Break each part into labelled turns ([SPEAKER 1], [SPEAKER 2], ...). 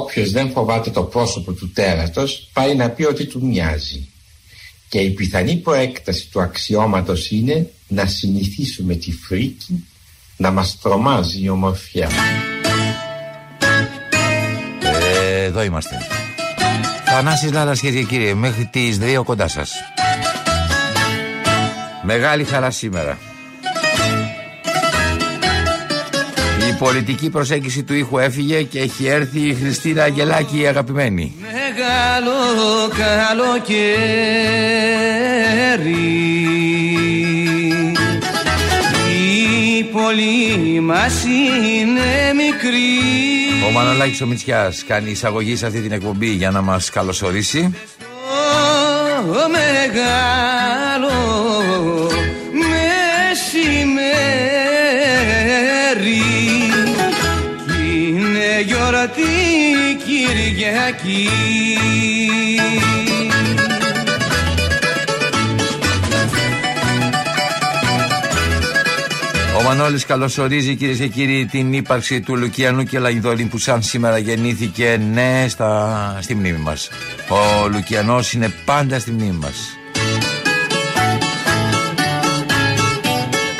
[SPEAKER 1] Όποιος δεν φοβάται το πρόσωπο του τέρατος πάει να πει ότι του μοιάζει. Και η πιθανή προέκταση του αξιώματος είναι να συνηθίσουμε τη φρίκη να μας τρομάζει η ομορφιά.
[SPEAKER 2] Ε, εδώ είμαστε. Θανάσης Λάλας κύριε και κύριοι, μέχρι τις 2 κοντά σας. Μεγάλη χαρά σήμερα. Πολιτική προσέγγιση του ήχου έφυγε και έχει έρθει η Χριστίνα Αγγελάκη η αγαπημένη.
[SPEAKER 3] Μεγάλο καλοκαίρι Η πόλη μας είναι μικρή
[SPEAKER 2] Ο Μανολάκης ο Μητσιάς κάνει εισαγωγή σε αυτή την εκπομπή για να μας καλωσορίσει.
[SPEAKER 3] Το μεγάλο Κυριακή
[SPEAKER 2] Ο Μανώλης καλωσορίζει κυρίες και κύριοι την ύπαρξη του Λουκιανού και Λαϊδόλη που σαν σήμερα γεννήθηκε ναι στα, στη μνήμη μας. Ο Λουκιανός είναι πάντα στη μνήμη μας.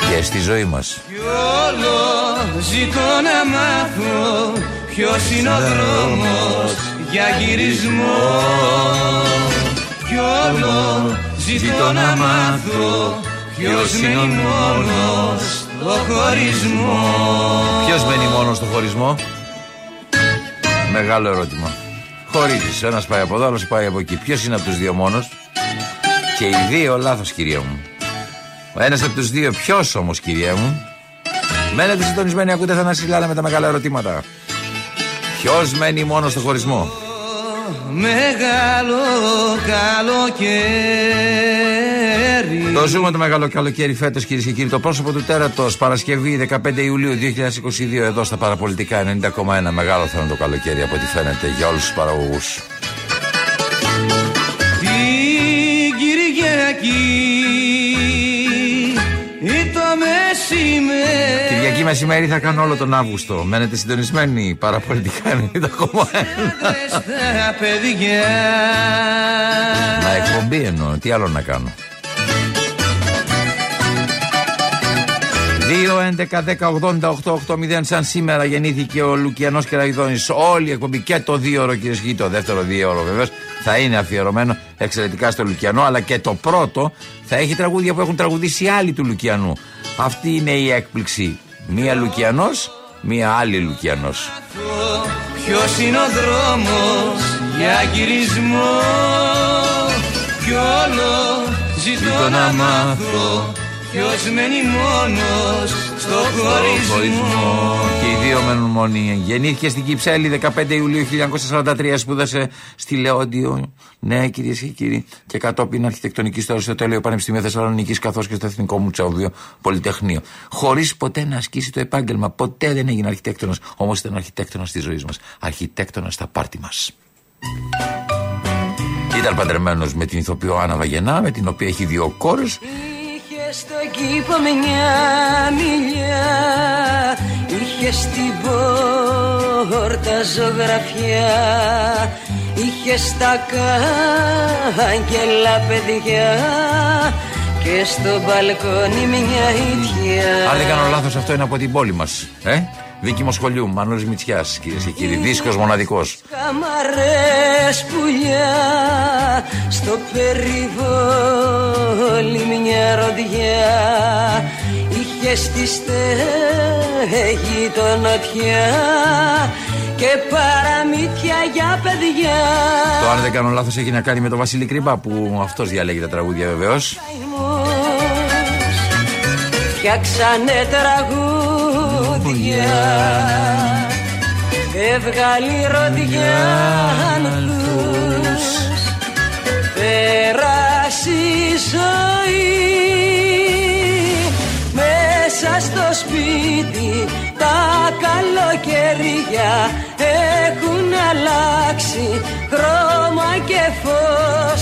[SPEAKER 2] Και στη ζωή μας.
[SPEAKER 3] Κι όλο ζητώ να μάθω Ποιος είναι ο δρόμος για γυρισμό Κι όλο ζητώ να μάθω Ποιος μένει μόνος στο χωρισμό
[SPEAKER 2] Ποιος μένει μόνος στο χωρισμό; Μεγάλο ερώτημα. Χωρίζεις, ένας πάει από εδώ, άλλος πάει από εκεί. Ποιος είναι από τους δύο μόνος; Και οι δύο λάθος κυρία μου. Ο ένας από τους δύο ποιος όμως κυρία μου; Μένετε συντονισμένοι, ακούτε Θανάση Λάλα με τα μεγάλα ερωτήματα. Ποιος μένει μόνος στο χωρισμό;
[SPEAKER 3] Μεγάλο καλοκαίρι
[SPEAKER 2] Το ζούμε το μεγάλο καλοκαίρι φέτος, κυρίες και κύριοι. Το πρόσωπο του τέρατος Παρασκευή 15 Ιουλίου 2022 εδώ στα Παραπολιτικά 90,1. Μεγάλο θα είναι το καλοκαίρι από ό,τι φαίνεται για όλους τους παραγωγούς.
[SPEAKER 3] Την Κυριακή ή το μεσημέρι
[SPEAKER 2] Κυριακή μεσημέρι θα κάνω όλο τον Αύγουστο. Μένετε συντονισμένοι Παραπολιτικά 90,1.
[SPEAKER 3] στα παιδιά
[SPEAKER 2] Μα εκπομπή εννοώ, τι άλλο να κάνω. 2-11-10-80-8-8-0 σαν σήμερα γεννήθηκε ο Λουκιανός Κεραϊδόνης όλη η εκπομπή και το δύο ώρο κυρίες και κύριοι, το δεύτερο δύο ώρο βεβαίως θα είναι αφιερωμένο εξαιρετικά στο Λουκιανό αλλά και το πρώτο θα έχει τραγούδια που έχουν τραγουδήσει άλλοι του Λουκιανού. Αυτή είναι η έκπληξη. Μία Λουκιανός μία άλλη Λουκιανός.
[SPEAKER 3] Ποιος είναι ο δρόμος για γυρισμό; Κι όλο ζητώ να μάθω Ποιος μένει μόνος στο χωρισμό;
[SPEAKER 2] Και οι δύο μένουν μόνοι. Γεννήθηκε στην Κυψέλη 15 Ιουλίου 1943, σπούδασε στη Λεόντιο. Ναι, κυρίες και κύριοι. Και κατόπιν αρχιτεκτονική στο Αριστοτέλειο Πανεπιστημίο Θεσσαλονίκης, καθώς και στο Εθνικό Μουτσαουδίο Πολυτεχνείο. Χωρίς ποτέ να ασκήσει το επάγγελμα. Ποτέ δεν έγινε αρχιτέκτονα. Όμως ήταν αρχιτέκτονα της ζωής μας. Αρχιτέκτονας στα πάρτι μας. Ήταν παντρεμένος με την ηθοποιό Άννα Βαγενά, με την οποία έχει δύο κόρε.
[SPEAKER 4] Είχε στον κήπο μια μιλιά. Είχε στην πόρτα ζωγραφιά. Είχε στα κάγκελα παιδιά. Και στο μπαλκόνι μια ιτιά.
[SPEAKER 2] Αν δεν κάνω λάθος, αυτό είναι από την πόλη μας. Ε; Δίκημο σχολείου, Μανώλης Μητσιάς, κυρίες και κύριοι. Δίσκος μοναδικός.
[SPEAKER 4] Καμαρές πουλιά στο περιβόλι μια ροδιά είχε στη στέγη το νοτιά και παραμύθια για παιδιά
[SPEAKER 2] Το αν δεν κάνω λάθος έχει να κάνει με τον Βασίλη Κρυμπά που αυτός διαλέγει τα τραγούδια βεβαίως.
[SPEAKER 4] φτιάξανε τραγούδια έβγαλε ροδιά τους πέρασε η ζωή μέσα στο σπίτι. Τα καλοκαιρία έχουν αλλάξει χρώμα και φως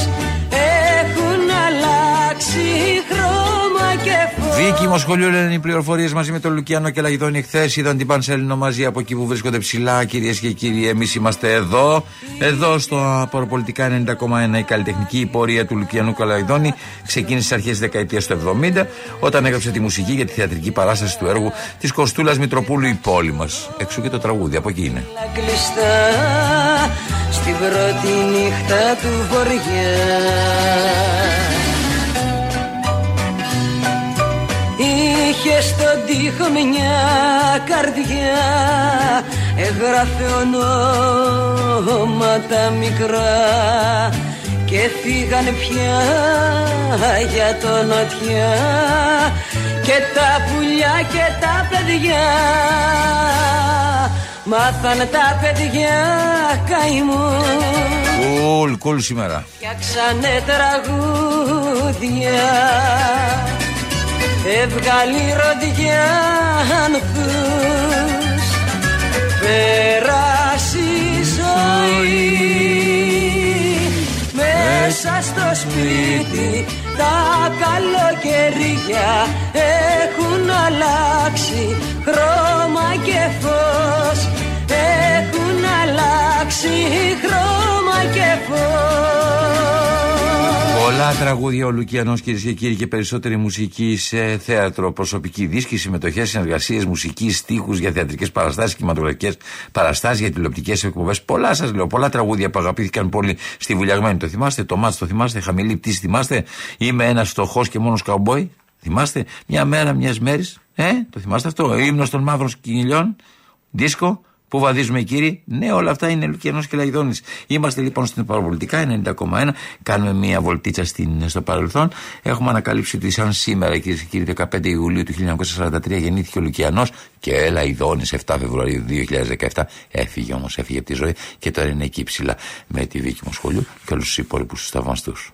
[SPEAKER 4] έχουν αλλάξει χρώμα και φως
[SPEAKER 2] Βίκη Μοσχολιού λένε οι πληροφορίες μαζί με τον Λουκιάνο και Λαγιδόνη. Χθες είδαν την Πανσέλινο μαζί από εκεί που βρίσκονται ψηλά, κυρίες και κύριοι. Εμείς είμαστε εδώ, εδώ στο Απορροπολιτικά 90,1. Η καλλιτεχνική πορεία του Λουκιανού Καλαϊδόνη ξεκίνησε στι αρχές τη δεκαετίας του 70, όταν έγραψε τη μουσική για τη θεατρική παράσταση του έργου της Κοστούλας Μητροπούλου Η πόλη μας. Έξω και το τραγούδι, από εκεί είναι.
[SPEAKER 4] Στην πρώτη νύχτα του βοριά Είχε στον τοίχο μια καρδιά Έγραφε ονόματα μικρά Και φύγανε πια για το νοτιά. Και τα πουλιά και τα παιδιά Μάθανε τα παιδιά καημού
[SPEAKER 2] Κουλ, κουλ σήμερα.
[SPEAKER 4] Φτιάξανε τραγούδια έβγαλε ροδιά ανθούς πέρασε ζωή. Μέσα στο σπίτι τα καλοκαιρία έχουν αλλάξει. Χρώμα και φως έχουν αλλάξει. Χρώμα και φως
[SPEAKER 2] Πολλά τραγούδια ο Λουκιανός κυρίες και κύριοι και περισσότερη μουσική σε θέατρο, προσωπική δίσκη, συμμετοχές, συνεργασίες, μουσική, στίχους για θεατρικές παραστάσεις, κινηματογραφικές παραστάσεις, για τηλεοπτικές εκπομπές. Πολλά σας λέω, πολλά τραγούδια που αγαπήθηκαν πολύ στη Βουλιαγμένη. Το θυμάστε, το Μάτς το θυμάστε, Χαμηλή πτήση θυμάστε, Είμαι ένας φτωχός και μόνος καουμπόι. Θυμάστε, μια μέρα, μιας μέρης, ε, το θυμάστε αυτό, ύμνος των μαύρων σκηνιλιών, δίσκο, Πού βαδίζουμε, κύριοι; Ναι, όλα αυτά είναι Λουκιανό και Λαϊδόνης. Είμαστε λοιπόν στην Παραπολιτικά 90,1. Κάνουμε μία βολτίτσα στην, στο παρελθόν. Έχουμε ανακαλύψει ότι σαν σήμερα, κυρίες και κύριοι, 15 Ιουλίου του 1943 γεννήθηκε ο Λουκιανό και Λαϊδόνης 7 Φεβρουαρίου 2017. Έφυγε όμως, έφυγε από τη ζωή και τώρα είναι εκεί ψηλά με τη δίκη μου σχολείου και όλους τους υπόλοιπους θαυμαστούς.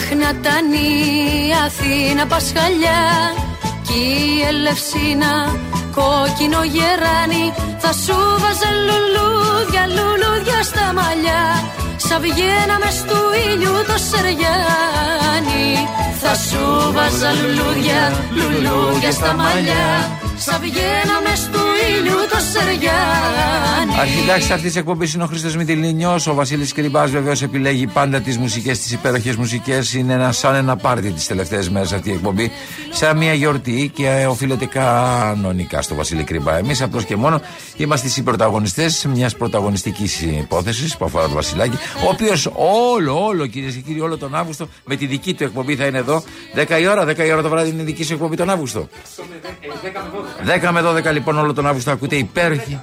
[SPEAKER 5] Αχ να η Αθήνα Πασχαλιά. Κι η Ελευσίνα κόκκινο γεράνι. Θα σου βάζε λουλούδια, λουλούδια στα μαλλιά Σα βγαίναμε στου ήλιου το Σεριάνι Θα σου βάζα λουλούδια, λουλούδια στα μαλλιά Σα βγαίναμε στου ήλιου το Σεριάνι
[SPEAKER 2] Αρχιτάξτη αυτής της εκπομπής είναι ο Χρήστος Μητυλίνιο. Ο Βασίλης Κρυμπά βεβαίως επιλέγει πάντα τις μουσικές, τις υπέροχες μουσικές. Είναι ένα, σαν ένα πάρτι τις τελευταίες μέρες αυτή η εκπομπή. Σαν μια γιορτή και οφείλεται κανονικά στο Βασίλη Κρυμπά. Εμείς απλώς και μόνο είμαστε οι πρωταγωνιστές μιας πρωταγωνιστικής υπόθεσης που αφορά το Βασιλάκι. Ο οποίος όλο, όλο κυρίες και κύριοι, όλο τον Αύγουστο με τη δική του εκπομπή θα είναι εδώ. 10 η ώρα, 10 η ώρα το βράδυ είναι η δική σου εκπομπή τον Αύγουστο. 10 με 12 λοιπόν όλο τον Αύγουστο ακούτε υπέροχη.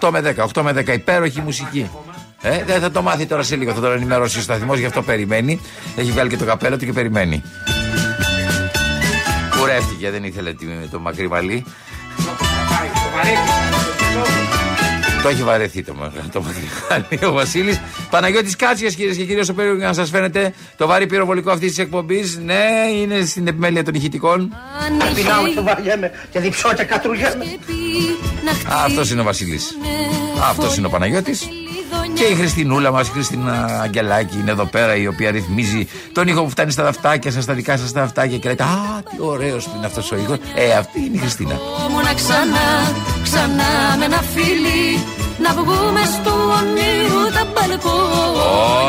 [SPEAKER 2] 8 με 10, 8 με 10 υπέροχη μουσική. Ε, δεν θα το μάθει τώρα σε λίγο, θα τον ενημερώσει ο σταθμός, γι' αυτό περιμένει. Έχει βγάλει και το καπέλο του και περιμένει. Κουρεύτηκε, δεν ήθελε το μακρύ μαλλί. Το έχει βαρεθεί το, το μακρύ ο Βασίλης. Παναγιώτης Κάτσιας, κυρίες και κύριοι, όσο περίπου να σας φαίνεται το βάρη πυροβολικό αυτής της εκπομπής. Ναι, είναι στην επιμέλεια των ηχητικών.
[SPEAKER 6] Πεινάω στο βαριέμαι και διψώ και κατρουλιέμαι.
[SPEAKER 2] Αυτός είναι ο Βασίλης. Αυτός είναι ο Παναγιώτης. Και η Χριστινούλα μας, η Χριστίνα Αγγελάκη, είναι εδώ πέρα η οποία ρυθμίζει τον ήχο που φτάνει στα δαφτάκια σας, στα δικά σας τα δαφτάκια και λέτε Α, τι ωραίος που είναι αυτός ο ήχος. Ε, αυτή είναι η Χριστίνα.
[SPEAKER 5] ξανά, ξανά με ένα φίλι να βγούμε στο ονείρου τα μπαλκόνια.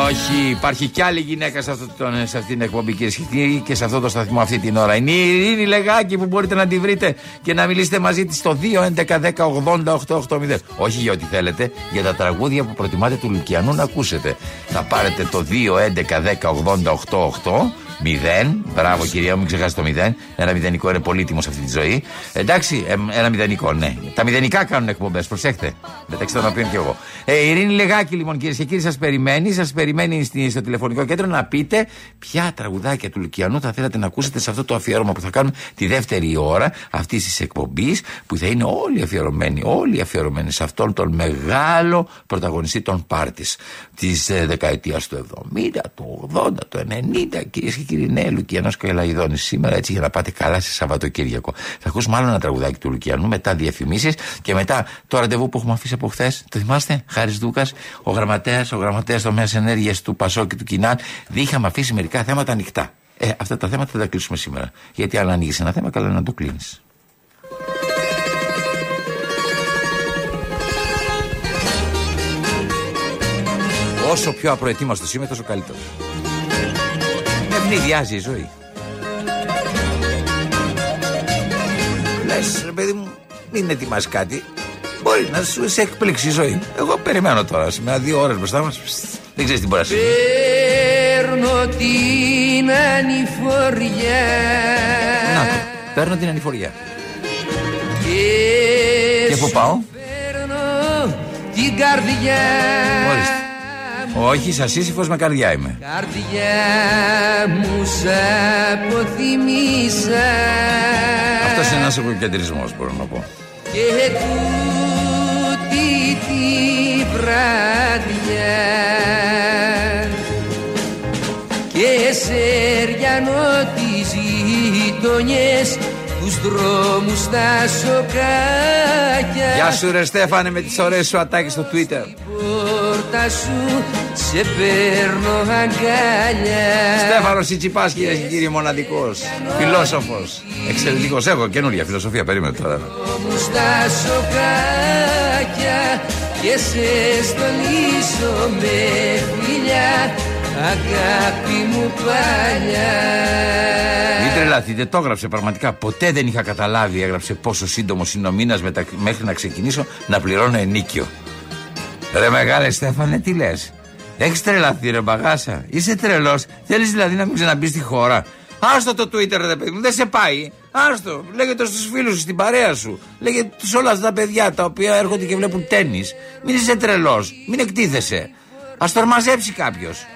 [SPEAKER 2] Όχι, υπάρχει κι άλλη γυναίκα σε, αυτό το, σε αυτή την εκπομπή κύριε και σε αυτό το σταθμό αυτή την ώρα. Είναι η Ειρήνη Λεγάκη που μπορείτε να τη βρείτε και να μιλήσετε μαζί της στο 2.11.10.80.880. Όχι για ό,τι θέλετε, για τα τραγούδια που προτιμάτε του Λουκιανού να ακούσετε. Θα πάρετε το 2.11.10.80.880 Μηδέν. Μπράβο, κυρία μου, μην ξεχάσει το μηδέν. Ένα μηδενικό είναι πολύτιμο σε αυτή τη ζωή. Εντάξει, ε, ένα μηδενικό, ναι. Τα μηδενικά κάνουν εκπομπές, προσέχτε. Μεταξύ των οποίων και εγώ. Ε, η Ειρήνη Λεγάκη, λοιπόν, κυρίες και κύριοι, σας περιμένει. Σας περιμένει στη- στο τηλεφωνικό κέντρο να πείτε ποια τραγουδάκια του Λουκιανού θα θέλατε να ακούσετε σε αυτό το αφιέρωμα που θα κάνουμε τη δεύτερη ώρα αυτής της εκπομπής, που θα είναι όλοι αφιερωμένοι, όλοι αφιερωμένοι σε αυτόν τον μεγάλο πρωταγωνιστή των πάρτις της ε, δεκαετίας του 70, του 80, του 90. Κυρίες και κύριοι, ναι, Λουκιανό Καελαϊδόνη σήμερα έτσι για να πάτε καλά σε Σαββατοκύριακο. Θα ακούσουμε άλλο ένα τραγουδάκι του Λουκιανού, μετά διαφημίσεις και μετά το ραντεβού που έχουμε αφήσει από χθες. Το θυμάστε, Χάρης Δούκας, ο γραμματέας, ο γραμματέας τομέα ενέργειας του Πασό και του Κινάν. Είχαμε αφήσει μερικά θέματα ανοιχτά. Ε, αυτά τα θέματα θα τα κλείσουμε σήμερα. Γιατί αν ανοίγει ένα θέμα, καλό είναι να το κλείνεις. Όσο πιο απροετοίμαστος είμαι, τόσο καλύτερος. Με ευνηδιάζει η ζωή. Λες, ρε παιδί μου, μην ετοιμάσει κάτι. Μπορεί να σου σε εκπλήξει η ζωή. Εγώ περιμένω τώρα σήμερα δύο ώρες μπροστά μας. Δεν ξέρεις τι μπορεί να συμβεί.
[SPEAKER 3] Παίρνω την ανηφοριά
[SPEAKER 2] Να το. Παίρνω την ανηφοριά.
[SPEAKER 3] και,
[SPEAKER 2] Και πού
[SPEAKER 3] σου
[SPEAKER 2] πάω;
[SPEAKER 3] Παίρνω την καρδιά
[SPEAKER 2] Ορίστε. Όχι, σα σύσυφο με καρδιά είμαι.
[SPEAKER 3] Καρδιά μου σ' αποθυμίσα
[SPEAKER 2] Αυτός είναι ένας εγωκεντρισμό, μπορώ να πω.
[SPEAKER 3] και τούτη τη βράδια και σεριανό τις γειτονιές τους δρόμους τα σοκάκια
[SPEAKER 2] Γεια σου, ρε Στέφανε, με τις ωραίες σου ατάκες στο Twitter.
[SPEAKER 3] πόρτα σου σε παίρνω αγκάλια
[SPEAKER 2] Στέφανος Σιτσιπάς, κυρίες και κύριοι, μοναδικός. Φιλόσοφος. Εξαιρετικός. Έχω καινούρια φιλοσοφία, περίμενε τώρα.
[SPEAKER 3] μου στα σοκάκια και σε στολίσω με φιλιά αγάπη μου παλιά
[SPEAKER 2] Μην τρελαθείτε, το έγραψε πραγματικά. Ποτέ δεν είχα καταλάβει, έγραψε πόσο σύντομος είναι ο μήνας μέχρι να ξεκινήσω να πληρώνω ενίκιο. Ρε μεγάλε Στέφανε, τι λες; Έχεις τρελαθεί, ρε μπαγάσα; Είσαι τρελός. Θέλεις δηλαδή να μην ξαναμπείς στη χώρα; Άστο το Twitter, ρε παιδί μου, δεν σε πάει. Άστο. Λέγε το στους φίλους σου, στην παρέα σου. Λέγε τους όλα αυτά τα παιδιά τα οποία έρχονται και βλέπουν τέννη. Μην είσαι τρελός. Μην εκτίθεσαι. Α το μαζέψει κάποιος.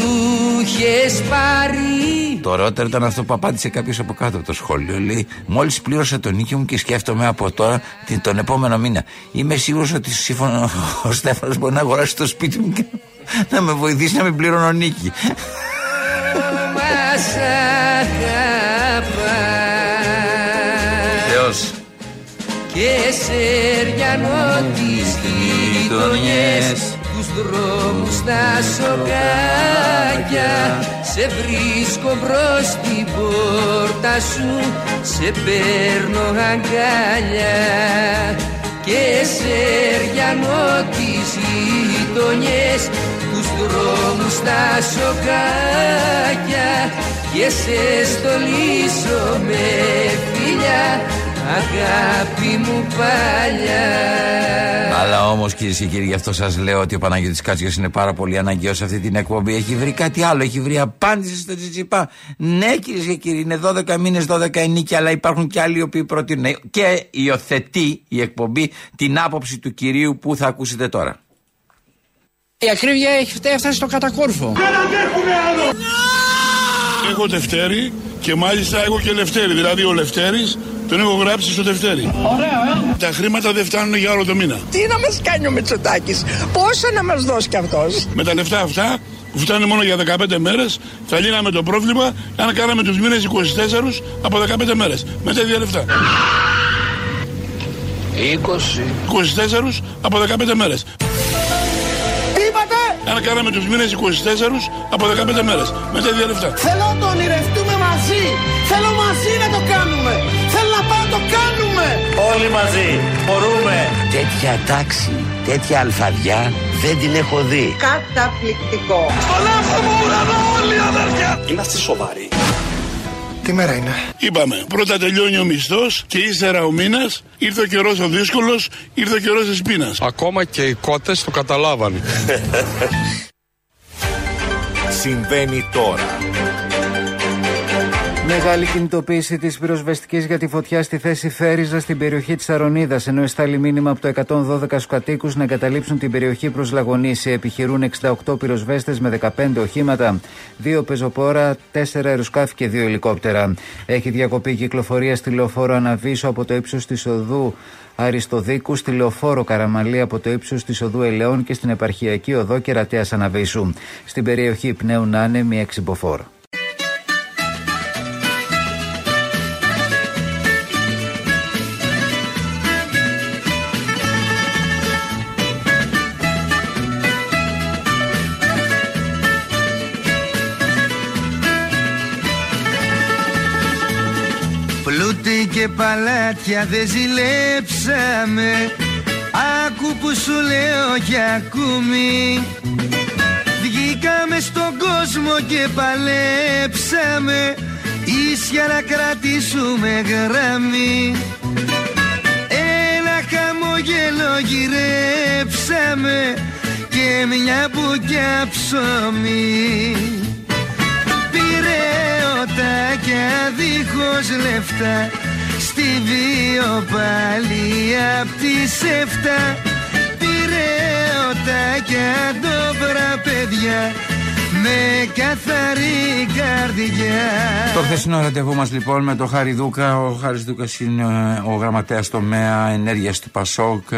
[SPEAKER 3] Του είχες πάρει
[SPEAKER 2] Το ωραιότερο ήταν αυτό που απάντησε κάποιος από κάτω από το σχόλιο. Λέει: Μόλις πλήρωσα τον νίκη μου και σκέφτομαι από τώρα την- τον επόμενο μήνα. Είμαι σίγουρος ότι σύμφωνα ο Στέφανος μπορεί να αγοράσει το σπίτι μου και να με βοηθήσει να μην πληρώνω νίκη.
[SPEAKER 3] μας αγαπάς
[SPEAKER 2] Θεός.
[SPEAKER 3] και σεριανό τις γειτονιές. Τους δρόμους τα σοκάκια σε βρίσκω μπρος την πόρτα σου σε παίρνω αγκάλια και σεριανό τις γειτονιές. Τους δρόμους τα σοκάκια και σε στολίσω με φιλιά αγάπη μου παλιά
[SPEAKER 2] Αλλά όμως κυρίες και κύριοι, γι' αυτό σας λέω ότι ο Παναγιώτης Κάτσιος είναι πάρα πολύ αναγκαίος σε αυτή την εκπομπή. Έχει βρει κάτι άλλο, έχει βρει απάντηση στο Τσιτσιπά. Ναι, κυρίες και κύριοι, είναι 12 μήνες, 12 ενίκη, αλλά υπάρχουν και άλλοι οι οποίοι προτείνουν και υιοθετεί η εκπομπή την άποψη του κυρίου που θα ακούσετε τώρα.
[SPEAKER 7] Η ακρίβεια έχει έφτασε στο κατακόρφο.
[SPEAKER 8] Έχω Δευτέρη και μάλιστα έχω και Λευτέρη. Δηλαδή ο Λευτέρης τον έχω γράψει στο Δευτέρη.
[SPEAKER 7] Ωραίο, ε.
[SPEAKER 8] Τα χρήματα δεν φτάνουν για όλο το μήνα.
[SPEAKER 9] Τι να μας κάνει ο Μητσοτάκης, πόσο να μας δώσει κι αυτός;
[SPEAKER 8] Με τα λεφτά αυτά που φτάνουν μόνο για 15 μέρες θα λύναμε το πρόβλημα αν κάναμε τους μήνες 24 από 15 μέρες. Με τέτοια λεφτά.
[SPEAKER 7] 20.
[SPEAKER 8] 24 από 15 μέρες.
[SPEAKER 9] Τι είπατε,
[SPEAKER 8] Αν κάναμε τους μήνες 24 από 15 μέρες. Με τέτοια λεφτά.
[SPEAKER 9] θέλω να το ονειρευτούμε μαζί, θέλω μαζί να το κάνουμε,
[SPEAKER 10] Όλοι μαζί μπορούμε.
[SPEAKER 11] Τέτοια τάξη, τέτοια αλφαδιά δεν την έχω δει.
[SPEAKER 9] Καταπληκτικό.
[SPEAKER 10] Είμαστε σοβαροί.
[SPEAKER 9] Τι μέρα είναι;
[SPEAKER 8] Είπαμε, πρώτα τελειώνει ο μισθός και ύστερα ο μήνας, ήρθε ο καιρός ο δύσκολος, ήρθε ο καιρός της πείνας.
[SPEAKER 12] Ακόμα και οι κότες το καταλάβανε. συμβαίνει τώρα.
[SPEAKER 13] Μεγάλη κινητοποίηση της πυροσβεστικής για τη φωτιά στη θέση Φέριζα στην περιοχή της Αρονίδας, ενώ εστάλει μήνυμα από το 112 στου κατοίκου να εγκαταλείψουν την περιοχή προς Λαγονίση. Επιχειρούν 68 πυροσβέστες με 15 οχήματα, 2 πεζοπόρα, 4 αεροσκάφη και 2 ελικόπτερα. Έχει διακοπεί η κυκλοφορία στη λεωφόρο Αναβίσο από το ύψος της οδού Αριστοδίκου, στη λεωφόρο Καραμαλή από το ύψος της οδού Ελαιών και στην επαρχιακή οδό Κερατέας Αναβίσου. Στην περιοχή πνέουν άνεμοι εξυμποφόρο.
[SPEAKER 3] Πλούτη και παλάτια δεν ζηλέψαμε. Άκου που σου λέω κι ακούμι Βγήκαμε στον κόσμο και παλέψαμε. Ίσια να κρατήσουμε γραμμή. Ένα χαμογέλο γυρέψαμε Και μια μπουκιά ψωμί. Πυρεωτάκια δίχως λεφτά Στη βίο πάλι απ' τις εφτά. Πυρεωτάκια ντόπρα παιδιά με καθαρή καρδιά
[SPEAKER 2] Το χθεσινό ραντεβού μας λοιπόν με τον Χάρη Δούκα. Ο Χάρης Δούκας είναι ο γραμματέας τομέα ενέργειας του Πασόκ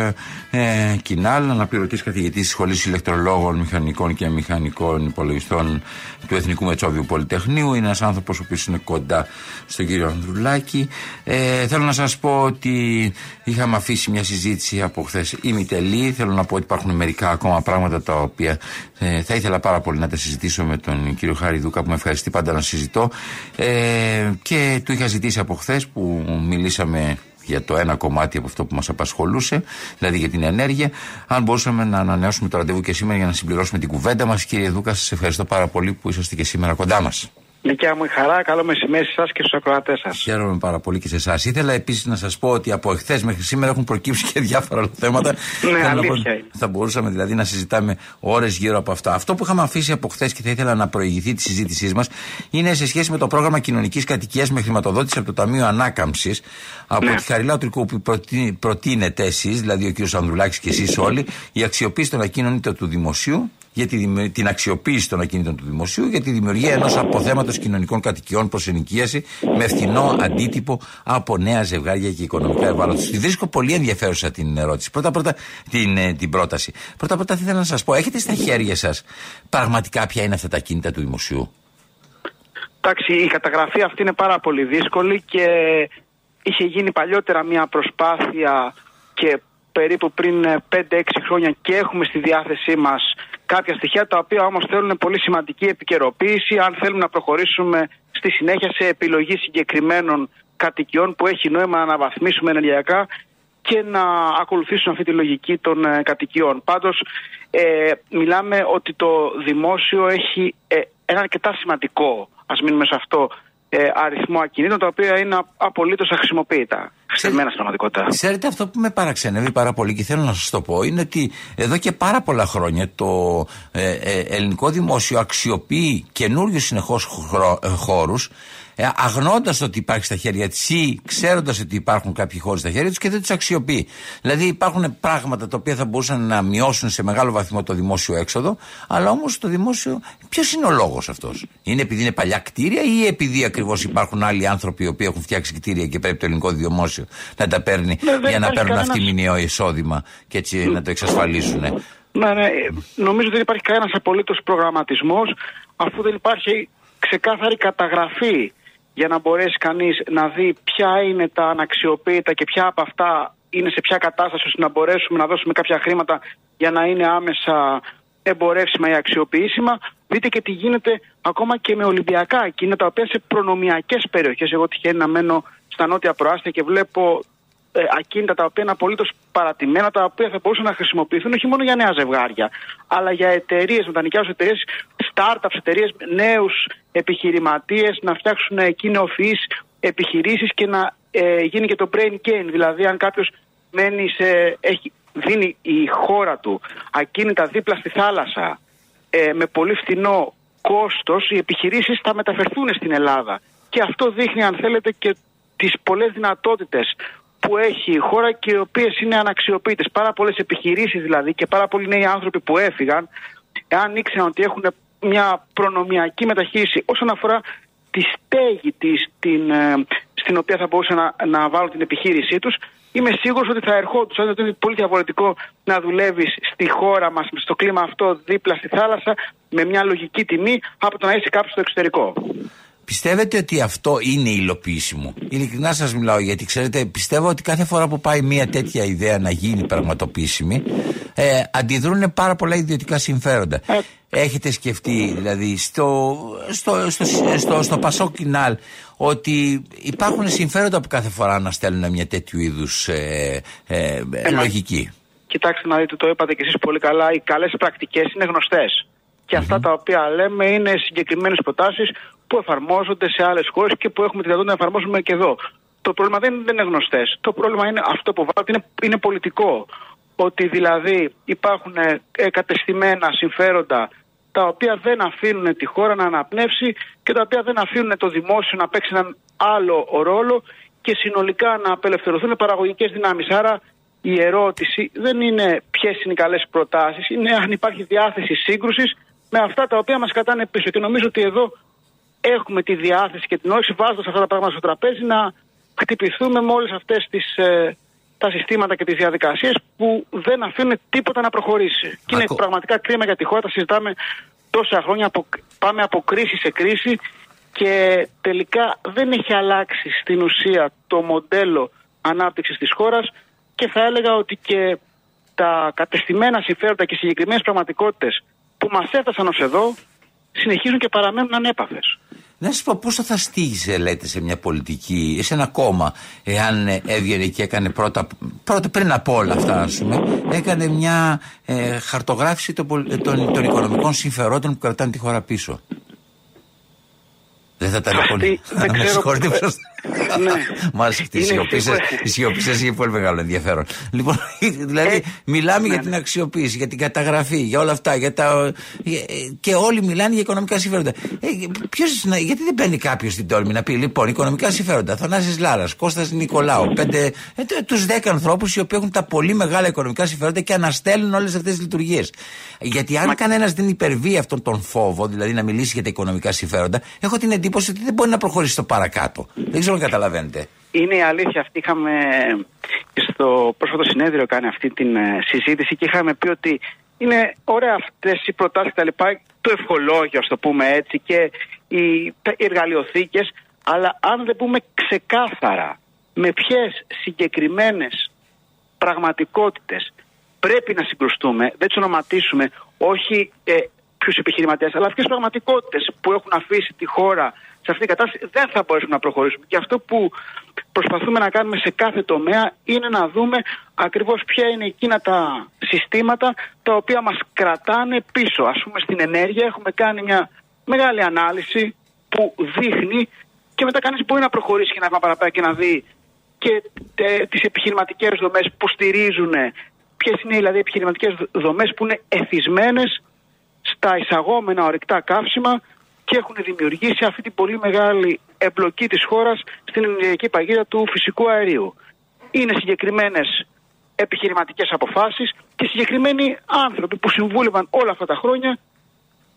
[SPEAKER 2] ε, Κινάλ, αναπληρωτής καθηγητής της Σχολής Ηλεκτρολόγων, Μηχανικών και Μηχανικών Υπολογιστών του Εθνικού Μετσόβιου Πολυτεχνείου. Είναι ένας άνθρωπος ο οποίος είναι κοντά στον κύριο Ανδρουλάκη. Ε, θέλω να σας πω ότι είχαμε αφήσει μια συζήτηση από χθες ημιτελή. Θέλω να πω ότι υπάρχουν μερικά ακόμα πράγματα τα οποία ε, θα ήθελα πάρα πολύ να τα συζητήσω με τον κύριο Χάρη Δούκα που με ευχαριστεί πάντα να συζητώ. Ε, και του είχα ζητήσει από χθες που μιλήσαμε για το ένα κομμάτι από αυτό που μας απασχολούσε, δηλαδή για την ενέργεια. Αν μπορούσαμε να ανανεώσουμε το ραντεβού και σήμερα για να συμπληρώσουμε την κουβέντα μας. Κύριε Δούκα, σας ευχαριστώ πάρα πολύ που είσαστε και σήμερα κοντά μας.
[SPEAKER 14] Δικιά μου η χαρά, καλό μεσημέρι σε εσά και στους ακροατές σας.
[SPEAKER 2] Χαίρομαι πάρα πολύ και σε εσάς. Ήθελα επίσης να σας πω ότι από εχθές μέχρι σήμερα έχουν προκύψει και διάφορα άλλα θέματα.
[SPEAKER 14] Ναι,
[SPEAKER 2] Θέλω να
[SPEAKER 14] αλήθεια
[SPEAKER 2] πω-
[SPEAKER 14] είναι.
[SPEAKER 2] Θα μπορούσαμε δηλαδή να συζητάμε ώρες γύρω από αυτά. Αυτό που είχαμε αφήσει από χθες και θα ήθελα να προηγηθεί τη συζήτησή μας είναι σε σχέση με το πρόγραμμα κοινωνικής κατοικίας με χρηματοδότηση από το Ταμείο Ανάκαμψης από
[SPEAKER 14] Ναι.
[SPEAKER 2] τη Χαριλάου Τρικού που προτείνει- προτείνετε εσείς, δηλαδή ο κ. Ανδρουλάκης και εσείς όλοι, η αξιοποίηση των ακίνητων του δημοσίου για τη δημιου- την αξιοποίηση των ακίνητων του δημοσίου για τη δημιουργία ενός αποθέματος κοινωνικών κατοικιών προς ενοικίαση με φθηνό αντίτυπο από νέα ζευγάρια και οικονομικά ευάλωτα. Τη βρίσκω πολύ ενδιαφέρουσα την ερώτηση. Πρώτα πρώτα την, ε, την πρόταση. Πρώτα πρώτα θα ήθελα να σας πω, έχετε στα χέρια σας πραγματικά ποια είναι αυτά τα ακίνητα του δημοσίου;
[SPEAKER 14] Εντάξει, η καταγραφή αυτή είναι πάρα πολύ δύσκολη και είχε γίνει παλιότερα μια προσπάθεια και περίπου πριν ε, 5-6 χρόνια και έχουμε στη διάθεσή μας κάποια στοιχεία τα οποία όμως θέλουν πολύ σημαντική επικαιροποίηση αν θέλουμε να προχωρήσουμε στη συνέχεια σε επιλογή συγκεκριμένων κατοικιών που έχει νόημα να αναβαθμίσουμε ενεργειακά και να ακολουθήσουν αυτή τη λογική των ε, κατοικιών. Πάντως ε, μιλάμε ότι το δημόσιο έχει ε, ένα αρκετά σημαντικό, ας μείνουμε σε αυτό, ε, αριθμό ακινήτων τα οποία είναι α- απολύτως αχρησιμοποιητά. Στεμμένα στην πραγματικότητα.
[SPEAKER 2] Ξέρετε, αυτό που με παραξενεύει πάρα πολύ και θέλω να σας το πω είναι ότι εδώ και πάρα πολλά χρόνια το ε, ε, ελληνικό δημόσιο αξιοποιεί καινούριους συνεχώς χώρους. Ε, αγνώντας ότι υπάρχει στα χέρια της ή ξέροντας ότι υπάρχουν κάποιοι χώροι στα χέρια τους και δεν τους αξιοποιεί. Δηλαδή υπάρχουν πράγματα τα οποία θα μπορούσαν να μειώσουν σε μεγάλο βαθμό το δημόσιο έξοδο, αλλά όμως το δημόσιο. Ποιος είναι ο λόγος αυτός, Είναι επειδή είναι παλιά κτίρια ή επειδή ακριβώς υπάρχουν άλλοι άνθρωποι οι οποίοι έχουν φτιάξει κτίρια και πρέπει το ελληνικό δημόσιο να τα παίρνει
[SPEAKER 14] Ναι, δεν
[SPEAKER 2] για να
[SPEAKER 14] υπάρχει
[SPEAKER 2] παίρνουν
[SPEAKER 14] κανένας-
[SPEAKER 2] αυτή μηνιαίο εισόδημα και έτσι να το εξασφαλίσουν.
[SPEAKER 14] Ναι, ναι, ε, νομίζω ότι δεν υπάρχει κανένας απολύτως προγραμματισμός αφού δεν υπάρχει ξεκάθαρη καταγραφή για να μπορέσει κανείς να δει ποια είναι τα αναξιοποίητα και ποια από αυτά είναι σε ποια κατάσταση ώστε να μπορέσουμε να δώσουμε κάποια χρήματα για να είναι άμεσα εμπορεύσιμα ή αξιοποιήσιμα. Δείτε και τι γίνεται ακόμα και με Ολυμπιακά εκείνα τα οποία σε προνομιακές περιοχές. Εγώ τυχαίνει να μένω στα νότια προάστια και βλέπω ε, ακίνητα τα οποία είναι απολύτως παρατημένα, τα οποία θα μπορούσαν να χρησιμοποιηθούν όχι μόνο για νέα ζευγάρια, αλλά για εταιρείες, μετανοικιάζουν εταιρείες, startups, εταιρείες, νέους επιχειρηματίες να φτιάξουν εκεί νεοφυείς επιχειρήσεις και να ε, γίνει και το brain gain. Δηλαδή, αν κάποιος μένει σε. Έχει, δίνει η χώρα του ακίνητα δίπλα στη θάλασσα ε, με πολύ φθηνό κόστος οι επιχειρήσεις θα μεταφερθούν στην Ελλάδα. Και αυτό δείχνει αν θέλετε και τις πολλές δυνατότητες που έχει η χώρα και οι οποίες είναι αναξιοποιητές. Πάρα πολλές επιχειρήσεις δηλαδή και πάρα πολλοί νέοι άνθρωποι που έφυγαν, εάν ήξεραν ότι έχουν μια προνομιακή μεταχείριση όσον αφορά τη στέγη της, την, ε, στην οποία θα μπορούσαν να, να βάλουν την επιχείρησή τους, είμαι σίγουρος ότι θα ερχόντουσαν, ότι είναι πολύ διαφορετικό να δουλεύεις στη χώρα μας, στο κλίμα αυτό δίπλα στη θάλασσα, με μια λογική τιμή, από το να είσαι κάπου στο εξωτερικό.
[SPEAKER 2] Πιστεύετε ότι αυτό είναι υλοποιήσιμο. Ειλικρινά σας μιλάω γιατί ξέρετε, πιστεύω ότι κάθε φορά που πάει μια τέτοια ιδέα να γίνει πραγματοποιήσιμη, ε, αντιδρούν πάρα πολλά ιδιωτικά συμφέροντα. Έχετε σκεφτεί δηλαδή στο, στο, στο, στο, στο Πασό Κινάλ ότι υπάρχουν συμφέροντα από κάθε φορά να στέλνουν μια τέτοιου είδους ε, ε, ε, λογική;
[SPEAKER 14] Κοιτάξτε να δείτε, το είπατε και εσείς πολύ καλά, οι καλές πρακτικές είναι γνωστές. Και αυτά τα οποία λέμε είναι συγκεκριμένες προτάσεις που εφαρμόζονται σε άλλες χώρες και που έχουμε τη δυνατότητα να εφαρμόσουμε και εδώ. Το πρόβλημα δεν, δεν είναι γνωστές. Το πρόβλημα είναι αυτό που βάλετε είναι, είναι πολιτικό. Ότι δηλαδή υπάρχουν ε, κατεστημένα συμφέροντα τα οποία δεν αφήνουν τη χώρα να αναπνεύσει και τα οποία δεν αφήνουν το δημόσιο να παίξει έναν άλλο ρόλο και συνολικά να απελευθερωθούν παραγωγικές δυνάμεις. Άρα η ερώτηση δεν είναι ποιες είναι οι καλές προτάσεις, είναι αν υπάρχει διάθεση σύγκρουσης με αυτά τα οποία μας κατάνε πίσω. Και νομίζω ότι εδώ έχουμε τη διάθεση και την όριση βάζοντας αυτά τα πράγματα στο τραπέζι να χτυπηθούμε με όλες αυτές ε, τα συστήματα και τις διαδικασίες που δεν αφήνουν τίποτα να προχωρήσει. Και είναι πραγματικά κρίμα για τη χώρα. Τα συζητάμε τόσα χρόνια. Από, πάμε από κρίση σε κρίση και τελικά δεν έχει αλλάξει στην ουσία το μοντέλο ανάπτυξης της χώρας και θα έλεγα ότι και τα κατεστημένα συμφέροντα και συγκεκριμένες πραγματικότητες που μας έφτασαν ως εδώ συνεχίζουν και παραμένουν ανέπαφες.
[SPEAKER 2] Να σα πω πόσο θα στήγησε, λέτε, σε μια πολιτική, σε ένα κόμμα, εάν έβγαινε και έκανε πρώτα, πρώτα πριν από όλα αυτά, ας πούμε, έκανε μια ε, χαρτογράφηση των, των, των οικονομικών συμφερόντων που κρατάνε τη χώρα πίσω. Δεν θα ήταν πολύ.
[SPEAKER 14] Δεν ξέρω.
[SPEAKER 2] ναι. Μάλιστα αυτή η σιωπή σα έχει πολύ μεγάλο ενδιαφέρον. Λοιπόν, δηλαδή ε, μιλάμε για ναι, την ναι. αξιοποίηση, για την καταγραφή, για όλα αυτά. Για τα... Και όλοι μιλάνε για οικονομικά συμφέροντα. Ε, ποιος, γιατί δεν παίρνει κάποιος την τόλμη να πει λοιπόν οικονομικά συμφέροντα. Θανάσης Λάρας, Κώστας Νικολάου, πέντε, ε, τους δέκα ανθρώπους οι οποίοι έχουν τα πολύ μεγάλα οικονομικά συμφέροντα και αναστέλνουν όλες αυτές τις λειτουργίες. Γιατί αν κανένας δεν υπερβεί αυτόν τον φόβο, δηλαδή να μιλήσει για τα οικονομικά συμφέροντα, έχω την εντύπωση ότι δεν μπορεί να προχωρήσει στο παρακάτω. Δεν ξέρω αν καταλαβαίνετε.
[SPEAKER 14] Είναι η αλήθεια αυτή. Είχαμε στο πρόσφατο συνέδριο κάνει αυτή τη ε, συζήτηση και είχαμε πει ότι είναι ωραία αυτές οι προτάσεις τα λοιπά, το ευχολόγιο, ας το πούμε έτσι, και οι, οι εργαλειοθήκες. Αλλά αν δεν πούμε ξεκάθαρα με ποιες συγκεκριμένες πραγματικότητες πρέπει να συγκρουστούμε, δεν τις ονοματίσουμε, όχι ε, ποιου επιχειρηματίες, αλλά ποιε πραγματικότητες που έχουν αφήσει τη χώρα σε αυτή την κατάσταση δεν θα μπορέσουμε να προχωρήσουμε. Και αυτό που προσπαθούμε να κάνουμε σε κάθε τομέα είναι να δούμε ακριβώς ποια είναι εκείνα τα συστήματα τα οποία μας κρατάνε πίσω. Α πούμε, στην ενέργεια έχουμε κάνει μια μεγάλη ανάλυση που δείχνει και μετά κανείς μπορεί να προχωρήσει και να πάει παραπέρα και να δει και ε, τις επιχειρηματικές δομές που στηρίζουν, ποιες είναι δηλαδή οι επιχειρηματικές δομές που είναι εθισμένες στα εισαγόμενα ορυκτά καύσιμα και έχουν δημιουργήσει αυτή την πολύ μεγάλη εμπλοκή της χώρας στην ενεργειακή παγίδα του φυσικού αερίου. Είναι συγκεκριμένες επιχειρηματικές αποφάσεις και συγκεκριμένοι άνθρωποι που συμβούλευαν όλα αυτά τα χρόνια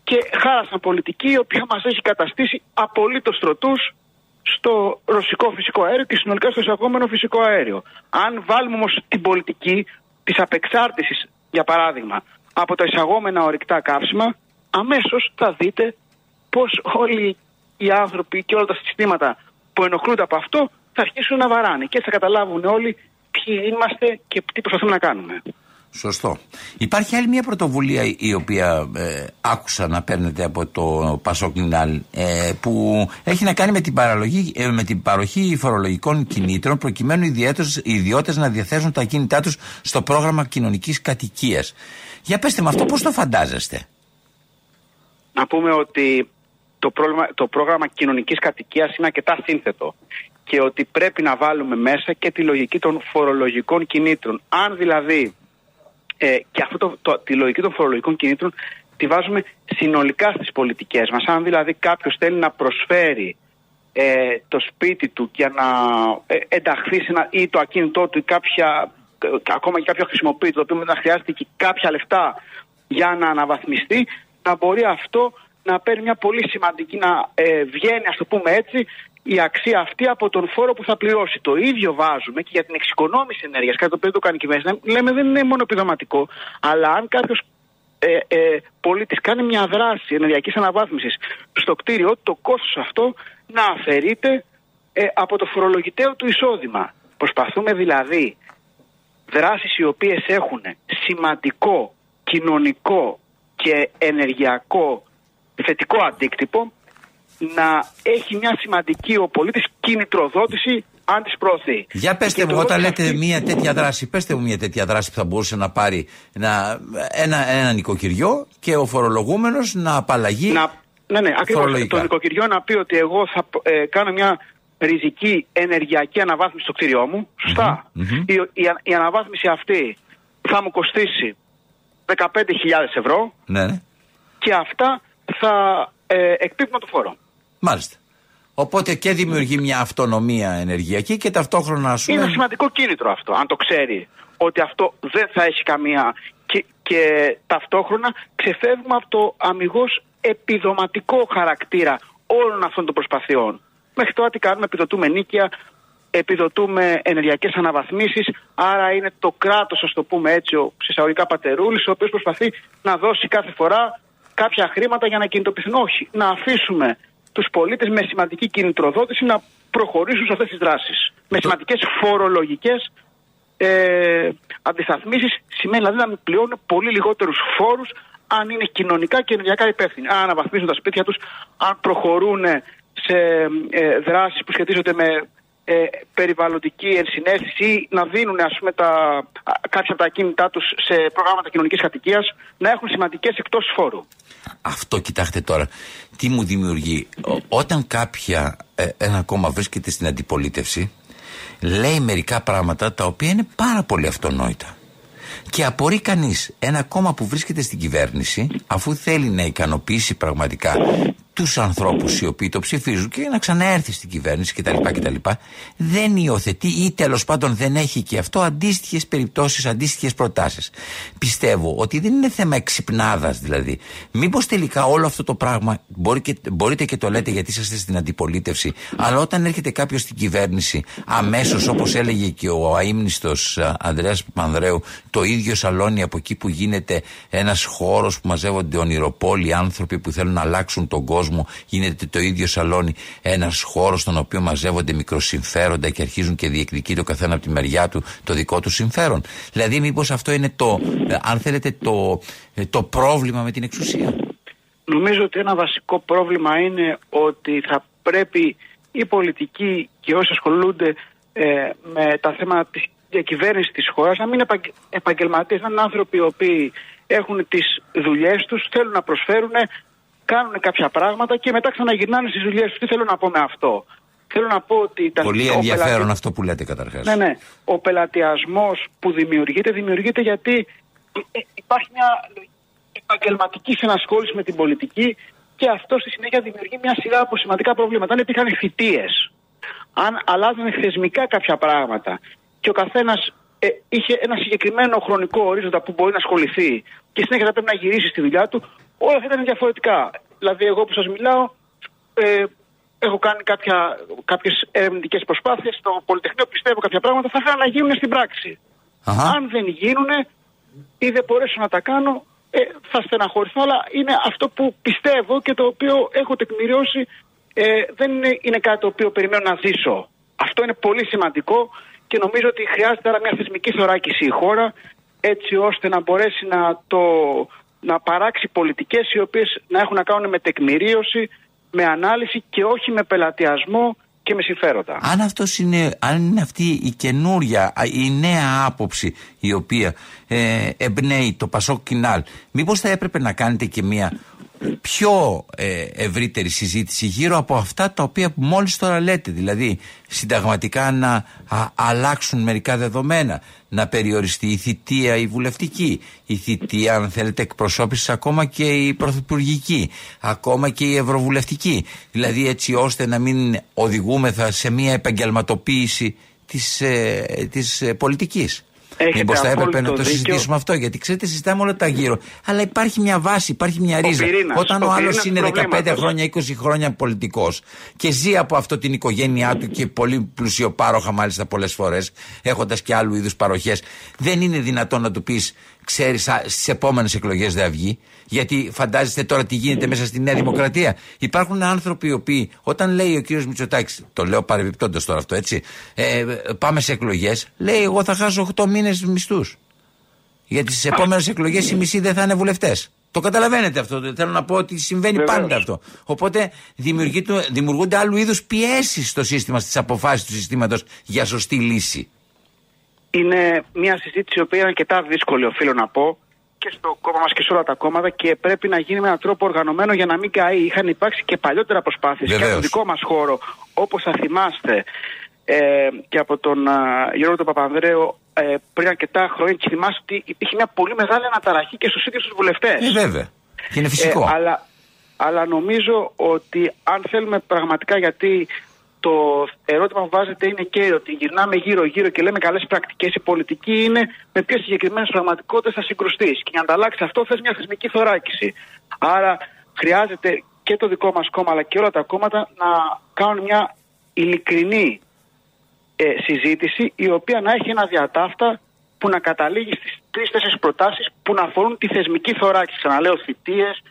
[SPEAKER 14] και χάρασαν πολιτική η οποία μας έχει καταστήσει απολύτως τροτούς στο ρωσικό φυσικό αέριο και συνολικά στο εισαγόμενο φυσικό αέριο. Αν βάλουμε όμως την πολιτική της απεξάρτησης, για παράδειγμα, από τα εισαγόμενα ορυκτά καύσιμα, αμέσως θα δείτε πώς όλοι οι άνθρωποι και όλα τα συστήματα που ενοχλούνται από αυτό θα αρχίσουν να βαράνε και θα καταλάβουν όλοι ποιοι είμαστε και τι προσπαθούμε να κάνουμε.
[SPEAKER 2] Σωστό. Υπάρχει άλλη μια πρωτοβουλία η οποία ε, άκουσα να παίρνετε από το Πασόκνινάλ ε, που έχει να κάνει με την, παραλογή, ε, με την παροχή φορολογικών κινήτρων προκειμένου οι ιδιώτες να διαθέσουν τα κίνητά τους στο πρόγραμμα κοινωνικής κατοικίας. Για πέστε με αυτό πώς το φαντάζεστε;
[SPEAKER 14] Να πούμε ότι το, πρόβλημα, το πρόγραμμα κοινωνικής κατοικίας είναι αρκετά σύνθετο και ότι πρέπει να βάλουμε μέσα και τη λογική των φορολογικών κινήτρων. Αν δηλαδή ε, και αυτό το, τη λογική των φορολογικών κινήτρων τη βάζουμε συνολικά στις πολιτικές μας. Αν δηλαδή κάποιος θέλει να προσφέρει ε, το σπίτι του για να ε, ενταχθεί σε ένα, ή το ακίνητό του ή κάποια, ε, ακόμα και κάποιο χρησιμοποιεί το οποίο μετά χρειάζεται και κάποια λεφτά για να αναβαθμιστεί, να μπορεί αυτό να παίρνει μια πολύ σημαντική, να ε, βγαίνει, ας το πούμε έτσι, η αξία αυτή από τον φόρο που θα πληρώσει. Το ίδιο βάζουμε και για την εξοικονόμηση ενέργειας, κάτι το οποίο το κάνει η κυβέρνηση. Λέμε δεν είναι μόνο επιδοματικό, αλλά αν κάποιος ε, ε, πολίτης κάνει μια δράση ενεργειακής αναβάθμισης στο κτίριο, το κόστος αυτό να αφαιρείται ε, από το φορολογητέο του εισόδημα. Προσπαθούμε δηλαδή δράσεις οι οποίες έχουν σημαντικό κοινωνικό και ενεργειακό θετικό αντίκτυπο να έχει μια σημαντική ο πολίτης κινητροδότηση αν τις προωθεί.
[SPEAKER 2] Για πέστε μου, όταν λέτε μια τέτοια δράση, πέστε μου μια τέτοια δράση που θα μπορούσε να πάρει ένα, ένα, ένα νοικοκυριό και ο φορολογούμενος να απαλλαγεί.
[SPEAKER 14] Να, ναι, ναι, ακριβώς. Το νοικοκυριό να πει ότι εγώ θα ε, κάνω μια ριζική ενεργειακή αναβάθμιση στο κτίριό μου. σωστα Η, η, η, αναβάθμιση αυτή θα μου κοστίσει 15.000 ευρώ.
[SPEAKER 2] Ναι.
[SPEAKER 14] Και αυτά θα ε, εκπίπτουν το φόρο.
[SPEAKER 2] Μάλιστα. Οπότε και δημιουργεί μια αυτονομία ενεργειακή και ταυτόχρονα σου.
[SPEAKER 14] Είναι σημαντικό κίνητρο αυτό, αν το ξέρει ότι αυτό δεν θα έχει καμία. Και, και ταυτόχρονα ξεφεύγουμε από το αμυγός επιδοματικό χαρακτήρα όλων αυτών των προσπαθειών. Μέχρι τώρα τι κάνουμε, επιδοτούμε νίκια, επιδοτούμε ενεργειακές αναβαθμίσεις. Άρα είναι το κράτος, ας το πούμε έτσι, ο συσσαγωγικά πατερούλης, ο οποίος προσπαθεί να δώσει κάθε φορά κάποια χρήματα για να κινητοποιηθούν. Όχι, να αφήσουμε τους πολίτες με σημαντική κινητροδότηση να προχωρήσουν σε αυτές τις δράσεις. Με σημαντικές φορολογικές ε, αντισταθμίσεις. Σημαίνει δηλαδή να πληρώνουν πολύ λιγότερους φόρους αν είναι κοινωνικά και ενεργειακά υπεύθυνοι. Αν αναβαθμίζουν τα σπίτια τους, αν προχωρούν σε ε, δράσεις που σχετίζονται με ε, περιβαλλοντική ενσυναίσθηση ή να δίνουν ας πούμε, τα, κάποια από τα ακίνητά τους σε προγράμματα κοινωνικής κατοικίας να έχουν σημαντικές εκτός φόρου.
[SPEAKER 2] Αυτό κοιτάξτε τώρα, τι μου δημιουργεί. όταν κάποια ε, ένα κόμμα βρίσκεται στην αντιπολίτευση λέει μερικά πράγματα τα οποία είναι πάρα πολύ αυτονόητα. Και απορεί κανείς ένα κόμμα που βρίσκεται στην κυβέρνηση, αφού θέλει να ικανοποιήσει πραγματικά τους ανθρώπους οι οποίοι το ψηφίζουν και να ξαναέρθει στην κυβέρνηση κτλ. κτλ δεν υιοθετεί ή τέλος πάντων δεν έχει και αυτό αντίστοιχες περιπτώσεις, αντίστοιχες προτάσεις. Πιστεύω ότι δεν είναι θέμα εξυπνάδας δηλαδή. Μήπως τελικά όλο αυτό το πράγμα μπορεί και, μπορείτε και το λέτε γιατί είσαστε στην αντιπολίτευση, αλλά όταν έρχεται κάποιος στην κυβέρνηση αμέσως όπως έλεγε και ο αίμνηστο Ανδρέας Πανδρέου, το ίδιο σαλόνι από εκεί που γίνεται ένας χώρος που μαζεύονται ονειροπόλοι άνθρωποι που θέλουν να αλλάξουν τον κόσμο κόσμο γίνεται το ίδιο σαλόνι ένας χώρος στον οποίο μαζεύονται μικροσυμφέροντα και αρχίζουν και διεκδικεί το καθένα από τη μεριά του το δικό του συμφέρον. Δηλαδή, μήπως αυτό είναι το, ε, αν θέλετε, το, ε, το πρόβλημα με την εξουσία;
[SPEAKER 14] Νομίζω ότι ένα βασικό πρόβλημα είναι ότι θα πρέπει οι πολιτικοί και όσοι ασχολούνται ε, με τα θέματα της διακυβέρνησης της χώρας να μην είναι επαγγελματίες, να είναι άνθρωποι οι οποίοι έχουν τις δουλειές τους, θέλουν να προσφέρουν κάνουν κάποια πράγματα και μετά ξαναγυρνάνε στις δουλειές τους. Τι θέλω να πω με αυτό; Θέλω να πω ότι.
[SPEAKER 2] Πολύ ενδιαφέρον αυτό που λέτε καταρχάς.
[SPEAKER 14] Ναι, ναι. Ο πελατειασμό που δημιουργείται, δημιουργείται γιατί ε, υπάρχει μια επαγγελματική συνασχόληση με την πολιτική και αυτό στη συνέχεια δημιουργεί μια σειρά από σημαντικά προβλήματα. Αν υπήρχαν θητείε, αν αλλάζανε θεσμικά κάποια πράγματα και ο καθένας ε, είχε ένα συγκεκριμένο χρονικό ορίζοντα που μπορεί να ασχοληθεί και συνέχεια θα πρέπει να γυρίσει στη δουλειά του, όλα θα ήταν διαφορετικά. Δηλαδή, εγώ που σας μιλάω, ε, έχω κάνει κάποιες ερευνητικές προσπάθειες στο Πολυτεχνείο, πιστεύω κάποια πράγματα θα ήθελα να γίνουν στην πράξη. Αν δεν γίνουν ή δεν μπορέσω να τα κάνω, ε, θα στεναχωρηθώ, αλλά είναι αυτό που πιστεύω και το οποίο έχω τεκμηριώσει. Ε, δεν είναι, είναι κάτι το οποίο περιμένω να ζήσω. Αυτό είναι πολύ σημαντικό και νομίζω ότι χρειάζεται άρα μια θεσμική θωράκιση η χώρα έτσι ώστε να μπορέσει να το να παράξει πολιτικές οι οποίες να έχουν να κάνουν με τεκμηρίωση, με ανάλυση και όχι με πελατειασμό και με συμφέροντα.
[SPEAKER 2] Αν, αυτός είναι, αν είναι αυτή η καινούρια, η νέα άποψη η οποία ε, εμπνέει το Πασόκ Κινάλ, μήπως θα έπρεπε να κάνετε και μια πιο ε, ευρύτερη συζήτηση γύρω από αυτά τα οποία μόλις τώρα λέτε. Δηλαδή συνταγματικά να α, αλλάξουν μερικά δεδομένα, να περιοριστεί η θητεία η βουλευτική, η θητεία αν θέλετε εκπροσώπησης ακόμα και η πρωθυπουργική, ακόμα και η ευρωβουλευτική. Δηλαδή έτσι ώστε να μην οδηγούμεθα σε μια επαγγελματοποίηση της, ε, της ε, πολιτικής. Μήπως θα έπρεπε να το
[SPEAKER 14] δίκιο.
[SPEAKER 2] συζητήσουμε αυτό, γιατί ξέρετε, συζητάμε όλα τα γύρω. Αλλά υπάρχει μια βάση, υπάρχει μια ρίζα.
[SPEAKER 14] πυρήνας,
[SPEAKER 2] Όταν
[SPEAKER 14] ο
[SPEAKER 2] ο άλλος
[SPEAKER 14] πυρήνας
[SPEAKER 2] είναι
[SPEAKER 14] του
[SPEAKER 2] 15
[SPEAKER 14] προβλήματος.
[SPEAKER 2] χρόνια, 20 χρόνια πολιτικός και ζει από αυτό την οικογένειά του και πολύ πλουσιοπάροχα μάλιστα πολλές φορές, έχοντας και άλλου είδους παροχές, δεν είναι δυνατόν να του πεις, ξέρεις, στις επόμενες εκλογές δεν θα βγει. Γιατί φαντάζεστε τώρα τι γίνεται μέσα στη Νέα Δημοκρατία. Υπάρχουν άνθρωποι οι οποίοι, όταν λέει ο κύριος Μητσοτάκης, το λέω παρεμπιπτόντως τώρα αυτό έτσι, ε, πάμε σε εκλογές, λέει: Εγώ θα χάσω 8 μήνες μισθούς. Γιατί στις επόμενες εκλογές οι μισοί δεν θα είναι βουλευτές. Το καταλαβαίνετε αυτό. Θέλω να πω ότι συμβαίνει
[SPEAKER 14] Βεβαίως.
[SPEAKER 2] πάντα αυτό. Οπότε δημιουργείται- δημιουργούνται άλλου είδους πιέσεις στο σύστημα, στις αποφάσεις του συστήματος για σωστή λύση.
[SPEAKER 14] Είναι μια συζήτηση η οποία είναι αρκετά δύσκολη, οφείλω να πω, και στο κόμμα μας και σε όλα τα κόμματα και πρέπει να γίνει με έναν τρόπο οργανωμένο για να μην καεί. Είχαν υπάρξει και παλιότερα προσπάθειες και από
[SPEAKER 2] Βεβαίως.
[SPEAKER 14] τον δικό μας χώρο, όπως θα θυμάστε, ε, και από τον α, Γιώργο τον Παπανδρέο ε, πριν αρκετά χρόνια. Και θυμάστε ότι υπήρχε μια πολύ μεγάλη αναταραχή και στους ίδιους τους βουλευτές.
[SPEAKER 2] Ε, βέβαια. Και είναι φυσικό.
[SPEAKER 14] Ε, αλλά, αλλά νομίζω ότι αν θέλουμε πραγματικά, γιατί το ερώτημα που βάζετε είναι και ότι γυρνάμε γύρω-γύρω και λέμε καλές πρακτικές. Η πολιτική είναι με ποιε συγκεκριμένες πραγματικότητες θα συγκρουστείς. Και για να ανταλλάξει αυτό θες μια θεσμική θωράκιση. Άρα χρειάζεται και το δικό μας κόμμα αλλά και όλα τα κόμματα να κάνουν μια ειλικρινή ε, συζήτηση η οποία να έχει ένα διατάφτα που να καταλήγει στις τρεις-τέσσερις προτάσεις που να αφορούν τη θεσμική θωράκιση. Ξαναλέω θητείες,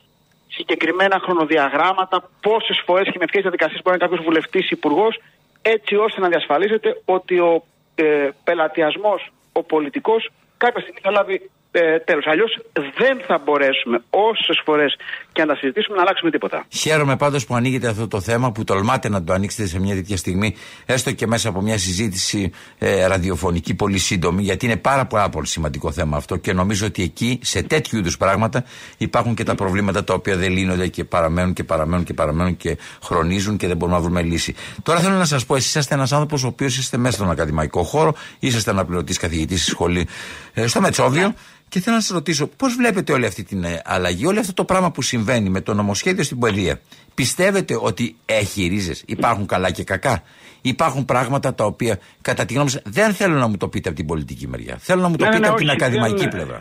[SPEAKER 14] συγκεκριμένα χρονοδιαγράμματα, πόσες φορές και με ποιες διαδικασίες μπορεί να είναι κάποιος βουλευτής υπουργός, έτσι ώστε να διασφαλίζεται ότι ο ε, πελατειασμός, ο πολιτικός, κάποια στιγμή θα λάβει ε, τέλος. Αλλιώς δεν θα μπορέσουμε όσες φορές και να τα συζητήσουμε να αλλάξουμε τίποτα.
[SPEAKER 2] Χαίρομαι πάντως που ανοίγετε αυτό το θέμα, που τολμάτε να το ανοίξετε σε μια τέτοια στιγμή, έστω και μέσα από μια συζήτηση ε, ραδιοφωνική πολύ σύντομη, γιατί είναι πάρα, πάρα πολύ σημαντικό θέμα αυτό και νομίζω ότι εκεί, σε τέτοιου είδους πράγματα, υπάρχουν και τα προβλήματα τα οποία δεν λύνονται και παραμένουν και παραμένουν και παραμένουν και χρονίζουν και δεν μπορούμε να βρούμε λύση. Τώρα θέλω να σας πω, εσείς είσαστε ένας άνθρωπος ο οποίος είστε μέσα στον ακαδημαϊκό χώρο, είσαστε αναπληρωτής καθηγητής στη σχολή ε, στο Μετσόβιο. Και θέλω να σας ρωτήσω, πώς βλέπετε όλη αυτή την ε, αλλαγή, όλο αυτό το πράγμα που συμβαίνει με το νομοσχέδιο στην παιδεία. Πιστεύετε ότι έχει ρίζες, υπάρχουν καλά και κακά; Υπάρχουν πράγματα τα οποία, κατά τη γνώμη σας, δεν θέλω να μου το πείτε από την πολιτική μεριά. Θέλω να μου το
[SPEAKER 14] Ναι, ναι,
[SPEAKER 2] πείτε
[SPEAKER 14] ναι,
[SPEAKER 2] από την
[SPEAKER 14] όχι,
[SPEAKER 2] ακαδημαϊκή
[SPEAKER 14] δεν-
[SPEAKER 2] πλευρά.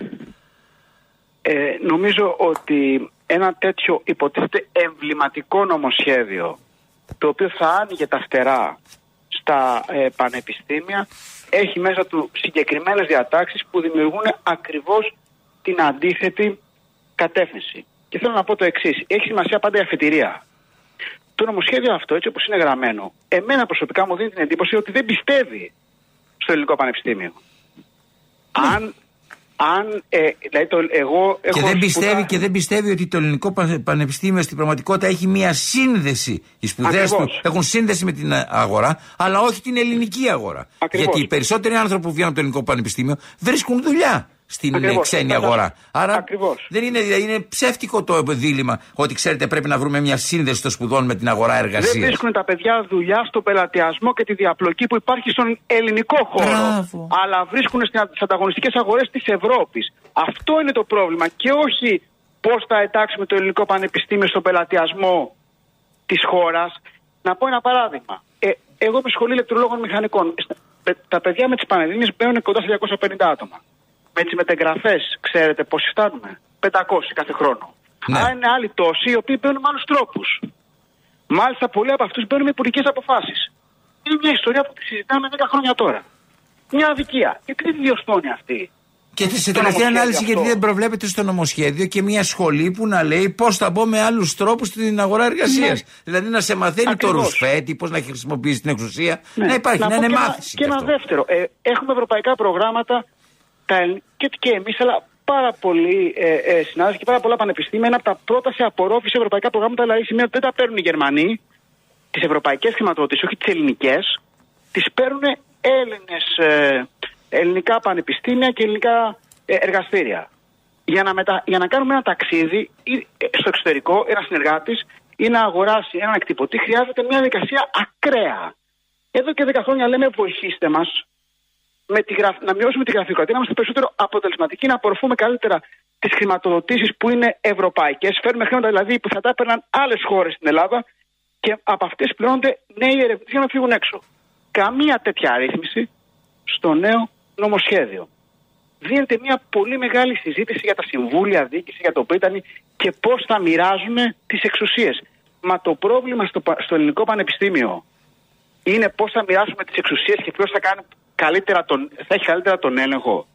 [SPEAKER 14] Ε, νομίζω ότι ένα τέτοιο υποτίθεται εμβληματικό νομοσχέδιο το οποίο θα άνοιγε τα φτερά στα ε, πανεπιστήμια έχει μέσα του συγκεκριμένες διατάξεις που δημιουργούν ακριβώς την αντίθετη κατεύθυνση. Και θέλω να πω το εξής. Έχει σημασία πάντα η αφετηρία. Το νομοσχέδιο αυτό, έτσι όπως είναι γραμμένο, εμένα προσωπικά μου δίνει την εντύπωση ότι δεν πιστεύει στο ελληνικό πανεπιστήμιο. Αν, αν ε, δηλαδή το, εγώ
[SPEAKER 2] Και
[SPEAKER 14] έχω
[SPEAKER 2] δεν, πιστεύει,
[SPEAKER 14] σπουδάσει-
[SPEAKER 2] και δεν πιστεύει ότι το ελληνικό πα- πανεπιστήμιο στην πραγματικότητα έχει μία σύνδεση. Οι σπουδέ του
[SPEAKER 14] Ακριβώς.
[SPEAKER 2] έχουν σύνδεση με την ε, αγορά, αλλά όχι την ελληνική αγορά.
[SPEAKER 14] Ακριβώς.
[SPEAKER 2] Γιατί οι περισσότεροι άνθρωποι που βγαίνουν από το ελληνικό πανεπιστήμιο βρίσκουν δουλειά στην ε,
[SPEAKER 14] Ακριβώς.
[SPEAKER 2] ξένη
[SPEAKER 14] Καλά.
[SPEAKER 2] αγορά. Άρα
[SPEAKER 14] Ακριβώς.
[SPEAKER 2] δεν είναι, δηλαδή είναι ψεύτικο το δίλημα ότι ξέρετε πρέπει να βρούμε μια σύνδεση των σπουδών με την αγορά
[SPEAKER 14] Δεν
[SPEAKER 2] εργασία.
[SPEAKER 14] βρίσκουν τα παιδιά δουλειά στο πελατειασμό και τη διαπλοκή που υπάρχει στον ελληνικό χώρο.
[SPEAKER 2] Μπράβο.
[SPEAKER 14] Αλλά βρίσκουν στις ανταγωνιστικές αγορές της Ευρώπης. Αυτό είναι το πρόβλημα. Και όχι πώς θα εντάξουμε το ελληνικό πανεπιστήμιο στον πελατειασμό της χώρας. Να πω ένα παράδειγμα. Ε, εγώ είμαι σχολή ηλεκτρολόγων μηχανικών. Στα- πε- Τα παιδιά με τις πανελλήνιες μπαίνουν κοντά στα 250 άτομα. Με τις μετεγραφές, ξέρετε πόσοι φτάνουμε. 500 κάθε χρόνο.
[SPEAKER 2] Ναι.
[SPEAKER 14] Άρα είναι άλλοι τόσοι οι οποίοι μπαίνουν με άλλους τρόπους. Μάλιστα, πολλοί από αυτούς μπαίνουν με υπουργικές αποφάσεις. Είναι μια ιστορία που τη συζητάμε 10 χρόνια τώρα. Μια αδικία. Γιατί δεν διορθώνει αυτή;
[SPEAKER 2] Και σε
[SPEAKER 14] Το
[SPEAKER 2] τελευταία
[SPEAKER 14] νομοσχέδιο
[SPEAKER 2] ανάλυση,
[SPEAKER 14] αυτό.
[SPEAKER 2] γιατί δεν προβλέπεται στο νομοσχέδιο και μια σχολή που να λέει πώς θα μπω με άλλους τρόπους στην αγορά εργασίας.
[SPEAKER 14] Ναι.
[SPEAKER 2] Δηλαδή να σε μαθαίνει το
[SPEAKER 14] Ακριβώς.
[SPEAKER 2] ρουσφέτη, πώς να χρησιμοποιήσει την εξουσία.
[SPEAKER 14] Ναι.
[SPEAKER 2] Να υπάρχει, να,
[SPEAKER 14] πω
[SPEAKER 2] είναι
[SPEAKER 14] και ένα-
[SPEAKER 2] μάθηση.
[SPEAKER 14] Και
[SPEAKER 2] γι'
[SPEAKER 14] ένα
[SPEAKER 2] αυτό.
[SPEAKER 14] δεύτερο. Ε, έχουμε ευρωπαϊκά προγράμματα τα, ελ- και, και εμείς, αλλά πάρα πολλοί ε, ε, συνάδελφοι και πάρα πολλά πανεπιστήμια. Είναι από τα πρώτα σε απορρόφηση ευρωπαϊκά προγράμματα, δηλαδή σημαίνει ότι δεν τα παίρνουν οι Γερμανοί, τις ευρωπαϊκές χρηματοδοτήσεις, όχι τις ελληνικές. Τις παίρνουν Έλληνες ελληνικά πανεπιστήμια και ελληνικά ε, εργαστήρια. για να, μετα... για να κάνουμε ένα ταξίδι ή, ε, στο εξωτερικό, ένας συνεργάτης ή να αγοράσει έναν εκτυπωτή, χρειάζεται μια διαδικασία ακραία. Εδώ και 10 χρόνια λέμε βοηθήστε μα να μειώσουμε τη γραφειοκρατία, να είμαστε περισσότερο αποτελεσματικοί, να απορροφούμε καλύτερα τις χρηματοδοτήσεις που είναι ευρωπαϊκές. Φέρνουμε χρήματα δηλαδή που θα τα έπαιρναν άλλες χώρες στην Ελλάδα και από αυτές πληρώνονται νέοι ερευνητές για να φύγουν έξω. Καμία τέτοια αρρύθμιση στο νέο νομοσχέδιο. Δίνεται μια πολύ μεγάλη συζήτηση για τα συμβούλια διοίκηση, για το πρίτανη και πώς θα μοιράζουν τις εξουσίες. Μα το πρόβλημα στο, στο ελληνικό πανεπιστήμιο είναι πώς θα μοιράσουμε τις εξουσίες και ποιος θα, κάνει καλύτερα τον, θα έχει καλύτερα τον έλεγχο.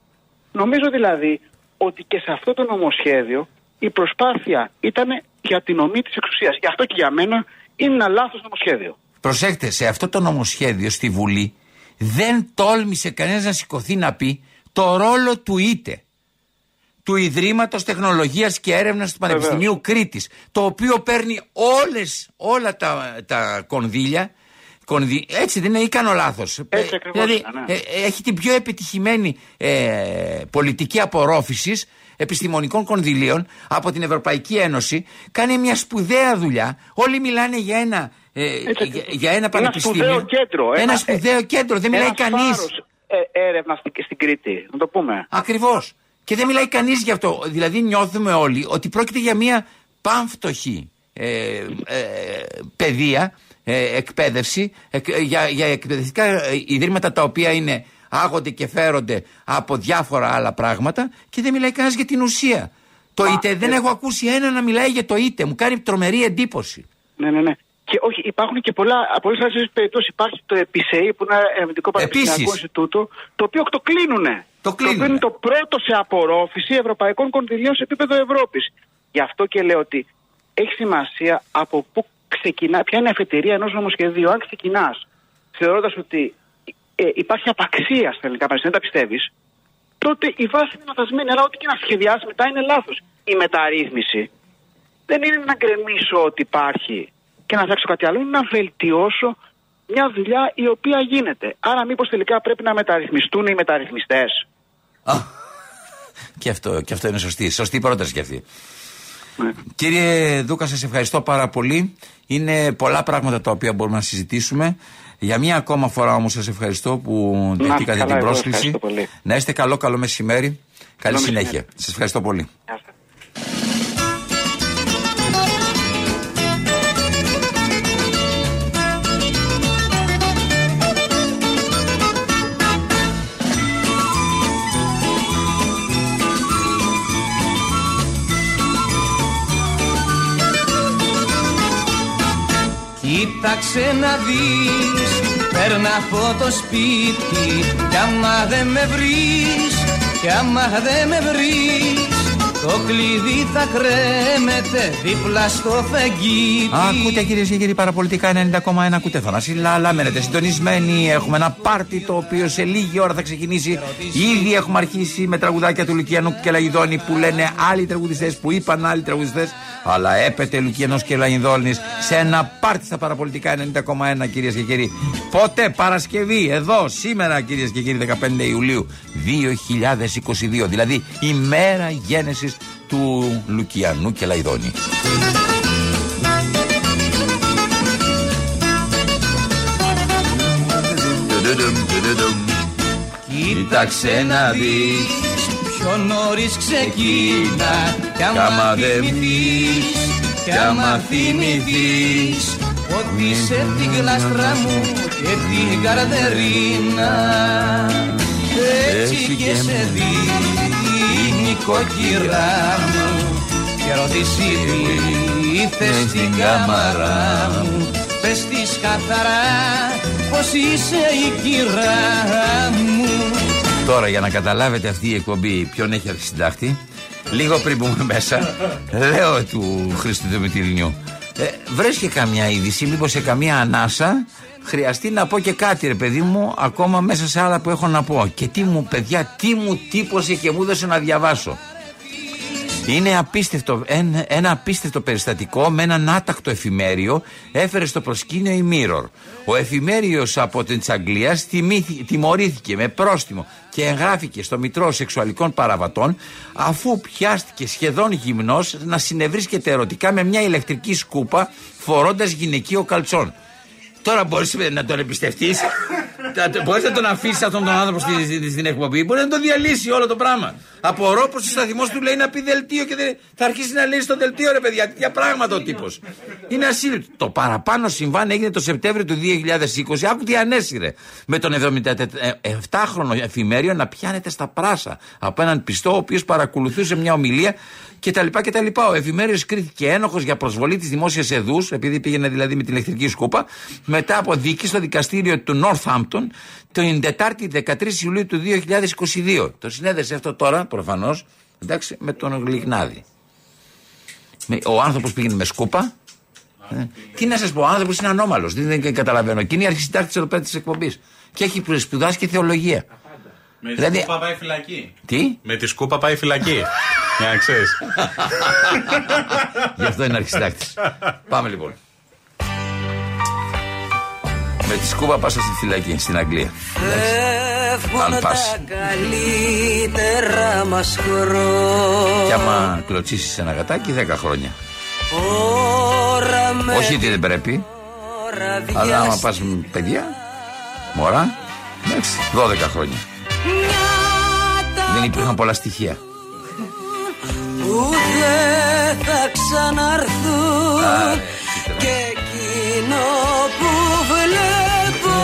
[SPEAKER 14] Νομίζω δηλαδή ότι και σε αυτό το νομοσχέδιο η προσπάθεια ήταν για την ομή της εξουσίας. Γι' αυτό και για μένα είναι ένα λάθος νομοσχέδιο.
[SPEAKER 2] Προσέξτε, σε αυτό το νομοσχέδιο στη Βουλή δεν τόλμησε κανένας να σηκωθεί να πει το ρόλο του ΙΤΕ του Ιδρύματος Τεχνολογίας και Έρευνας του Πανεπιστημίου Κρήτης το οποίο παίρνει όλες, όλα τα, τα κονδύλια έτσι δεν είναι ή κάνω λάθος
[SPEAKER 14] Έτσι
[SPEAKER 2] δηλαδή
[SPEAKER 14] ναι.
[SPEAKER 2] ε, έχει την πιο επιτυχημένη ε, πολιτική απορρόφησης επιστημονικών κονδυλίων από την Ευρωπαϊκή Ένωση κάνει μια σπουδαία δουλειά όλοι μιλάνε για ένα ε, για, για ένα πανεπιστήμιο.
[SPEAKER 14] Ένα σπουδαίο κέντρο.
[SPEAKER 2] Ένα, σπουδαίο κέντρο. Δεν μιλάει κανείς.
[SPEAKER 14] Ε, έρευνα στην, στην Κρήτη, να το πούμε.
[SPEAKER 2] Ακριβώς. Και δεν μιλάει κανείς γι' αυτό. Δηλαδή νιώθουμε όλοι ότι πρόκειται για μια πανφτωχή ε, ε, παιδεία, ε, εκπαίδευση, για, για εκπαιδευτικά ιδρύματα τα οποία είναι άγονται και φέρονται από διάφορα άλλα πράγματα και δεν μιλάει κανένας για την ουσία. Το ΙΤΕ, δεν έχω ακούσει ένα να μιλάει για το ΙΤΕ. Μου κάνει τρομερή εντύπωση.
[SPEAKER 14] Ναι, ναι, ναι. Και όχι, υπάρχουν και πολλά, πολλές άλλες περιπτώσεις. Υπάρχει το ΕΠΙΣΕΗ που είναι ένα ερευνητικό πανεπιστημιακό Ινστιτούτο, το οποίο το κλείνουνε.
[SPEAKER 2] Το κλείνουνε.
[SPEAKER 14] Το οποίο είναι το πρώτο σε απορρόφηση ευρωπαϊκών κονδυλίων σε επίπεδο Ευρώπης. Γι' αυτό και λέω ότι έχει σημασία από πού ξεκινά, ποια είναι η αφετηρία ενός νομοσχεδίου. Αν ξεκινάς θεωρώντας ότι ε, υπάρχει απαξία στα ελληνικά πανεπιστήμια, δεν τα πιστεύεις, τότε η βάση είναι λαθασμένη. Αλλά ό,τι και να σχεδιάσεις μετά είναι λάθος. Η μεταρρύθμιση δεν είναι να γκρεμίσω ότι υπάρχει και να φτιάξω κάτι άλλο, είναι να βελτιώσω μια δουλειά η οποία γίνεται. Άρα, μήπως τελικά πρέπει να μεταρρυθμιστούν οι μεταρρυθμιστές;
[SPEAKER 2] Και αυτό, και αυτό είναι σωστή. Σωστή πρόταση και αυτή. Ναι. Κύριε Δούκα, σας ευχαριστώ πάρα πολύ. Είναι πολλά πράγματα τα οποία μπορούμε να συζητήσουμε. Για μία ακόμα φορά όμως σας ευχαριστώ που δεχτήκατε την πρόσκληση. Να είστε καλό, καλό μεσημέρι. Καλή συνέχεια. Σας ευχαριστώ πολύ.
[SPEAKER 3] Κοίταξε να δεις Παίρνα από το σπίτι Κι άμα δεν με βρεις Κι άμα δεν με βρεις το κλειδί θα κρέμεται δίπλα στο φεγγίτι.
[SPEAKER 2] Ακούτε κυρίες και κύριοι παραπολιτικά 90,1 ακούτε Θανάση Λάλα. Μένετε συντονισμένοι. Έχουμε ένα πάρτι το οποίο σε λίγη ώρα θα ξεκινήσει. Ήδη έχουμε αρχίσει με τραγουδάκια του Λουκιανού και Λαϊδόνη που λένε άλλοι τραγουδιστές που είπαν άλλοι τραγουδιστές. Αλλά έπεται Λουκιανός και Λαϊδόνης σε ένα πάρτι στα παραπολιτικά 90,1 κυρίες και κύριοι. Πότε; Παρασκευή εδώ σήμερα κυρίες και κύριοι 15 Ιουλίου 2022. Δηλαδή η μέρα γέννηση του Λουκιανού και Λαϊδόνη.
[SPEAKER 3] Κοίταξε να δεις Πιο νωρίς ξεκίνα Κι άμα θυμηθείς Κι άμα θυμηθείς Ότι είσαι την γλάστρα μου Και την καρδερίνα. Έτσι και σε δεις νοικοκυρά μου και ρωτήσει τι θες στην κάμαρα μου. Πες της καθαρά πως είσαι η κυρά μου
[SPEAKER 2] Τώρα για να καταλάβετε αυτή η εκπομπή ποιον έχει αρχισυντάχτη Λίγο πριν μπούμε μέσα Λέω του Χρήστο Δημητρινιού ε, Βρες και καμιά είδηση Μήπως σε καμία ανάσα χρειαστεί να πω και κάτι ρε παιδί μου ακόμα μέσα σε άλλα που έχω να πω και τι μου παιδιά τι μου τύπωσε και μου έδωσε να διαβάσω Είναι απίστευτο, ένα, ένα απίστευτο περιστατικό με έναν άτακτο εφημέριο έφερε στο προσκήνιο η Mirror. Ο εφημέριος από την Αγγλίας τιμωρήθηκε με πρόστιμο και εγγράφηκε στο Μητρό Σεξουαλικών Παραβατών αφού πιάστηκε σχεδόν γυμνός να συνευρίσκεται ερωτικά με μια ηλεκτρική σκούπα φορώντας γυναικείο καλτσόν. Τώρα μπορείς να τον εμπιστευτείς. μπορείς να τον αφήσεις αυτόν τον άνθρωπο στη, στην εκπομπή. Μπορεί να τον διαλύσει όλο το πράγμα. Απορώ πως ο σταθμός του λέει να πει δελτίο και δεν... θα αρχίσει να λέει στο δελτίο ρε παιδιά. Τέτοια πράγματα ο τύπος. Είναι ασύλληπτο. Το παραπάνω συμβάν έγινε το Σεπτέμβριο του 2020. Άκου τι ανέσυρε. Με τον 77χρονο εφημέριο να πιάνεται στα πράσα από έναν πιστό ο οποίος παρακολουθούσε μια ομιλία κτλ. κτλ. Ο Εφημέριο κρίθηκε ένοχος για προσβολή της δημόσιας εδούς, επειδή πήγαινε δηλαδή με την ηλεκτρική σκούπα, μετά από δίκη στο δικαστήριο του Northampton την Τετάρτη 13 Ιουλίου του 2022. Το συνέδεσε αυτό τώρα, προφανώς, με τον Γλυγνάδη. Ο άνθρωπος πήγαινε με σκούπα. Ε, τι να σας πω, ο άνθρωπος είναι ανώμαλος. Δεν, δεν καταλαβαίνω. Και είναι η αρχισυντάκτης εδώ πέρα της εκπομπής. Και έχει σπουδάσει και θεολογία.
[SPEAKER 12] Με τη δηλαδή... σκούπα πάει φυλακή.
[SPEAKER 2] Τι;
[SPEAKER 12] Με τη σκούπα πάει φυλακή. Για να ξέρεις.
[SPEAKER 2] Γι' αυτό είναι αρχισυντάκτης. Πάμε λοιπόν. Με τη σκούπα πάσα στη φυλακή στην Αγγλία.
[SPEAKER 4] Αν πας. καλύτερα μας χρόνια.
[SPEAKER 2] Κι άμα κλωτσίσεις ένα γατάκι 10 χρόνια. Όχι ότι δεν πρέπει. Αλλά άμα πας με παιδιά, μωρά, εντάξει, 12 χρόνια. Δεν υπήρχαν πολλά στοιχεία.
[SPEAKER 4] Που δεν θα ξαναρθούν. Και εκείνο που βλέπω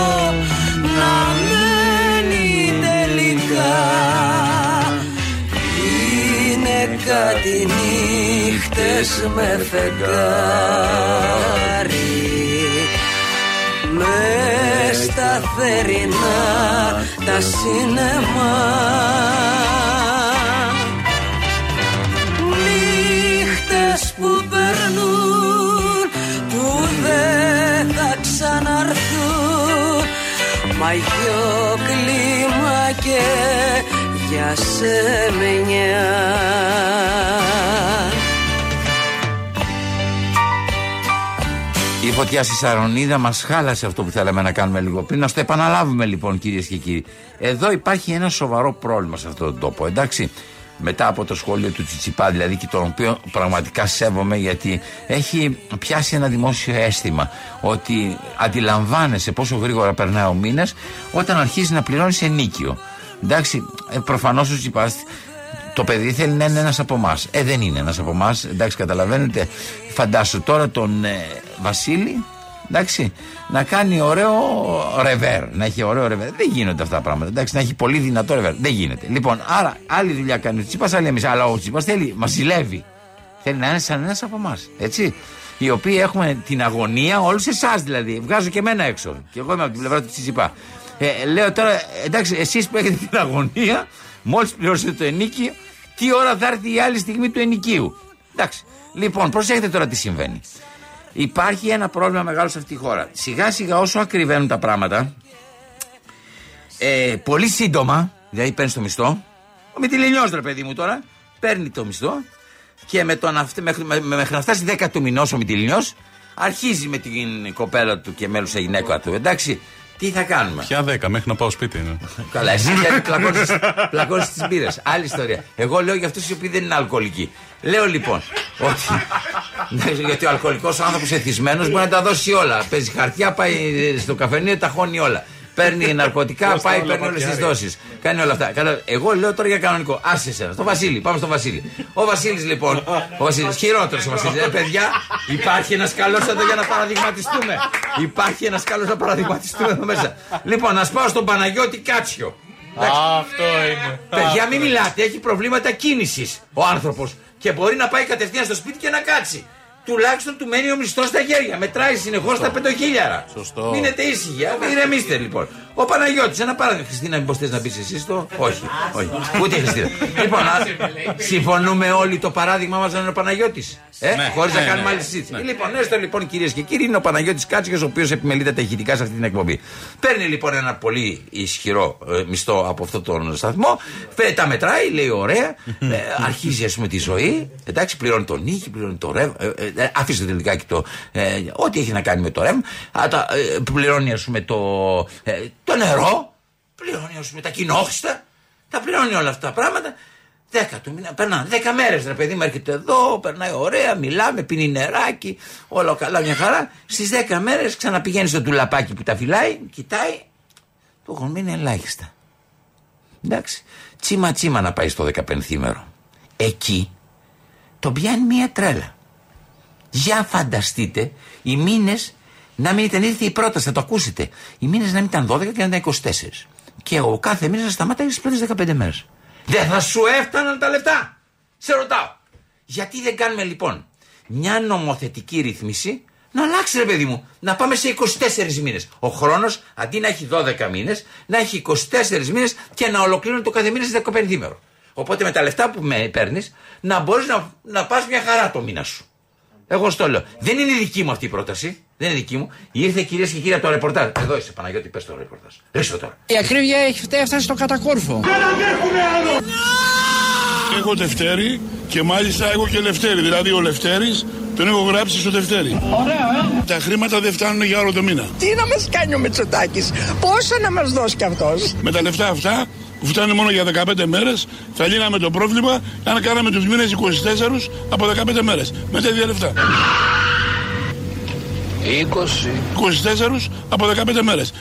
[SPEAKER 4] να μένει τελικά είναι κάτι νύχτες με φεγγάρι. Μες στα θερινά τα σινεμά Νύχτες που περνούν που δεν θα ξαναρθούν μαγιό κλίμα και για σεμενιά
[SPEAKER 2] Η φωτιά στη Σαρονίδα μας χάλασε αυτό που θέλαμε να κάνουμε λίγο πριν. Να το επαναλάβουμε λοιπόν, κυρίες και κύριοι. Εδώ υπάρχει ένα σοβαρό πρόβλημα σε αυτόν τον τόπο, εντάξει. Μετά από το σχόλιο του Τσιτσιπά, δηλαδή και τον οποίο πραγματικά σέβομαι, γιατί έχει πιάσει ένα δημόσιο αίσθημα ότι αντιλαμβάνεσαι πόσο γρήγορα περνάει ο μήνας όταν αρχίζει να πληρώνεις ενίκιο. Εντάξει, ε, προφανώς ο Τσιτσιπά το παιδί θέλει να είναι ένας από εμάς. Ε, δεν είναι ένας από εμάς. Εντάξει, καταλαβαίνετε. Φαντάσου τώρα τον ε, Βασίλη, εντάξει, να κάνει ωραίο ρεβέρ. Να έχει ωραίο ρεβέρ. Δεν γίνονται αυτά τα πράγματα. Εντάξει, να έχει πολύ δυνατό ρεβέρ. Δεν γίνεται. Λοιπόν, άρα άλλη δουλειά κάνει ο Τσίπας, άλλη εμείς. Αλλά ο Τσίπας θέλει, μας ζηλεύει. Θέλει να είναι σαν ένας από εμάς. Έτσι. Οι οποίοι έχουμε την αγωνία, όλους εσάς δηλαδή. Βγάζω και εμένα έξω. Και εγώ είμαι από την πλευρά του Τσιτσιπά. Ε, λέω τώρα, εντάξει, εσείς που έχετε την αγωνία, μόλις πληρώσετε το ενίκιο, τι ώρα θα έρθει η άλλη στιγμή του ενοικίου. Εντάξει. Λοιπόν, προσέχετε τώρα τι συμβαίνει. Υπάρχει ένα πρόβλημα μεγάλο σε αυτή τη χώρα. Σιγά σιγά όσο ακριβένουν τα πράγματα, ε, πολύ σύντομα, δηλαδή παίρνεις το μισθό, ο Μητυλινιό ρε παιδί μου τώρα, παίρνει το μισθό και με τον, μέχρι, μέχρι να φτάσει 10 του μηνός ο Μητυλινιό, αρχίζει με την κοπέλα του και μέλο σε γυναίκα του. Εντάξει, τι θα κάνουμε;
[SPEAKER 12] Ποια δέκα, μέχρι να πάω σπίτι είναι.
[SPEAKER 2] Καλά, εσύ πλακώνει τις μπύρες. Άλλη ιστορία. Εγώ λέω για αυτούς οι οποίοι δεν είναι αλκοολικοί. Λέω λοιπόν ότι. Ναι, γιατί ο αλκοολικός άνθρωπος εθισμένος μπορεί να τα δώσει όλα. Παίζει χαρτιά, πάει στο καφενείο, τα χώνει όλα. Παίρνει ναρκωτικά, πάει, παίρνει όλες τις δόσεις. Κάνει όλα αυτά. Εγώ λέω τώρα για κανονικό. Άσε εσένα, στο Βασίλη, πάμε στο Βασίλη. Ο Βασίλης λοιπόν, ο Βασίλης, χειρότερος ο Βασίλης. Ε, παιδιά, υπάρχει ένας καλός εδώ για να παραδειγματιστούμε. Υπάρχει ένας καλός να παραδειγματιστούμε εδώ μέσα. Λοιπόν, να σπάω στον Παναγιώτη Κάτσιο.
[SPEAKER 12] Αυτό είναι.
[SPEAKER 2] Παιδιά, μην μιλάτε, έχει προβλήματα κίνησης ο άνθρωπος. Και μπορεί να πάει κατευθείαν στο σπίτι και να κάτσει τουλάχιστον του μένει ο μισθός στα χέρια. Μετράει συνεχώς τα πεντοχίλιαρα.
[SPEAKER 12] Σωστό.
[SPEAKER 2] Μείνετε ήσυχοι, ηρεμήστε λοιπόν. Ο Παναγιώτης, ένα παράδειγμα. Χριστίνα, μήπως θες να πεις εσύ το. Όχι, όχι. Ούτε η Χριστίνα. λοιπόν, α, συμφωνούμε όλοι το παράδειγμα μας να είναι ο Παναγιώτης. Ε,
[SPEAKER 12] Ναι,
[SPEAKER 2] Χωρίς
[SPEAKER 12] ναι,
[SPEAKER 2] να κάνουμε
[SPEAKER 12] ναι.
[SPEAKER 2] άλλη συζήτηση. Λοιπόν, έστω λοιπόν κυρίες και κύριοι, είναι ο Παναγιώτης Κάτσικος, ο οποίος επιμελείται τα ηχητικά σε αυτή την εκπομπή. Παίρνει λοιπόν ένα πολύ ισχυρό ε, μισθό από αυτόν τον σταθμό, φε- τα μετράει, λέει ωραία, ε, αρχίζει ας πούμε τη ζωή, εντάξει, πληρώνει τον νίκη, πληρώνει το ρεύμα, ε, ε, αφήστε τελικά και το. Ε, ό,τι έχει να κάνει με το ρεύμα, α, τα, ε, πληρώνει ας πούμε το, ε, το νερό, πληρώνει α πούμε τα κοινόχρηστα, τα πληρώνει όλα αυτά τα πράγματα. Δέκα του μήνα, περνάνε δέκα μέρες ρε παιδί μου, έρχεται εδώ, περνάει ωραία, μιλάμε, πίνει νεράκι, όλα καλά, μια χαρά. Στις δέκα μέρες ξαναπηγαίνει στο τουλαπάκι που τα φυλάει, κοιτάει, το έχουν μείνει ελάχιστα. Εντάξει. Τσίμα τσίμα να πάει στο 15 μέρο. Εκεί τον πιάνει μια τρέλα. Για φανταστείτε οι μήνες να μην ήταν ήρθε η πρόταση, θα το ακούσετε. Οι μήνες να μην ήταν 12 και να ήταν 24. Και ο κάθε μήνας να σταματάει στις πρώτες 15 μέρες. Δεν θα σου έφταναν τα λεφτά. Σε ρωτάω. Γιατί δεν κάνουμε λοιπόν μια νομοθετική ρύθμιση να αλλάξει ρε παιδί μου, να πάμε σε 24 μήνες. Ο χρόνος αντί να έχει 12 μήνες, να έχει 24 μήνες και να ολοκληρώνει το κάθε μήνα σε 15 μέρο. Οπότε με τα λεφτά που με παίρνεις, να μπορείς να, να πας μια χαρά το μήνα σου. Εγώ στο λέω. Δεν είναι δική μου αυτή η πρόταση. Δεν είναι δική μου. Ήρθε κυρίες και κύριοι από το ρεπορτάζ. Εδώ είσαι Παναγιώτη, πες το ρεπορτάζ. Ρίξτε το τώρα.
[SPEAKER 7] Η ακρίβεια έχει έφτασε στο κατακόρφο.
[SPEAKER 8] Έχω Δευτέρη και μάλιστα έχω και Λευτέρη. Δηλαδή ο Λευτέρης τον έχω γράψει στο Δευτέρη.
[SPEAKER 9] Ωραία, ε.
[SPEAKER 8] Τα χρήματα δεν φτάνουν για όλο το μήνα.
[SPEAKER 9] Τι να μας κάνει ο Μητσοτάκης, πόσο να μας δώσει κι αυτός;
[SPEAKER 8] Με τα λεφτά αυτά που φτάνουν μόνο για 15 μέρες θα λύναμε το πρόβλημα αν κάναμε τους μήνες 24 από 15 μέρες. Με τα ίδια λεφτά.
[SPEAKER 9] 20.
[SPEAKER 8] 24 από 15 μέρες.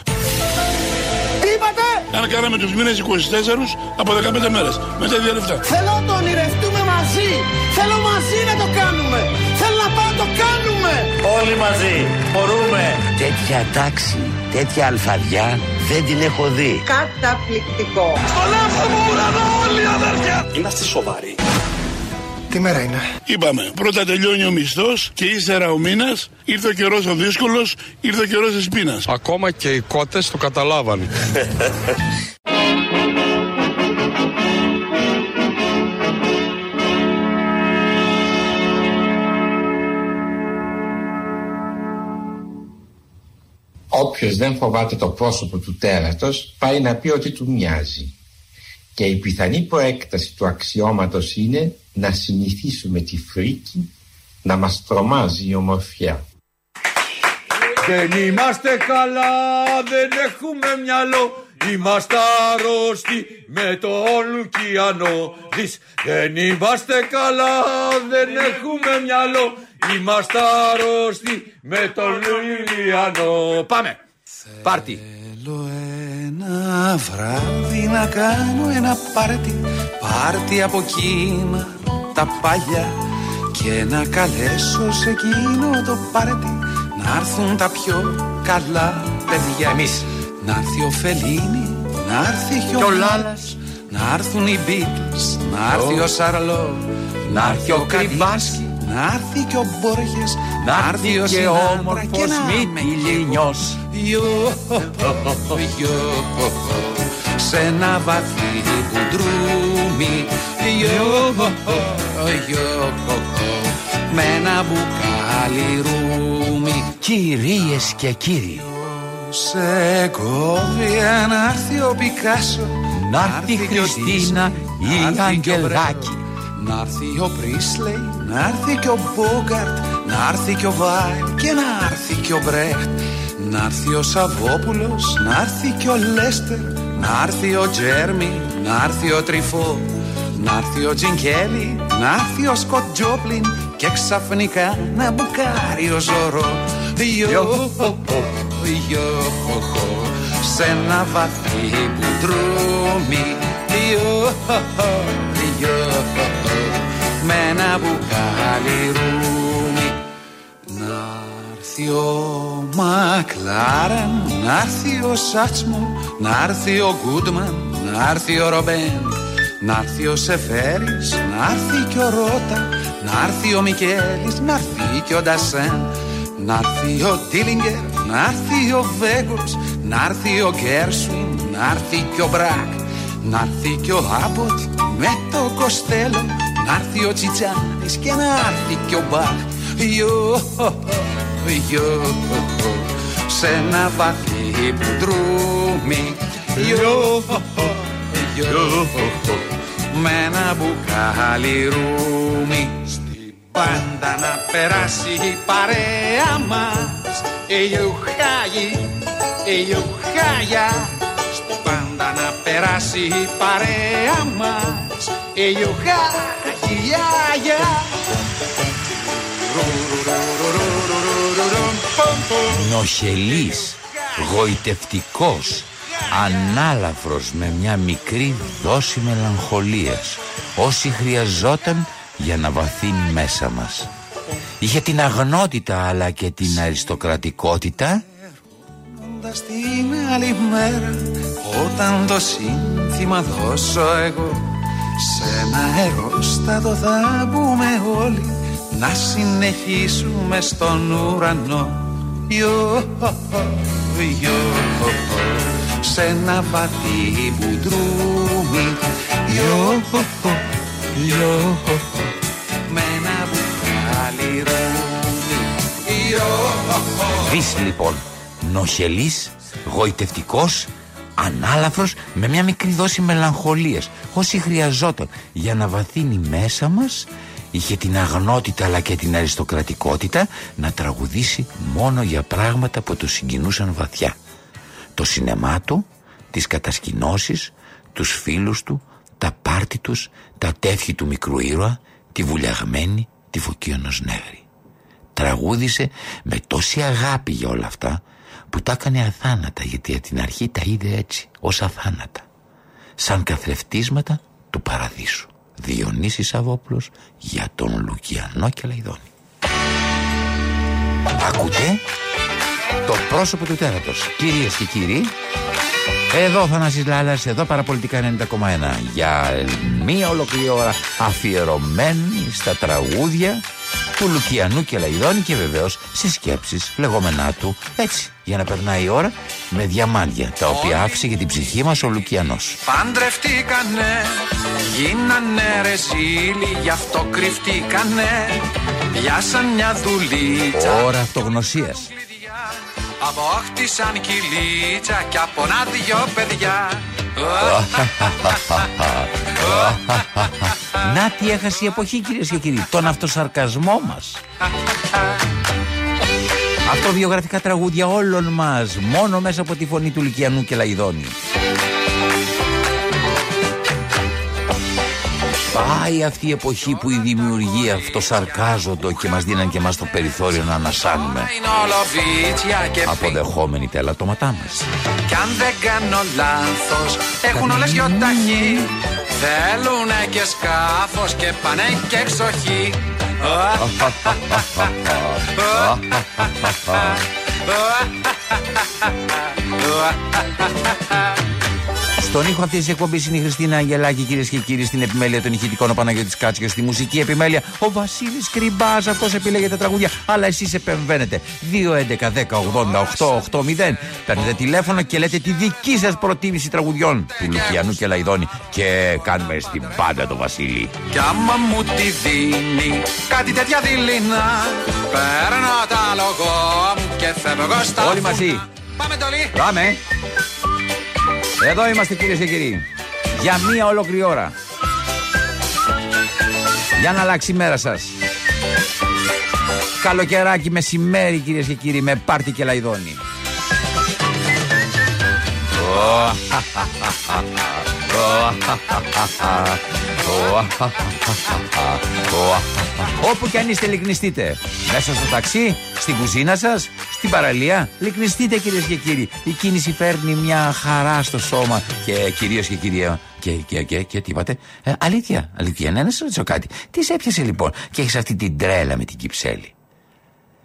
[SPEAKER 9] Τι είπατε,
[SPEAKER 8] Αν κάναμε τους μήνες 24 από 15 μέρες. Με τα ίδια λεφτά.
[SPEAKER 9] θέλω να το ονειρευτούμε μαζί. Θέλω μαζί να το κάνουμε. Θέλω να πάμε να το κάνουμε.
[SPEAKER 10] Όλοι μαζί. Μπορούμε.
[SPEAKER 11] Τέτοια τάξη, τέτοια αλφαδιά δεν την έχω δει.
[SPEAKER 9] Καταπληκτικό. Στο λάθος μου ουρανό όλοι αδέρφια.
[SPEAKER 10] Είμαστε σοβαροί.
[SPEAKER 9] Τι μέρα είναι;
[SPEAKER 8] Είπαμε, πρώτα τελειώνει ο μισθός και ύστερα ο μήνας, ήρθε ο καιρός ο δύσκολος, ήρθε ο καιρός της πείνας.
[SPEAKER 15] Ακόμα και οι κότες το καταλάβαν.
[SPEAKER 1] Όποιος δεν φοβάται το πρόσωπο του τέρατος πάει να πει ότι του μοιάζει. Και η πιθανή προέκταση του αξιώματος είναι να συνηθίσουμε τη φρίκη να μας τρομάζει η ομορφιά.
[SPEAKER 2] Δεν είμαστε καλά, δεν έχουμε μυαλό. Είμαστε αρρώστοι με τον Λουκιανό. Δεις, δεν είμαστε καλά, δεν έχουμε μυαλό. Είμαστε αρρώστοι με τον Λουκιανό. Πάμε. Πάρτι.
[SPEAKER 16] Θέλω ένα βράδυ να κάνω ένα πάρτι Πάρτι από εκείνα τα παλιά Και να καλέσω σε εκείνο το πάρτι Να έρθουν τα πιο καλά παιδιά.
[SPEAKER 2] Εμείς.
[SPEAKER 16] Να έρθει ο Φελίνη, να έρθει και ο,
[SPEAKER 2] Και ο
[SPEAKER 16] Λάλας. Να έρθουν οι Beatles, να έρθει ο Σαρλό
[SPEAKER 2] Να έρθει ο
[SPEAKER 16] Καβάσκι, να έρθει και ο Μπόργες
[SPEAKER 2] Να έρθει και
[SPEAKER 16] Σινάτρα
[SPEAKER 2] όμορφος
[SPEAKER 16] και να με
[SPEAKER 2] Μυτιλινιός.
[SPEAKER 16] Γιο, γιο, σε ένα βαθύ κουντρούμι Γιο, γιο, με ένα μπουκάλι ρούμι
[SPEAKER 2] Κυρίες και κύριοι.
[SPEAKER 16] σε κόβει να έρθει ο Πικάσο
[SPEAKER 2] Να έρθει η
[SPEAKER 16] και ο
[SPEAKER 2] Χριστίνα,
[SPEAKER 16] Ντίσον,
[SPEAKER 2] η
[SPEAKER 16] να έρθει και ο
[SPEAKER 2] Αγγελάκη.
[SPEAKER 16] Μπρέο, Να έρθει ο Πρίσλεϊ, να έρθει και ο Μπόγκαρτ Να έρθει και ο Βάιλ και να έρθει και ο Μπρέχτ. Να έρθει ο Σαββόπουλος, να έρθει και ο Λέστερ Να έρθει ο Τζέρμι, να έρθει ο Τριφό να έρθει ο Τζινκέλη, να έρθει ο Σκοτ Τζόπλιν και ξαφνικά να μπουκάρει ο Ζωρό. Γιο, γιο, σε ένα βαθύ μπουντρούμι. Γιο, γιο, με ένα μπουκάλι ρούμι. Να έρθει ο Μακλάρεν, να έρθει ο Σάτσμο, να έρθει ο Γκούντμαν, να έρθει ο Ρομπέν, να έρθει ο Σεφέρης, να έρθει και ο Ρότα, να έρθει ο Μικέλης, να έρθει και ο Ντασέν, να έρθει ο Ντίλιγκερ, να έρθει ο Βέγκος, Να έρθει ο Γκέρσουιν, να έρθει και ο Μπρακ Να έρθει και ο Άμποτ με το Κοστέλο Να έρθει ο Τσιτσάνης και να έρθει και ο Μπαχ Ιω, ιω, σε ένα βαθύ μπουντρούμι. Ιω, ιω, με ένα μπουκάλι ρούμι. Στην πάντα να περάσει η παρέα μας. Ιουχάγι, ιουχάγια. Στην πάντα να περάσει η παρέα μας. Ιουχάγι, γιάγια
[SPEAKER 2] Νοχελής, γοητευτικός, ανάλαφρος με μια μικρή δόση μελαγχολίας όσοι χρειαζόταν για να βαθύνει μέσα μας. Είχε την αγνότητα αλλά και την αριστοκρατικότητα
[SPEAKER 16] την άλλη μέρα Όταν το σύνθημα δώσω εγώ Σε ένα αερόστατο θα μπούμε όλοι Να συνεχίσουμε στον ουρανό. Ιω, ιω, σε ένα βαθύ μπουντρούμι Ιω, ιω, με ένα μπουκάλι ρούμι Ιω,
[SPEAKER 2] Δεις λοιπόν, νοχελής, γοητευτικός, ανάλαφρος με μια μικρή δόση μελαγχολίας όσοι χρειαζόταν για να βαθύνει μέσα μας είχε την αγνότητα αλλά και την αριστοκρατικότητα να τραγουδήσει μόνο για πράγματα που το συγκινούσαν βαθιά το σινεμά του, τις κατασκηνώσεις, τους φίλους του, τα πάρτι τους, τα τεύχη του μικρού ήρωα, τη βουλιαγμένη, τη φωκίωνος νεύρη. Τραγούδισε με τόση αγάπη για όλα αυτά που τα έκανε αθάνατα γιατί από την αρχή τα είδε έτσι, ως αθάνατα. Σαν καθρεφτίσματα του παραδείσου. Διονύσης Σαββόπουλος για τον Λουκιανό και Λαϊδόνη. Ακούτε το πρόσωπο του τέρατος. Κυρίες και κύριοι, εδώ Θανάσης Λάλλας, εδώ παραπολιτικά 90,1 για μία ολοκληρή ώρα αφιερωμένη στα τραγούδια του Λουκιανού και Λαϊδόνη και βεβαίως σε σκέψεις λεγόμενά του έτσι για να περνάει η ώρα με διαμάντια τα οποία άφησε για την ψυχή μας ο Λουκιανός.
[SPEAKER 16] Παντρευτήκανε, γίνανε ρεζίλοι, γι' αυτό κρυφτήκανε. Πιάσαν μια δουλίτσα.
[SPEAKER 2] Ώρα αυτογνωσίας.
[SPEAKER 16] Απόκτησαν κυλίτσα και από ένα δυο παιδιά.
[SPEAKER 2] Να τι έχασε η εποχή κυρίες και κύριοι, τον αυτοσαρκασμό μας. Αυτοβιογραφικά τραγούδια όλων μας, μόνο μέσα από τη φωνή του Λυκιανού και Λαϊδόνη. Πάει αυτή η εποχή που οι δημιουργοί αυτοσαρκάζονται και μας δίναν και μας το περιθώριο να ανασάνουμε αποδεχόμενοι τα ελαττώματά μας.
[SPEAKER 16] Κι αν δεν κάνω λάθος, έχουν όλες γιοταχή. Θέλουνε και σκάφος και πάνε και εξοχή.
[SPEAKER 2] Στον ήχο αυτής της εκπομπής είναι η Χριστίνα Αγγελάκη, κυρίες και κύριοι, στην επιμέλεια των ηχητικών ο Παναγιώτης Κάτσιος, στη μουσική επιμέλεια ο Βασίλης Κρυμπάς. Αυτός επιλέγει τα τραγούδια, αλλά εσείς επεμβαίνετε. 2.11.10.80.880. Παίρνετε τηλέφωνο και λέτε τη δική σας προτίμηση τραγουδιών του Λουκιανού και Λαϊδόνη. Και κάνουμε στην πάντα το Βασίλη.
[SPEAKER 16] Κι άμα μου τη δίνει κάτι τέτοια δειλινά, παίρνω τα λογό μου και φεύγω στα
[SPEAKER 2] Όλοι μαζί.
[SPEAKER 16] Πάμε τολί.
[SPEAKER 2] Πάμε. Εδώ είμαστε κυρίες και κύριοι. Για μία ολόκληρη ώρα. Για να αλλάξει η μέρα σας. Καλοκαιράκι μεσημέρι κυρίες και κύριοι με πάρτι και λαϊδόνι. Όπου και αν είστε λυκνιστείτε Μέσα στο ταξί, στην κουζίνα σας, στην παραλία Λυκνιστείτε κυρίες και κύριοι Η κίνηση φέρνει μια χαρά στο σώμα Και κυρίως και κύριοι και, και, και, και τι είπατε, ε, αλήθεια, αλήθεια, ναι, να σας ρωτήσω κάτι. Τι σε έπιασε λοιπόν και έχεις αυτή την τρέλα με την κυψέλη;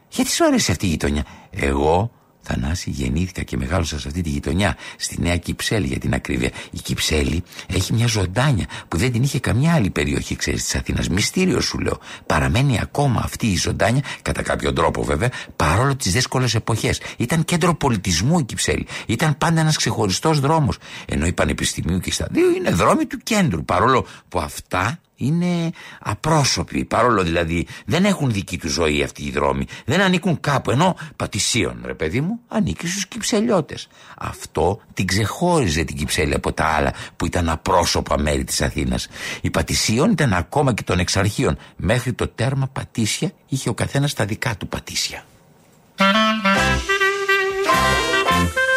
[SPEAKER 2] Γιατί σου αρέσει αυτή η γειτονιά; Εγώ Θανάση, γεννήθηκα και μεγάλωσα σε αυτή τη γειτονιά, στη Νέα Κυψέλη για την ακρίβεια. Η Κυψέλη έχει μια ζωντάνια που δεν την είχε καμιά άλλη περιοχή, ξέρεις, της Αθήνας. Μυστήριο σου λέω. Παραμένει ακόμα αυτή η ζωντάνια, κατά κάποιον τρόπο βέβαια, παρόλο τις δύσκολες εποχές. Ήταν κέντρο πολιτισμού η Κυψέλη. Ήταν πάντα ένας ξεχωριστός δρόμος. Ενώ η Πανεπιστημίου και στα δύο είναι δρόμοι του κέντρου. Παρόλο που αυτά είναι απρόσωποι, παρόλο δηλαδή δεν έχουν δική τους ζωή αυτοί οι δρόμοι, δεν ανήκουν κάπου, ενώ πατησίων ρε παιδί μου ανήκει στους κυψελιώτες. Αυτό την ξεχώριζε την Κυψέλη από τα άλλα που ήταν απρόσωπα μέρη της Αθήνας. Η πατησίων ήταν ακόμα και των εξαρχείων, μέχρι το τέρμα πατήσια είχε ο καθένας τα δικά του πατήσια.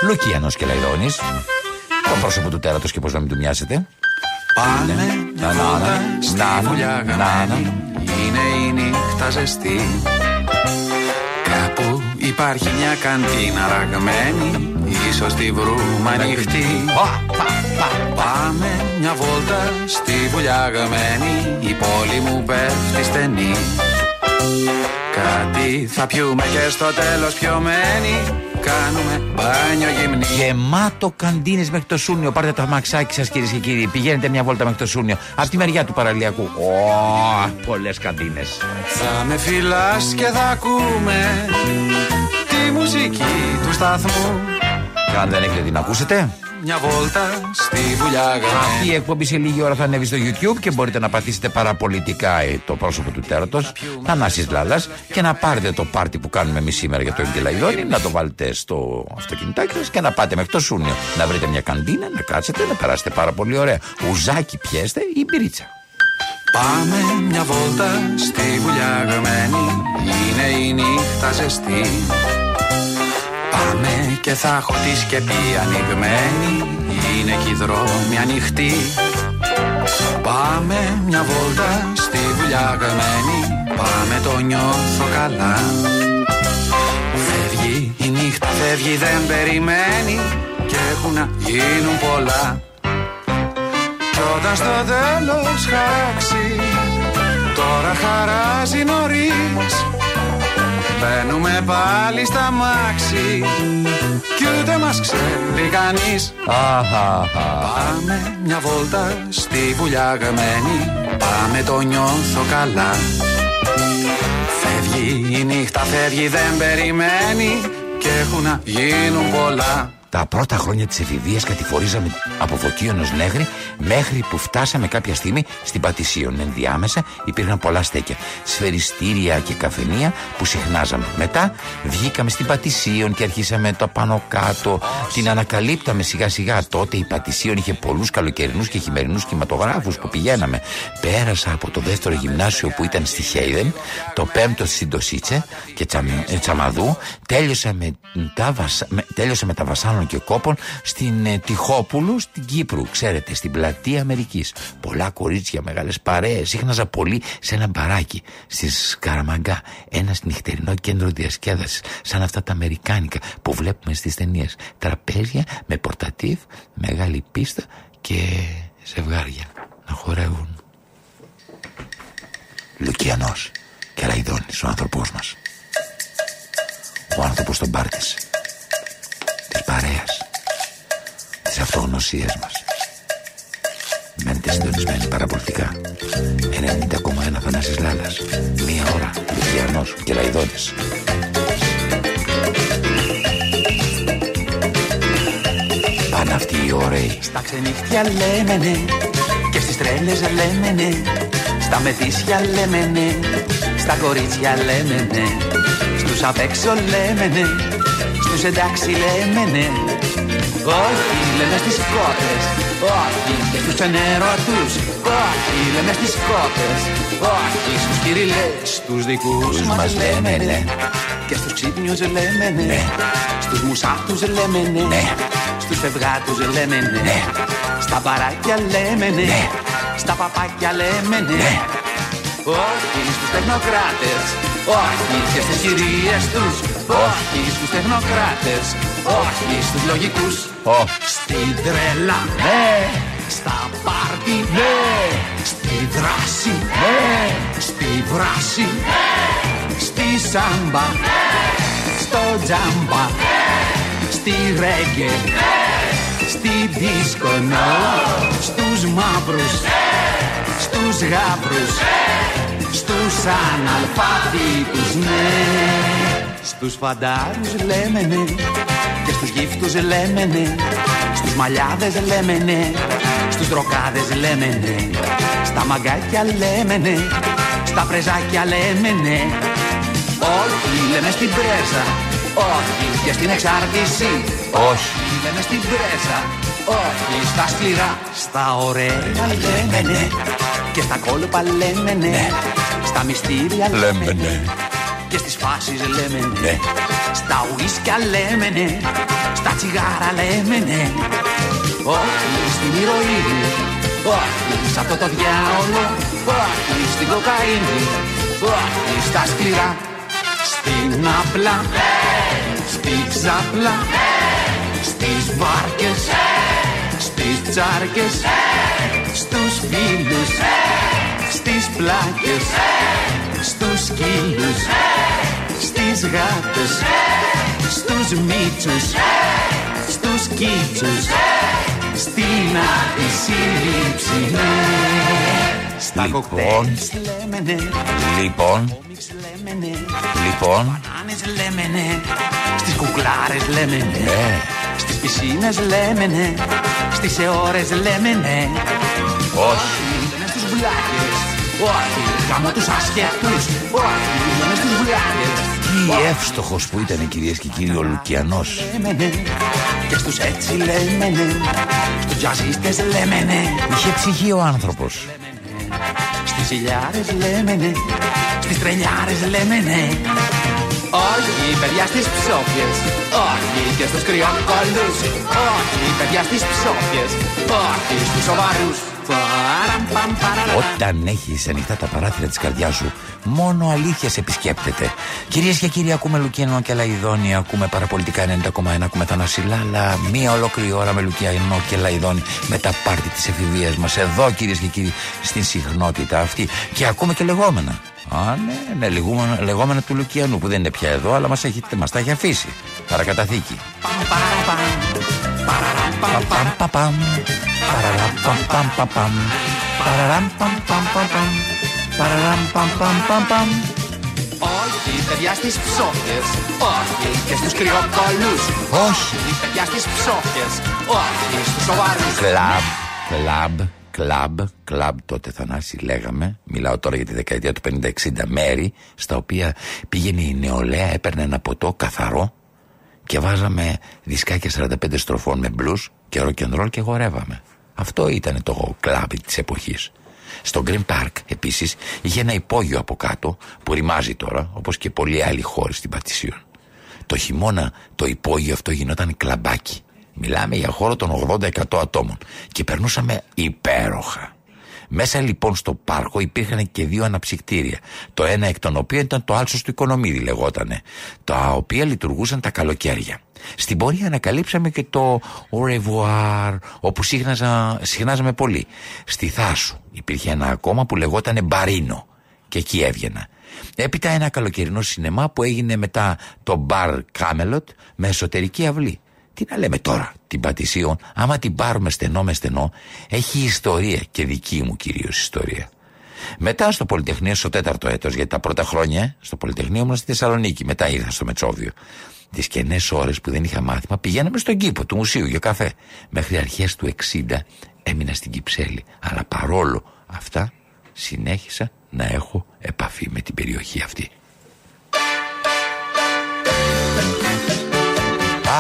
[SPEAKER 2] Λουκιανός και Λαϊδόνης, το πρόσωπο του τέρατος και πώς να μην του μοιάσετε.
[SPEAKER 16] Πάνε μια βόλτα στη βουλιά γαμμένη Είναι η νύχτα ζεστή. Κάπου υπάρχει μια καντίνα ραγμένη Ίσως τη βρούμε ανοιχτή. Πάμε μια βόλτα στη βουλιά γαμμένη Η πόλη μου πέφτει στενή Κάτι θα πιούμε και στο τέλος πιωμένοι Κάνουμε μπάνιο γυμνή
[SPEAKER 2] Γεμάτο καντίνες μέχρι το Σούνιο. Πάρτε το αμαξάκι σας, κυρίες και κύριοι. Πηγαίνετε μια βόλτα μέχρι το Σούνιο. Από τη μεριά του παραλιακού. Ω, πολλές καντίνες.
[SPEAKER 16] Θα με φυλάς και θα ακούμε Τη μουσική του σταθμού
[SPEAKER 2] Και αν δεν έχετε την ακούσετε,
[SPEAKER 16] Μια βόλτα στη βουλιά
[SPEAKER 2] αυτή
[SPEAKER 16] γραμμένη
[SPEAKER 2] η εκπομπή σε λίγη ώρα θα ανέβει στο YouTube και μπορείτε να πατήσετε παραπολιτικά ε, το πρόσωπο του τέρατος Θανάσης Λάλας και να πάρετε το πάρτι που κάνουμε εμείς σήμερα για το Εγκελαϊδόνι να το βάλετε στο αυτοκινητάκι σας και να πάτε μέχρι το Σούνιο. Να βρείτε μια καντίνα, να κάτσετε, να περάσετε πάρα πολύ ωραία. Ουζάκι πιέστε ή μπυρίτσα.
[SPEAKER 16] Πάμε μια βόλτα στη βουλιά γραμμένη. Είναι η νύχτα ζεστή Πάμε και θα έχω τη σκεπή ανοιγμένη. Είναι και οι δρόμοι ανοιχτοί. Πάμε μια βόλτα στη βουλιά γραμμένη. Πάμε το νιώθω καλά. Φεύγει η νύχτα φεύγει δεν περιμένει. Και έχουν να γίνουν πολλά. Κι όταν στο τέλος χαράξει Τώρα χαράζει νωρίς Μπαίνουμε πάλι στα μάξι Κι ούτε μας ξέρει κανείς. Πάμε μια βόλτα στη βουλιά γαμμένη Πάμε το νιώθω καλά. Φεύγει η νύχτα φεύγει δεν περιμένει Και έχουν να γίνουν πολλά
[SPEAKER 2] Τα πρώτα χρόνια της εφηβείας κατηφορίζαμε από Φωτίωνο Νέγρη μέχρι που φτάσαμε κάποια στιγμή στην Πατησίων. Ενδιάμεσα υπήρχαν πολλά στέκια, σφαιριστήρια και καφενεία που συχνάζαμε. Μετά βγήκαμε στην Πατησίων και αρχίσαμε το πάνω κάτω. Την ανακαλύπταμε σιγά σιγά. Τότε η Πατησίων είχε πολλούς καλοκαιρινούς και χειμερινούς κινηματογράφους που πηγαίναμε. Πέρασα από το δεύτερο γυμνάσιο που ήταν στη Χέιδεν, το πέμπτο στην Τοσίτσε και Τσαμ, ε, Τσαμαδού. Τέλειωσα με, τα, βασ- με- τέλειωσα με τα Βασάνων και Κόπων στην ε, Τυχόπουλου στην Κύπρου. Ξέρετε, στην πλατεία Αμερικής. Πολλά κορίτσια, μεγάλες παρέες. Σύχναζα πολύ σε ένα μπαράκι στη Σκαραμαγκά. Ένα νυχτερινό κέντρο διασκέδασης. Σαν αυτά τα Αμερικάνικα που βλέπουμε στις ταινίες. Τραπέζια με πορτατίβ, μεγάλη πίστα και ζευγάρια να χορεύουν. Λουκιανός και Ραϊδόνης ο άνθρωπός μας ο άνθρωπος των μπάρ της της παρέας της αυτογνωσίας μας. Μένετε συντονισμένοι παραπολιτικά. 90,1 Θανάσης Λάλας. Μία ώρα Λουκιανός και Ραϊδόνης Πάνε αυτοί οι ωραίοι.
[SPEAKER 16] Στα ξενύχτια λέμε ναι Και στις τρέλες λέμε ναι Στα μεθύσια λέμε ναι Στα κορίτσια λέμε ναι Στους απ' έξω λέμε ναι Στους εντάξει λέμε ναι Όχι λέμε στις κότες Όχι και στους ενέρωτους Όχι λέμε στις κότες Όχι στους κυριλές Στους δικούς
[SPEAKER 2] Τους
[SPEAKER 16] μας
[SPEAKER 2] μας
[SPEAKER 16] λέμε
[SPEAKER 2] λέμε,
[SPEAKER 16] ναι.
[SPEAKER 2] ναι.
[SPEAKER 16] Και στους ξύπνιους λέμε ναι. Στους μουσάτους λέμε ναι. Στους φευγάτους λέμε ναι. Στα παράκια λέμε ναι. Στα παπάκια λέμε ναι. Όχι στους τεχνοκράτες. Όχι και στις κυρίες τους Όχι στους τεχνοκράτες Όχι στους λογικούς. Στην τρέλα
[SPEAKER 2] Ναι.
[SPEAKER 16] Στα πάρτι Ναι. Στη δράση Ναι. Στη βράση Στη σάμπα στο τζάμπα Στη ρέγγε Στη δίσκο Στους μαύρους Στους γάβρους Στους αναλφάβητους ναι Στους φαντάρους λέμε ναι Και στους γύφτους λέμε ναι Στους μαλλιάδες λέμε ναι Στους δροκάδες λέμε ναι Στα μαγκάκια λέμε ναι Στα πρεζάκια λέμε ναι Όχι λέμε στην πρέζα Όχι και στην εξάρτηση
[SPEAKER 2] Όχι
[SPEAKER 16] λέμε στην πρέζα Όχι στα σκληρά. Στα ωραία λέμε ναι Και στα κόλπα λέμε ναι Στα μυστήρια λέμε ναι και στις φάσεις λέμε ναι. Στα ουίσκια λέμε ναι Στα τσιγάρα λέμε ναι. Όχι στην ηρωίνη Όχι σ' αυτό το διάολο Όχι στην κοκαίνη Όχι στα σκληρά. Στην απλά Στη ξάπλα Στις βάρκες Στις τσάρκες Στους φίλους Στις πλάκες Στους σκύλους Στις γάτες Στους μίτσους Στους κίτσους Στην αντισύλληψη ναι. Στα
[SPEAKER 2] Λοιπόν.
[SPEAKER 16] κοκτέιλ λέμε ναι
[SPEAKER 2] Λοιπόν,
[SPEAKER 16] λέμε ναι
[SPEAKER 2] λοιπόν,
[SPEAKER 16] Μπανάνες λέμε ναι Στις κουκλάρες λέμε ναι
[SPEAKER 2] ναι.
[SPEAKER 16] Στις πισίνες λέμε ναι Στις αιώρες λέμε ναι
[SPEAKER 2] Όχι.
[SPEAKER 16] Λέμε στους μπλάκες Όχι Γάμω τους ασχέτους Όχι Λέμε στους μπλάκες
[SPEAKER 2] Τι εύστοχος που ήταν κυρίες και κύριοι ο Λουκιανός.
[SPEAKER 16] Λέμε ναι Και στους έτσι λέμε ναι Στους τζαζίστες λέμε ναι
[SPEAKER 2] Είχε ψυχή ο άνθρωπος.
[SPEAKER 16] Στις ηλιάρες λέμε ναι Στις τρελιάρες λέμε ναι Όχι παιδιά στις ψόφιες Όχι και στους κρυοκόλλους Όχι παιδιά στις ψόφιες Όχι στους σοβαρούς Παραμ, παμ, παραρα.
[SPEAKER 2] Όταν έχεις ανοιχτά τα παράθυρα της καρδιάς σου, μόνο αλήθεια σε επισκέπτεται. Κυρίες και κύριοι, ακούμε Λουκιανό και Λαϊδόνι, ακούμε παραπολιτικά 90,1, ακούμε τα Νασιλάλα. Μία ολόκληρη ώρα με Λουκιανό και Λαϊδόνι με τα πάρτι της εφηβείας μας. Εδώ, κυρίες και κύριοι, στην συχνότητα αυτή. Και ακούμε και λεγόμενα. Α, ναι, ναι, λεγόμενα, λεγόμενα του Λουκιανού που δεν είναι πια εδώ, αλλά μας μας τα έχει αφήσει. Παρακαταθήκη. Παμ, παμ, παπαμ. Παραραμ, παμ, παμ, παπαμ. Παραραμ, παμ, παμ, παπαμ. Παραραμ, παμ, παμ, παμ, παμ.
[SPEAKER 16] Όχι παιδιά στις ψόφιες Όχι και στους κρυοκόλλους
[SPEAKER 2] Όχι.
[SPEAKER 16] παιδιά στις ψόφιες Όχι στους σοβαρούς
[SPEAKER 2] Κλαμπ, κλαμπ, κλαμπ, κλαμπ τότε Θανάση λέγαμε Μιλάω τώρα για τη δεκαετία του 50-60 μέρη Στα οποία πήγαινε η νεολαία, έπαιρνε ένα ποτό καθαρό Και βάζαμε δισκάκια 45 στροφών με μπλούς και ροκεντρόλ και χορεύαμε Αυτό ήταν το κλαμπ της εποχής στο Green Park επίσης είχε ένα υπόγειο από κάτω που ρημάζει τώρα όπως και πολλοί άλλοι χώροι στην Πατησίων. Το χειμώνα το υπόγειο αυτό γινόταν κλαμπάκι. Μιλάμε για χώρο των 80-100 ατόμων και περνούσαμε υπέροχα. Μέσα λοιπόν στο πάρκο υπήρχαν και δύο αναψυκτήρια. Το ένα εκ των οποίων ήταν το άλσος του Οικονομίδη λεγότανε. Τα οποία λειτουργούσαν τα καλοκαίρια. Στην πορεία ανακαλύψαμε και το au revoir όπου συχνάζα, συχνάζαμε πολύ. Στη Θάσου υπήρχε ένα ακόμα που λεγότανε Μπαρίνο και εκεί έβγαινα. Έπειτα ένα καλοκαιρινό σινεμά που έγινε μετά το Bar Camelot με εσωτερική αυλή. Τι να λέμε τώρα την Πατησίων, άμα την πάρουμε στενό με στενό, έχει ιστορία και δική μου κυρίως ιστορία. Μετά στο Πολυτεχνείο στο τέταρτο έτος, γιατί τα πρώτα χρόνια στο Πολυτεχνείο ήμουν στη Θεσσαλονίκη, μετά ήρθα στο Μετσόβιο. Τις κενές ώρες που δεν είχα μάθημα πηγαίναμε στον κήπο του μουσείου για καφέ. Μέχρι αρχές του 60 έμεινα στην Κυψέλη. Αλλά παρόλο αυτά συνέχισα να έχω επαφή με την περιοχή αυτή.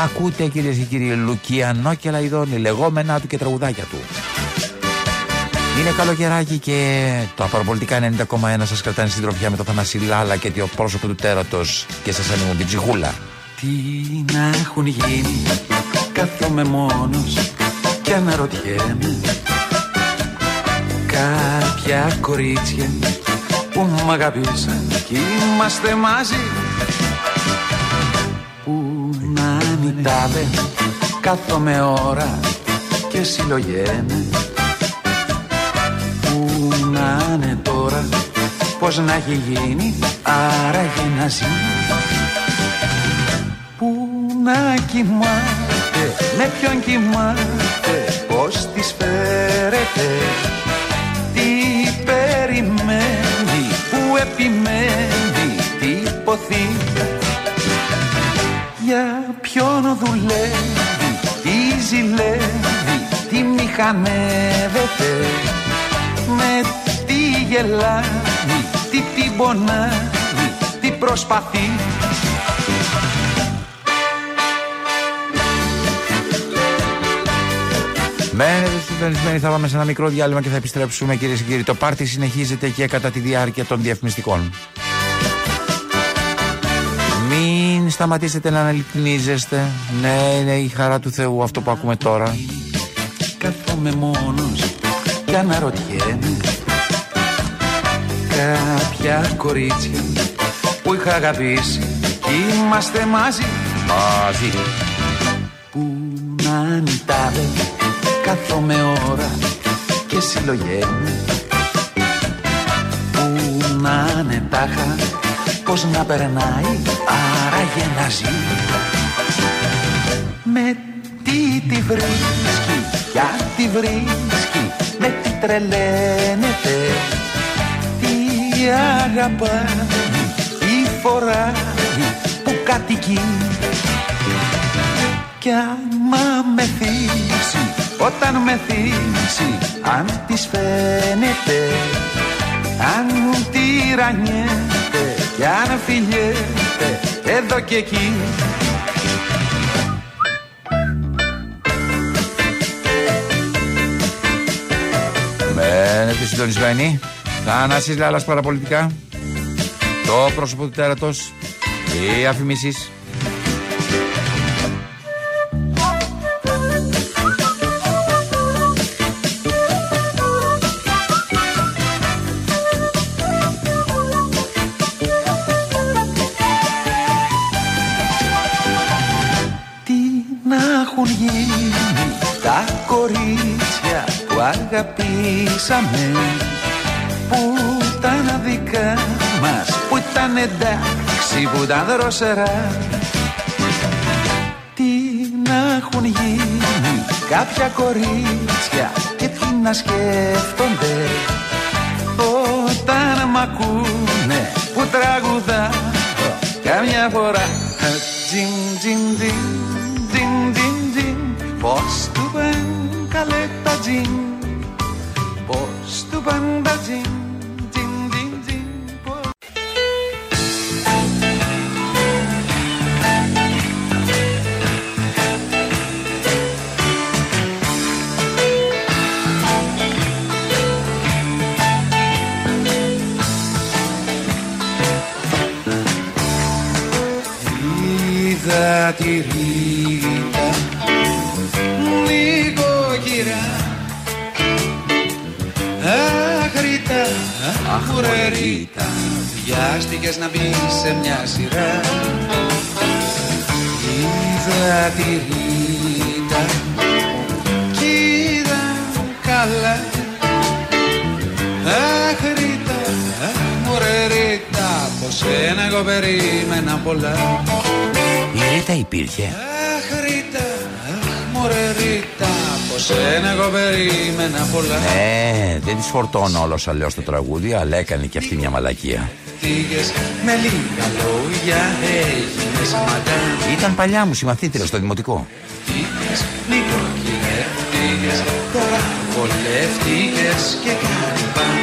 [SPEAKER 2] Ακούτε κυρίες και κύριοι Λουκιανό και Λαϊδόνι, λεγόμενά του και τραγουδάκια του. Είναι καλοκαιράκι και το απαραπολιτικά 90,1 σας κρατάνε στην τροφιά με το Θανάση Λάλα και το πρόσωπο του τέρατος και σας ανήμουν την ψυχούλα.
[SPEAKER 16] Τι να έχουν γίνει Κάθομαι μόνος και αναρωτιέμαι Κάποια κορίτσια που μ' αγαπήσαν κι είμαστε μαζί Που να είναι η τάδε Κάθομαι ώρα και συλλογέμαι. Που να είναι τώρα Πως να έχει γίνει άραγε να ζει. Να κοιμάται, με ποιον κοιμάται, πώς της φέρεται, τι περιμένει, που επιμένει, τι υποθεί, για ποιον δουλεύει, τι ζηλεύει, τι μηχανεύεται, με τι γελάει, τι την πονάει, τι προσπαθεί.
[SPEAKER 2] Μένετε συντονισμένοι, θα πάμε σε ένα μικρό διάλειμμα και θα επιστρέψουμε κυρίες και κύριοι. Το πάρτι συνεχίζεται και κατά τη διάρκεια των διαφημιστικών. Μην σταματήσετε να αναλυτνίζεστε. Ναι, είναι η χαρά του Θεού αυτό που ακούμε τώρα.
[SPEAKER 16] Κάθομαι μόνος και αναρωτιέμαι Κάποια κορίτσια που είχα αγαπήσει κι είμαστε μαζί
[SPEAKER 2] Μαζί
[SPEAKER 16] Που να είναι τάδε Κάθομαι ώρα και συλλογέμαι Που να είναι τάχα Πώς να περνάει άραγε να ζει Με τι τη βρίσκει, γιατί βρίσκει Με τι τρελαίνεται. Τι αγαπάει, τι φοράει Που κατοικεί. Κι άμα με θύσει, όταν με θύσει Αν της φαίνεται, αν τυραννιέται Κι αν φιλιέται, εδώ και εκεί
[SPEAKER 2] Μένετε συντονισμένοι. Θανάσης Λάλλας παραπολιτικά. Το πρόσωπο του τέρατος. Οι αφημίσεις.
[SPEAKER 16] Αγαπήσαμε. Που ήταν δικά μας, που ήταν εντάξει, που ήταν δροσερά Τι να έχουν γίνει κάποια κορίτσια και τι να σκέφτονται. Όταν μ' ακούνε που τραγουδάω καμιά φορά Τζιν, τζιν, τζιν, τζιν, τζιν, τζιν Πώς του παν καλέ τα τζιν Πώς του παν Βιάστηκες να μπει σε μια σειρά Είδα τη Ρίτα Κι είδα καλά Αχ Ρίτα, αχ μωρέ Ρίτα Από σένα εγώ περίμενα πολλά
[SPEAKER 2] Η Ρίτα υπήρχε.
[SPEAKER 16] Αχ Ρίτα, αχ μωρέ Ρίτα Από σένα εγώ περίμενα πολλά
[SPEAKER 2] Ναι, δεν της φορτώνω όλος αλλιώς το τραγούδι, αλλά έκανε και αυτή μια μαλακία.
[SPEAKER 16] Πήγες με λίγα λόγια έγινες μαντά
[SPEAKER 2] Ήταν παλιά μου συμμαθήτρια στο δημοτικό.
[SPEAKER 16] Πήγες μικρό κυρεύτηκες Τώρα βολεύτηκες και κάνει πάνω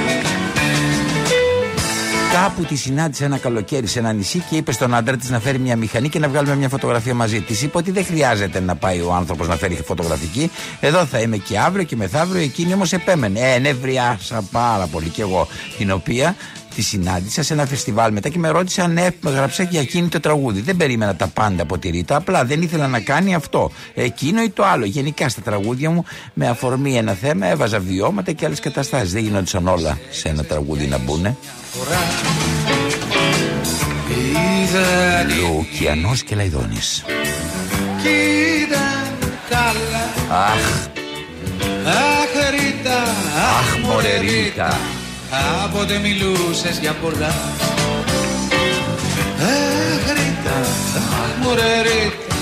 [SPEAKER 2] Κάπου τη συνάντησε ένα καλοκαίρι σε ένα νησί και είπε στον άντρα της να φέρει μια μηχανή και να βγάλουμε μια φωτογραφία μαζί. Της είπε ότι δεν χρειάζεται να πάει ο άνθρωπος να φέρει φωτογραφική. Εδώ θα είμαι και αύριο και μεθαύριο. Εκείνη όμως επέμενε. Ε, νευριάσα πάρα πολύ κι εγώ. Την οποία τη συνάντησα σε ένα φεστιβάλ μετά και με ρώτησε αν έγραψα για εκείνη το τραγούδι. Δεν περίμενα τα πάντα από τη Ρίτα, απλά δεν ήθελα να κάνει αυτό. Εκείνο ή το άλλο. Γενικά στα τραγούδια μου, με αφορμή ένα θέμα, έβαζα βιώματα και άλλες καταστάσεις. Δεν γινόντουσαν όλα σε ένα τραγούδι να μπουνε.
[SPEAKER 16] φορά Είδα τη
[SPEAKER 2] Λουκιανός και Λαϊδόνης.
[SPEAKER 16] κι ήταν καλά
[SPEAKER 2] Αχ,
[SPEAKER 16] Αχ Ρίτα,
[SPEAKER 2] αχ μωρέ Ρίτα.
[SPEAKER 16] Κάποτε μιλούσες για πολλά. Αχ Ρίτα, αχ μωρέ Ρίτα.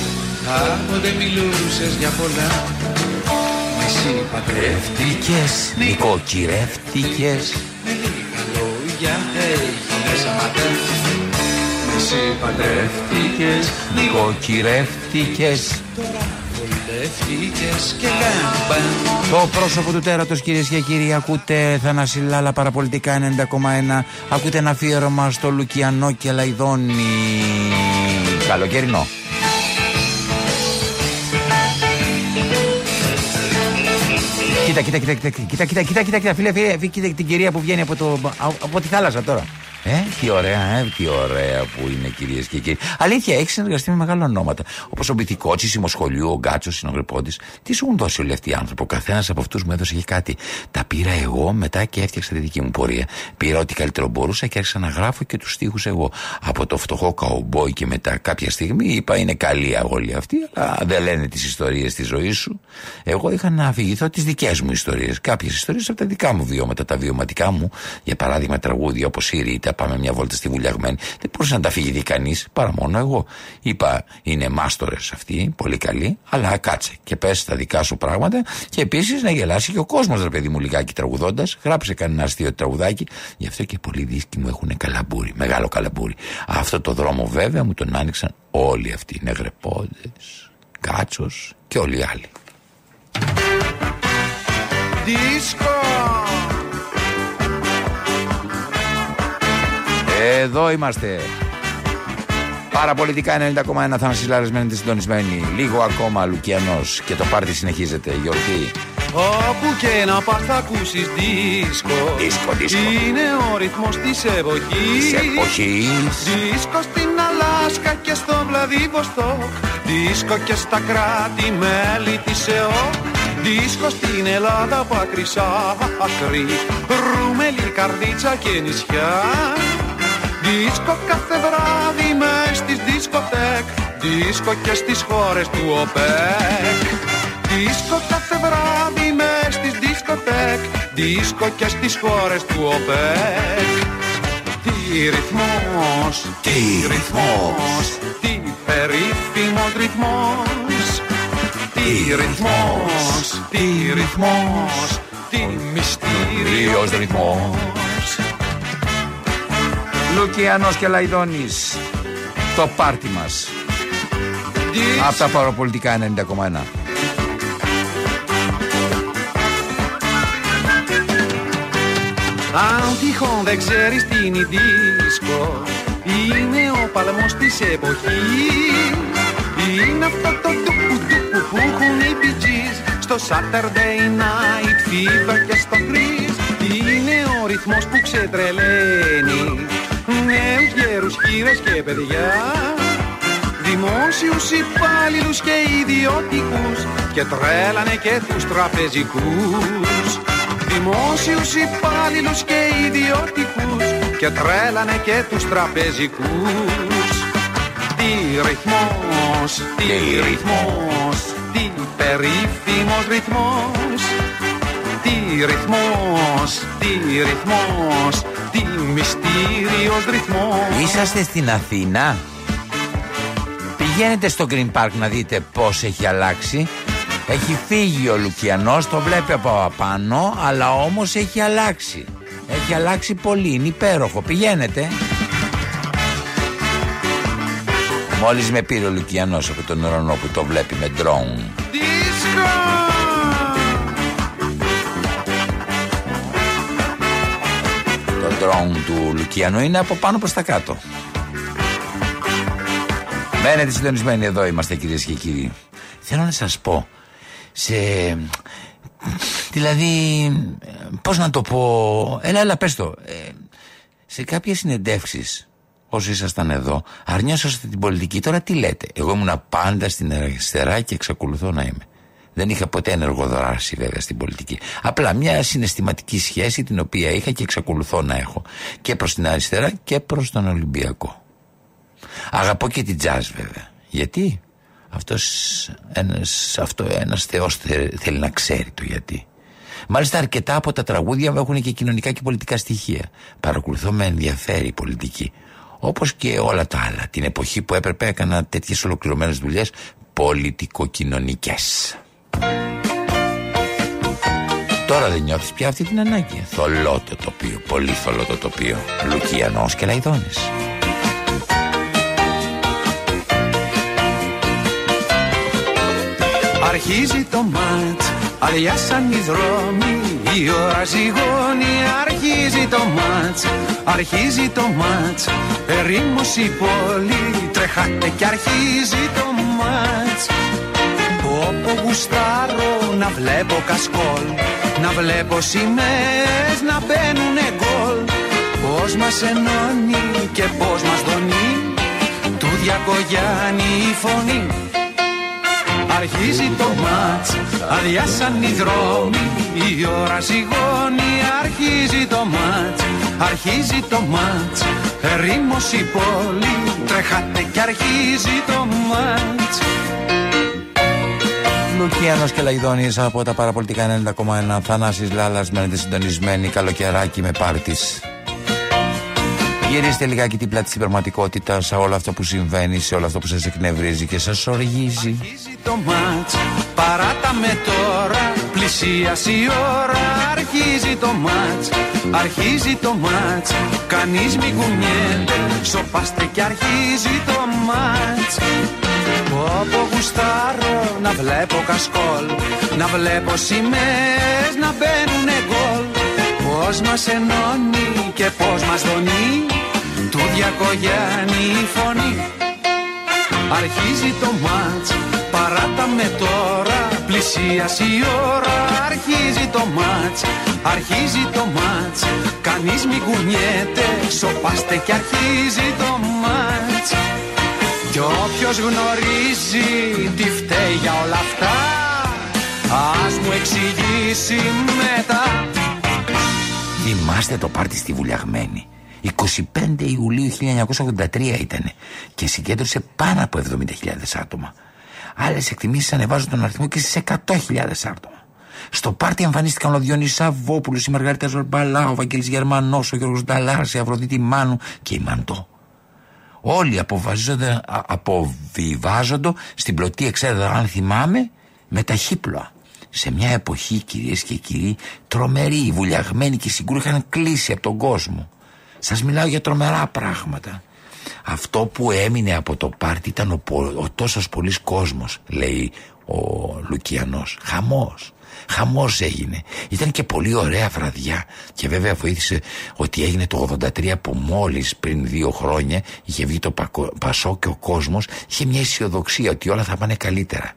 [SPEAKER 16] Κάποτε μιλούσες για πολλά. Μα εσύ
[SPEAKER 2] Παντρεύτηκες, νοικοκυρεύτηκες
[SPEAKER 16] Με λίγα λόγια έγινες αματέρ Μα εσύ
[SPEAKER 2] Παντρεύτηκες, νοικοκυρεύτηκες
[SPEAKER 16] Βολεύτηκες και γάμπαν
[SPEAKER 2] το πρόσωπο του τέρατος κυρίες και κύριοι ακούτε Θανασιλάλα παραπολιτικά 90,1 Ακούτε ένα αφιέρωμα στο Λουκιανό και Λαϊδόνι. Καλοκαιρινό. Κοίτα, κοίτα, κοίτα, κοίτα, κοίτα, κοίτα, κοίτα, φίλε, φίλε, κοίτα την κυρία που βγαίνει από, το, από τη θάλασσα τώρα. Ε, τι ωραία, ε, τι ωραία που είναι κυρίες και κύριοι. Αλήθεια, έχεις συνεργαστεί με μεγάλα ονόματα. Όπω ο Μπιθικότσι, η Μοσχολιού, ο Γκάτσος, ο Συνογρεπόντη. Τι σου έχουν δώσει όλοι αυτοί οι άνθρωποι; Ο καθένας από αυτούς μου έδωσε και κάτι. Τα πήρα εγώ μετά και έφτιαξα τη δική μου πορεία. Πήρα ό,τι καλύτερο μπορούσα και άρχισα να γράφω και τους στίχους εγώ. Από το φτωχό καουμπόι και μετά κάποια στιγμή είπα είναι καλή αγόλη αυτή, αλλά δεν λένε τις ιστορίες της ζωής σου. Εγώ είχα να αφηγηθώ τις δικές μου ιστορίες. Κάποιες ιστορίες από τα δικά μου βιώματα, τα βιωματικά μου. Για παράδειγμα, τραγούδια όπως η Ρίτα, πάμε μια βόλτα στη βουλιαγμένη. Δεν μπορούσε να τα φύγει κανείς παρά μόνο εγώ. Είπα, είναι μάστορες αυτοί, πολύ καλοί, αλλά κάτσε και πες τα δικά σου πράγματα και επίσης να γελάσει και ο κόσμος, ρε παιδί μου, λιγάκι τραγουδώντας. Γράψε κανένα αστείο τραγουδάκι. Γι' αυτό και πολλοί δίσκοι μου έχουν καλαμπούρι, μεγάλο καλαμπούρι. Αυτό το δρόμο βέβαια μου τον άνοιξαν όλοι αυτοί. Νεγρεπόντε, κάτσος και όλοι οι άλλοι.
[SPEAKER 16] Δίσκο
[SPEAKER 2] Εδώ είμαστε. Παραπολιτικά 90,1 θα μας μένετε συντονισμένοι. Λίγο ακόμα Λουκιανός και το πάρτι συνεχίζεται. Γιορτή.
[SPEAKER 16] Όπου και να πας θα ακούσεις δίσκο
[SPEAKER 2] Δίσκο, δίσκο.
[SPEAKER 16] Είναι ο ρυθμός της εποχής
[SPEAKER 2] Της εποχής.
[SPEAKER 16] Δίσκο στην Αλάσκα και στο Βλαδιβοστόκ Δίσκο και στα κράτη-μέλη της ΕΟ Δίσκο στην Ελλάδα που άκρησα άκρη Ρούμελι, καρδίτσα και νησιά Δίσκο κάθε βράδυ μες στις δισκοτέκ Δίσκο και στις χώρες του ΟΠΕΚ. Δίσκο κάθε βράδυ μες στις δισκοτέκ Δίσκο και στις χώρες του ΟΠΕΚ. Τι ρυθμός,
[SPEAKER 2] Τι ρυθμός.
[SPEAKER 16] Τι περίφημος ρυθμός. Τι ρυθμός, τι ρυθμός Τι μυστήριος ρυθμός
[SPEAKER 2] Λουκιανός και Λαϊδόνης. Το πάρτι μας. Από τα παραπολιτικά 90,1.
[SPEAKER 16] Αν τυχόν δεν ξέρεις τι είναι η δίσκο Είναι ο παλμός της εποχής Είναι αυτό το ντουπου ντουπου που έχουν οι Bee Gees Στο Saturday Night Fever και στο Grease Είναι ο ρυθμός που ξετρελαίνει Νέους γέρους, χείρες και παιδιά. Δημόσιους υπάλληλους και ιδιώτικους Και τρέλανε και τους τραπεζικούς. Δημόσιους υπάλληλους και ιδιώτικους Και τρέλανε και τους τραπεζικούς. Τι ρυθμός, τι ρυθμός Τι περίφημος ρυθμός. Τι ρυθμός, τι ρυθμός Τι μυστήριος ρυθμός
[SPEAKER 2] Είσαστε στην Αθήνα; Πηγαίνετε στο Green Park να δείτε πώς έχει αλλάξει. Έχει φύγει ο Λουκιανός, το βλέπει από απάνω, αλλά όμως έχει αλλάξει. Έχει αλλάξει πολύ, είναι υπέροχο. Πηγαίνετε. Μόλις με πήρε ο Λουκιανός από τον ουρανό που το βλέπει με drone.
[SPEAKER 16] Δίσκο!
[SPEAKER 2] Το drone του Λουκιανού είναι από πάνω προς τα κάτω. Μένετε συντονισμένοι εδώ είμαστε κυρίες και κύριοι. Θέλω να σας πω σε... Δηλαδή, πώς να το πω... Έλα, έλα, πες το. Ε, σε κάποιες συνεντεύξεις, όσοι ήσασταν εδώ, αρνιώσατε την πολιτική. Τώρα τι λέτε; Εγώ ήμουν πάντα στην αριστερά και εξακολουθώ να είμαι. Δεν είχα ποτέ ενεργοδράση βέβαια στην πολιτική. Απλά μια συναισθηματική σχέση την οποία είχα και εξακολουθώ να έχω. Και προς την αριστερά και προς τον Ολυμπιακό. Αγαπώ και την jazz βέβαια. Γιατί; Αυτός ένας, αυτό, ένας θεός θε- θέλει να ξέρει το γιατί. Μάλιστα αρκετά από τα τραγούδια μου έχουν και κοινωνικά και πολιτικά στοιχεία. Παρακολουθώ με ενδιαφέρει η πολιτική. Όπως και όλα τα άλλα. Την εποχή που έπρεπε έκανα τέτοιες ολοκληρωμένες δουλειές πολιτικοκοινωνικές. Τώρα δεν νιώθεις πια αυτή την ανάγκη. Θολό το τοπίο, πολύ θολό το τοπίο. Λουκιανός και Λαϊδόνης.
[SPEAKER 16] Αρχίζει το μάτς, αδειάσαν οι δρόμοι Η ώρα ζυγώνει, αρχίζει το μάτς Αρχίζει το μάτς, ερήμος η πόλη Τρεχάτε και αρχίζει το μάτς Όπου γουστάρω να βλέπω κασκόλ Να βλέπω σημαίες να μπαίνουνε γκολ. Πώς μας ενώνει και πώς μας δονεί Του Διακογιάννη η φωνή. Αρχίζει το μάτς, αδειάσαν οι δρόμοι Η ώρα ζυγώνει, αρχίζει το μάτς Αρχίζει το μάτς, ερήμος η πόλη Τρέχατε και αρχίζει το μάτς
[SPEAKER 2] Λουκιάνος και Λαϊδόνης από τα παραπολιτικά 90,1 Θανάσης Λάλας μένετε συντονισμένοι καλοκαιράκι με πάρτις. Γυρίστε λιγάκι την πλάτη στην πραγματικότητας σε όλο αυτό που συμβαίνει, σε όλο αυτό που σας εκνευρίζει και σας οργίζει.
[SPEAKER 16] Αρχίζει το μάτς, παράτα με τώρα, πλησίασε η ώρα, αρχίζει το μάτς, αρχίζει το μάτς, κανείς μη κουνιέται, σοπάστε και αρχίζει το μάτς. Πόπο γουστάρω να βλέπω κασκόλ, να βλέπω σημαίες να μπαίνουνε γκολ, πώς μας ενώνει και πώς μας δονεί του Διακογιάννη η φωνή. Αρχίζει το μάτς, παράτα με τώρα Πλησίασε η ώρα, αρχίζει το μάτς Αρχίζει το μάτς, κανείς μη κουνιέται Σοπάστε και αρχίζει το μάτς Κι όποιος γνωρίζει τι φταίει για όλα αυτά Ας μου εξηγήσει μετά
[SPEAKER 2] Θυμάστε το πάρτι στη Βουλιαγμένη 25 Ιουλίου 1983 ήταν και συγκέντρωσε πάνω από 70.000 άτομα. Άλλες εκτιμήσεις ανεβάζουν τον αριθμό και στις 100.000 άτομα. Στο πάρτι εμφανίστηκαν ο Διόνυ Σαββόπουλο, η Μαργαρίτα Ζορμπαλά, ο Βαγγέλης Γερμανός, ο Γιώργος Νταλάρ, η Αφροδίτη Μάνου και η Μαντό. Όλοι αποβιβάζονται στην πλωτή εξέδρα, αν θυμάμαι, με τα χύπλωα. Σε μια εποχή, κυρίες και κύριοι, τρομεροί, βουλιαγμένοι και συγκρού είχαν κλείσει από τον κόσμο. Σας μιλάω για τρομερά πράγματα. Αυτό που έμεινε από το πάρτι ήταν ο, ο τόσος πολλής κόσμος, λέει ο Λουκιανός. Χαμός. Χαμός έγινε. Ήταν και πολύ ωραία βραδιά και βέβαια βοήθησε ότι έγινε το 83 που μόλις πριν δύο χρόνια είχε βγει το Πασό και ο κόσμος είχε μια αισιοδοξία ότι όλα θα πάνε καλύτερα.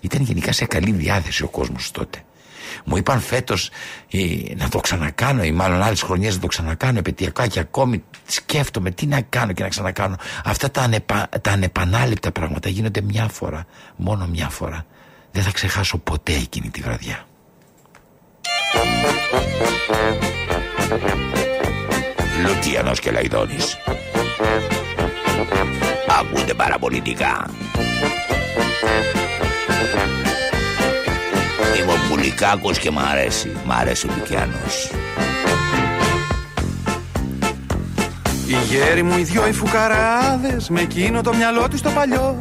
[SPEAKER 2] Ήταν γενικά σε καλή διάθεση ο κόσμος τότε. Μου είπαν φέτος να το ξανακάνω, ή μάλλον άλλες χρονιές να το ξανακάνω, επαιτειακά και ακόμη σκέφτομαι τι να κάνω και να ξανακάνω. Αυτά τα, ανεπα, τα ανεπανάληπτα πράγματα γίνονται μια φορά, μόνο μια φορά. Δεν θα ξεχάσω ποτέ εκείνη τη βραδιά. Λουτιανός και Λαϊδόνης Ακούτε παραπολιτικά Είμαι ο Πουλικάκος και μ' αρέσει. Μ' αρέσει ο Λουκιανός.
[SPEAKER 16] Οι γέροι μου οι δυο οι φουκαράδες Με εκείνο το μυαλό του στο παλιό.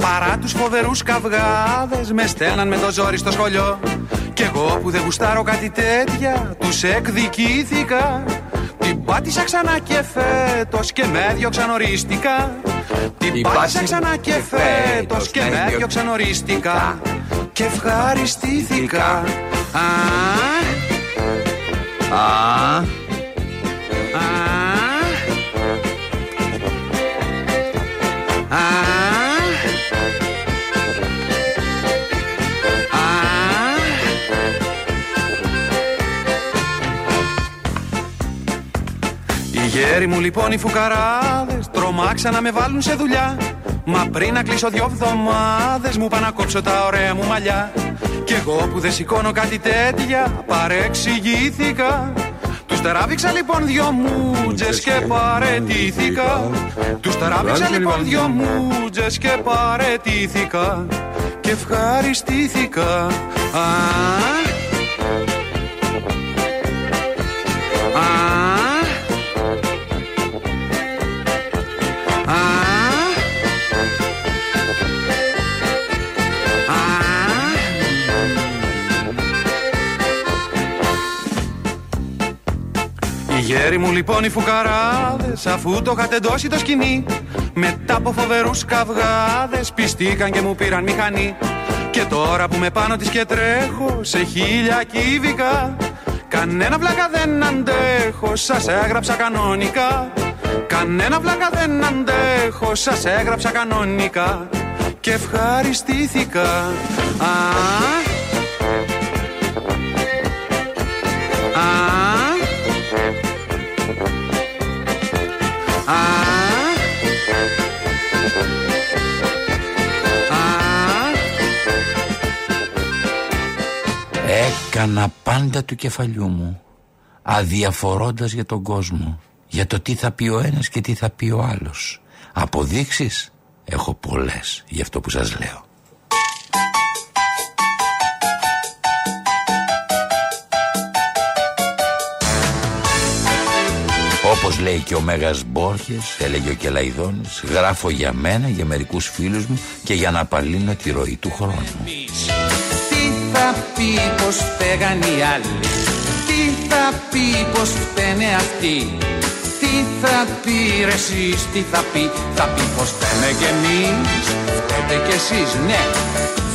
[SPEAKER 16] Παρά τους φοβερούς καυγάδες Με στέλναν με το ζόρι στο σχολείο. Κι εγώ που δεν γουστάρω κάτι τέτοια Τους εκδικήθηκα. Την πάτησα ξανά και φέτος Και με έδιωξαν ορίστηκα Την πάτησα ξανά και φέτος Και με έδιωξαν ορίστηκα και ευχαριστήθηκα. Α,
[SPEAKER 2] α,
[SPEAKER 16] α, Οι γέροι μου λοιπόν οι φουκαράδες τρομάξαν να με βάλουν σε δουλειά. Μα πριν να κλείσω δυο εβδομάδες μου πάνε να κόψω τα ωραία μου μαλλιά. Κι εγώ που δεν σηκώνω κάτι τέτοια παρεξηγήθηκα. Τους τράβηξα λοιπόν δυο μούτζες και παρετήθηκα. Τους τράβηξα λοιπόν δυο μούτζες και παρετήθηκα. Και ευχαριστήθηκα. Α, Γέρι μου λοιπόν οι φουκαράδες αφού το είχατε δώσει το σκηνή Μετά από φοβερούς καυγάδες πιστήκαν και μου πήραν μηχανή. Και τώρα που με πάνω της και τρέχω σε χίλια κύβικα Κανένα βλάκα δεν αντέχω, σας έγραψα κανονικά. Κανένα βλάκα δεν αντέχω, σας έγραψα κανονικά. Και ευχαριστήθηκα. Α, α,
[SPEAKER 2] Έκανα πάντα του κεφαλιού μου αδιαφορώντας για τον κόσμο για το τι θα πει ο ένας και τι θα πει ο άλλος. Αποδείξεις; Έχω πολλές για αυτό που σας λέω. Όπως λέει και ο Μέγας Μπόρχες, έλεγε ο Κελαϊδόνης, γράφω για μένα, για μερικούς φίλους μου και για να απαλύνω τη ροή του χρόνου.
[SPEAKER 16] Τι θα πει πως φέγαν οι άλλοι. Τι θα πει πως φταίνε αυτοί. Τι θα πει ρε εσείς, τι θα πει. Θα πει πως φταίνε κι εμείς. Φταίτε κι εσείς, ναι.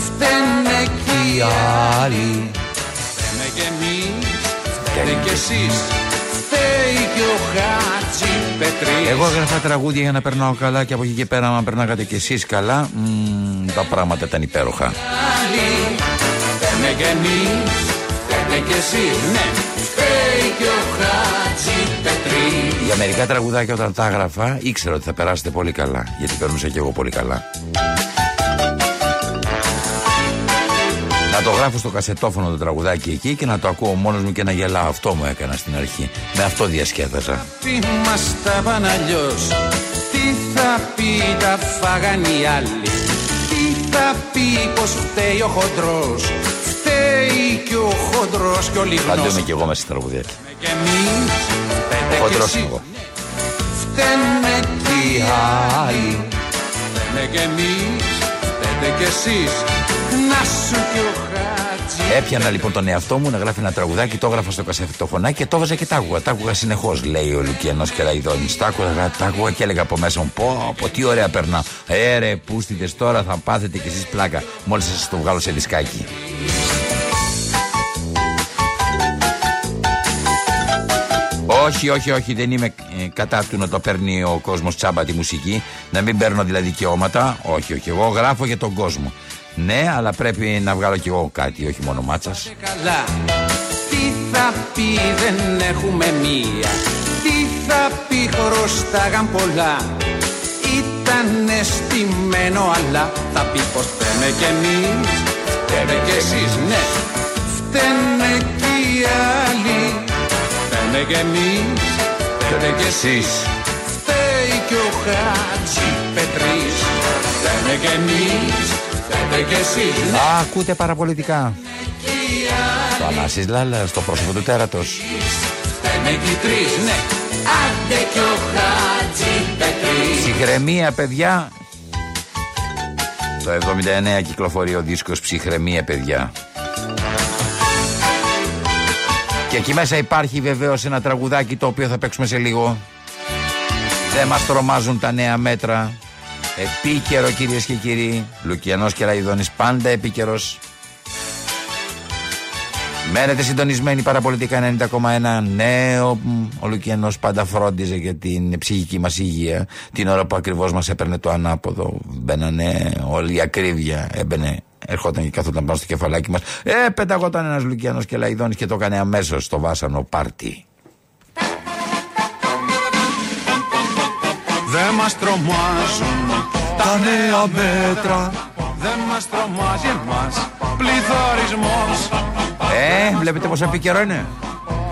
[SPEAKER 16] Φταίνε κι οι άλλοι. Φταίνε κι εμείς. Φταίτε κι εσείς. Φταίει κι ο Χάτζη Πετρής.
[SPEAKER 2] Εγώ έγραφα τραγούδια για να περνάω καλά και από εκεί και πέρα, αν περνάγατε κι εσείς καλά, μ, τα πράγματα ήταν υπέροχα.
[SPEAKER 16] άλλοι Φταίμε κι εμείς Φταίτε κι εσείς, ναι Φταίει κι ο Χάτζη Πετρής
[SPEAKER 2] Για μερικά τραγουδάκια όταν τα έγραφα, ήξερα ότι θα περάσετε πολύ καλά, γιατί περνούσα κι εγώ πολύ καλά. Να το γράφω στο κασετόφωνο το τραγουδάκι εκεί και να το ακούω μόνος μου και να γελάω. Αυτό μου έκανα στην αρχή. Με αυτό διασκέδαζα.
[SPEAKER 16] Τι μας τα πάνε αλλιώς; Τι θα πει τα φάγαν οι άλλοι; Τι θα πει πως φταίει ο χοντρός; Φταίει και ο χοντρός και ο
[SPEAKER 2] Πάντω
[SPEAKER 16] λιγνός
[SPEAKER 2] είμαι κι εγώ μέσα στη τραγουδάκι.
[SPEAKER 16] Και εμείς φταίτε κι
[SPEAKER 2] Χοντρός
[SPEAKER 16] εσείς
[SPEAKER 2] είμαι εγώ.
[SPEAKER 16] Φταίνε κι οι άλλοι Φταίνε κι εμείς Φταίτε κι εσείς Να σου κι ο Χάτζη
[SPEAKER 2] Έπιανα λοιπόν τον εαυτό μου να γράφει ένα τραγουδάκι, το έγραφα στο κασετοφωνάκι και το έβαζα και τ' άκουγα. Τ' άκουγα συνεχώς, λέει ο Λουκιανός και Ραϊδόνη. Τ' άκουγα, τ' άκουγα και έλεγα από μέσα μου: Πω, πω, τι ωραία περνάω. Ε, ρε, πούστιδες τώρα θα πάθετε κι εσείς πλάκα. Μόλις σας το βγάλω σε δισκάκι. Όχι, όχι, όχι, δεν είμαι ε, κατά του να το παίρνει ο κόσμος τσάμπα τη μουσική. Να μην παίρνω δηλαδή δικαιώματα. Όχι, όχι, εγώ γράφω για τον κόσμο. Ναι, αλλά πρέπει να βγάλω κι εγώ κάτι, όχι μόνο μάτσας.
[SPEAKER 16] καλά Τι θα πει δεν έχουμε μία Τι θα πει χρωστάγαν πολλά Ήτανε στημένο αλλά Θα πει πως φταίμε κι εμείς Φταίμε κι εσείς ναι Φταίνε κι οι άλλοι Φταίμε κι εμείς Φταίμε κι εσείς Φταίει κι ο Χάτζη Πετρής Φταίμε κι εμείς Φταίμε κι εσείς ναι
[SPEAKER 2] Α, ακούτε παραπολιτικά. Το Ανάσης Λάλα στο πρόσωπο του τέρατος.
[SPEAKER 16] Φταίμε κι οι τρεις ναι Άντε κι ο Χάτζη Πετρής
[SPEAKER 2] Ψυχραιμία, παιδιά. Το 79 κυκλοφορεί ο δίσκος Ψυχραιμία, παιδιά. Και εκεί μέσα υπάρχει βεβαίως ένα τραγουδάκι το οποίο θα παίξουμε σε λίγο. Δεν μας τρομάζουν τα νέα μέτρα. Επίκαιρο κυρίες και κύριοι. Λουκιανός και Ραϊδόνης πάντα επίκαιρος. Μένετε συντονισμένοι παραπολιτικά 90,1 νέο. μ, Ο Λουκιανός πάντα φρόντιζε για την ψυχική μας υγεία. Την ώρα που ακριβώς μας έπαιρνε το ανάποδο. Μπαίνανε όλη η ακρίβεια. Έμπαινε, ερχόταν και καθόταν πάνω στο κεφαλάκι μας. Ε, πεταγόταν ένας Λουκιανός και Λαϊδόνης και το έκανε αμέσως στο βάσανο πάρτι.
[SPEAKER 16] Δεν μας τρομάζουν τα νέα μέτρα Δεν μας τρομάζει εμάς πληθωρισμός
[SPEAKER 2] Ε, βλέπετε πόσο επίκαιρο είναι.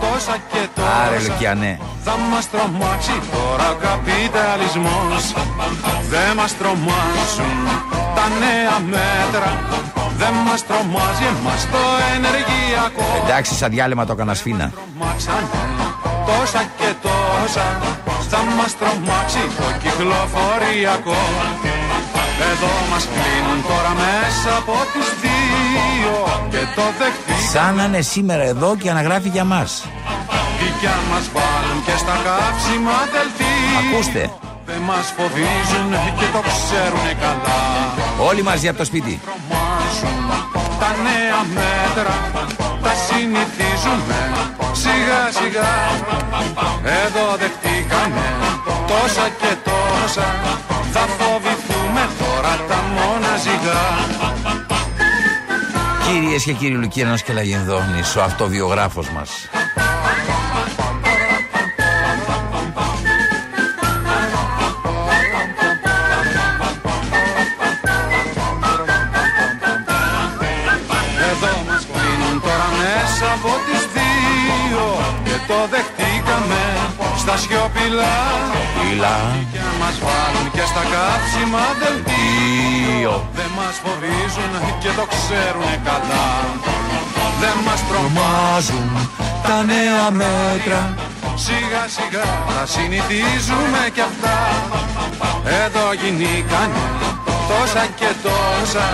[SPEAKER 16] Τόσα και
[SPEAKER 2] Άρε
[SPEAKER 16] τόσα
[SPEAKER 2] Λουκιανέ.
[SPEAKER 16] θα μας τρομάξει τώρα ο καπιταλισμός Δεν μας τρομάζουν τα νέα μέτρα Δεν μας τρομάζει εμάς το ενεργειακό
[SPEAKER 2] Εντάξει, σαν διάλειμμα το έκανα σφίνα.
[SPEAKER 16] Τρομάξανε τόσα και τόσα Θα μας τρομάξει το κυκλοφοριακό Εδώ μας κλείνουν τώρα μέσα από τις δύο Και το δεχτεί
[SPEAKER 2] Σαν να είναι σήμερα εδώ και αναγράφει για μας.
[SPEAKER 16] κι αν μας βάλουν και στα κάψιμα δελτία
[SPEAKER 2] Ακούστε.
[SPEAKER 16] Δεν μας φοβίζουν και το ξέρουνε καλά
[SPEAKER 2] Όλοι μαζί από το σπίτι.
[SPEAKER 16] Τρομάζουν τα νέα μέτρα Τα συνηθίζουμε σιγά σιγά Εδώ δεχτήκαμε τόσα και τόσα Θα φοβηθούμε τώρα τα μόνα ζυγά
[SPEAKER 2] Κυρίες και κύριοι Λουκιανός και Λαγενδόνης, ο αυτοβιογράφος μας.
[SPEAKER 16] Εδώ μας κλείνουν τώρα μέσα από τις δύο Και το δεχτήκαμε στα σιωπηλά.
[SPEAKER 2] Πυλά.
[SPEAKER 16] Και μας βάλουν και στα κάψιμα δελτίο. Δεν μας φοβίζουν και το ξέρουνε καλά. Δεν μας τρομάζουν
[SPEAKER 2] τα νέα μέτρα.
[SPEAKER 16] Σιγά σιγά θα συνηθίζουμε κι αυτά. Εδώ γινήκανε τόσα και τόσα.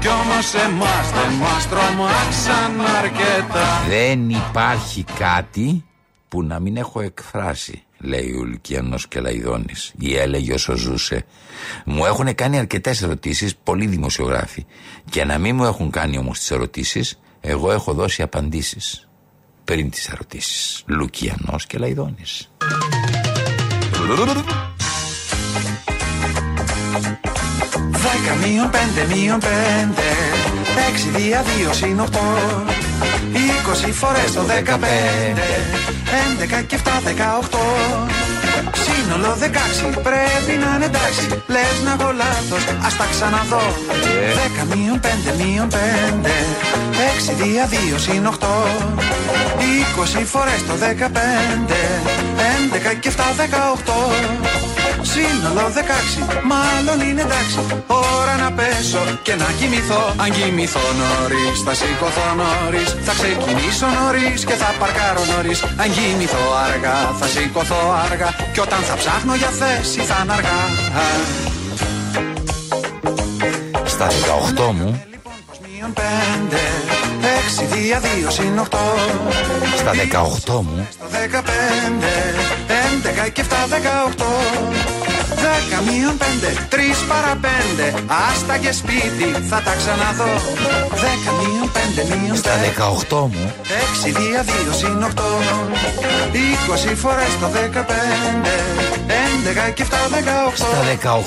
[SPEAKER 16] Κι όμως εμάς δεν μας τρομάξαν αρκετά.
[SPEAKER 2] Δεν υπάρχει κάτι που να μην έχω εκφράσει, λέει ο Λουκιανός και Λαϊδόνης. Ή έλεγε όσο ζούσε. Μου έχουν κάνει αρκετές ερωτήσεις, πολλοί δημοσιογράφοι. Και να μην μου έχουν κάνει όμως τις ερωτήσεις, εγώ έχω δώσει απαντήσεις. Πριν τις ερωτήσεις. Λουκιανός και
[SPEAKER 16] Δέκα μείον πέντε μείον πέντε. Έξι δια δύο συν οχτώ Είκοσι φορές το δεκαπέντε. Έντεκα και εφτά δεκαοχτώ. Σύνολο δεκάξι πρέπει να είναι εντάξει. Λες να έχω λάθος, ας τα ξαναδώ. Δέκα μείον πέντε μείον πέντε. Έξι δια δύο συν οχτώ Είκοσι φορές το δεκαπέντε. Έντεκα και εφτά δεκαοχτώ Σύνολο 16, μάλλον είναι εντάξει. Ώρα να πέσω και να κοιμηθώ. Αν κοιμηθώ νωρίς, θα σηκωθώ νωρίς. Θα ξεκινήσω νωρίς και θα παρκάρω νωρίς. Αν κοιμηθώ αργά, θα σηκωθώ αργά. Και όταν θα ψάχνω για θέση θα είναι αργά.
[SPEAKER 2] Στα 18 μου,
[SPEAKER 16] Μείον πέντε, έξι δια δύο συν οχτώ
[SPEAKER 2] στα 18 μου,
[SPEAKER 16] Στο 15, 11 και 7, 18 Δέκα μείον πέντε, τρεις παρά πέντε. Άστα και σπίτι, θα τα ξαναδώ. Δέκα μείον πέντε μείον
[SPEAKER 2] στα 18 μου,
[SPEAKER 16] Έξι δια δύο συν οχτώ Είκοσι φορές το δεκαπέντε Έντεκα και 7, 18
[SPEAKER 2] στα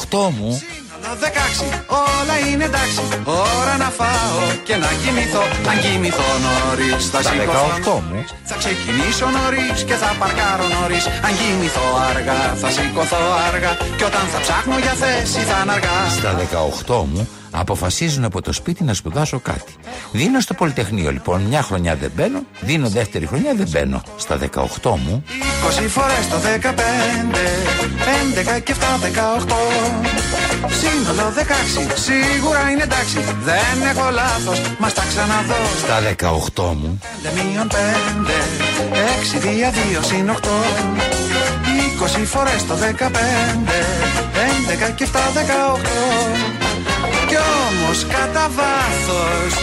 [SPEAKER 2] 18 μου,
[SPEAKER 16] Σύνολο 16, όλα είναι εντάξει Ώρα να φάω και να κοιμηθώ Αν κοιμηθώ νωρίς θα
[SPEAKER 2] στα
[SPEAKER 16] σηκωθώ
[SPEAKER 2] 18 μου,
[SPEAKER 16] θα ξεκινήσω νωρίς και θα παρκάρω νωρίς. Αν κοιμηθώ αργά, θα σηκωθώ αργά. Και όταν θα ψάχνω για θέση, θα είναι αργά.
[SPEAKER 2] στα 18 μου αποφασίζουν από το σπίτι να σπουδάσω κάτι. Δίνω στο Πολυτεχνείο λοιπόν, μια χρονιά δεν μπαίνω, δίνω δεύτερη χρονιά δεν μπαίνω. Στα 18 μου,
[SPEAKER 16] 20 φορές το 15, 11 και 7, 18. Σύνολο 16, σίγουρα είναι εντάξει. Δεν έχω λάθος, μας τα ξαναδώ.
[SPEAKER 2] στα 18 μου,
[SPEAKER 16] 5 μείον 5, 6 δια 2 συν 8. 20 φορές το 15, 11 και 7, 18. Κι όμως κατά βάθος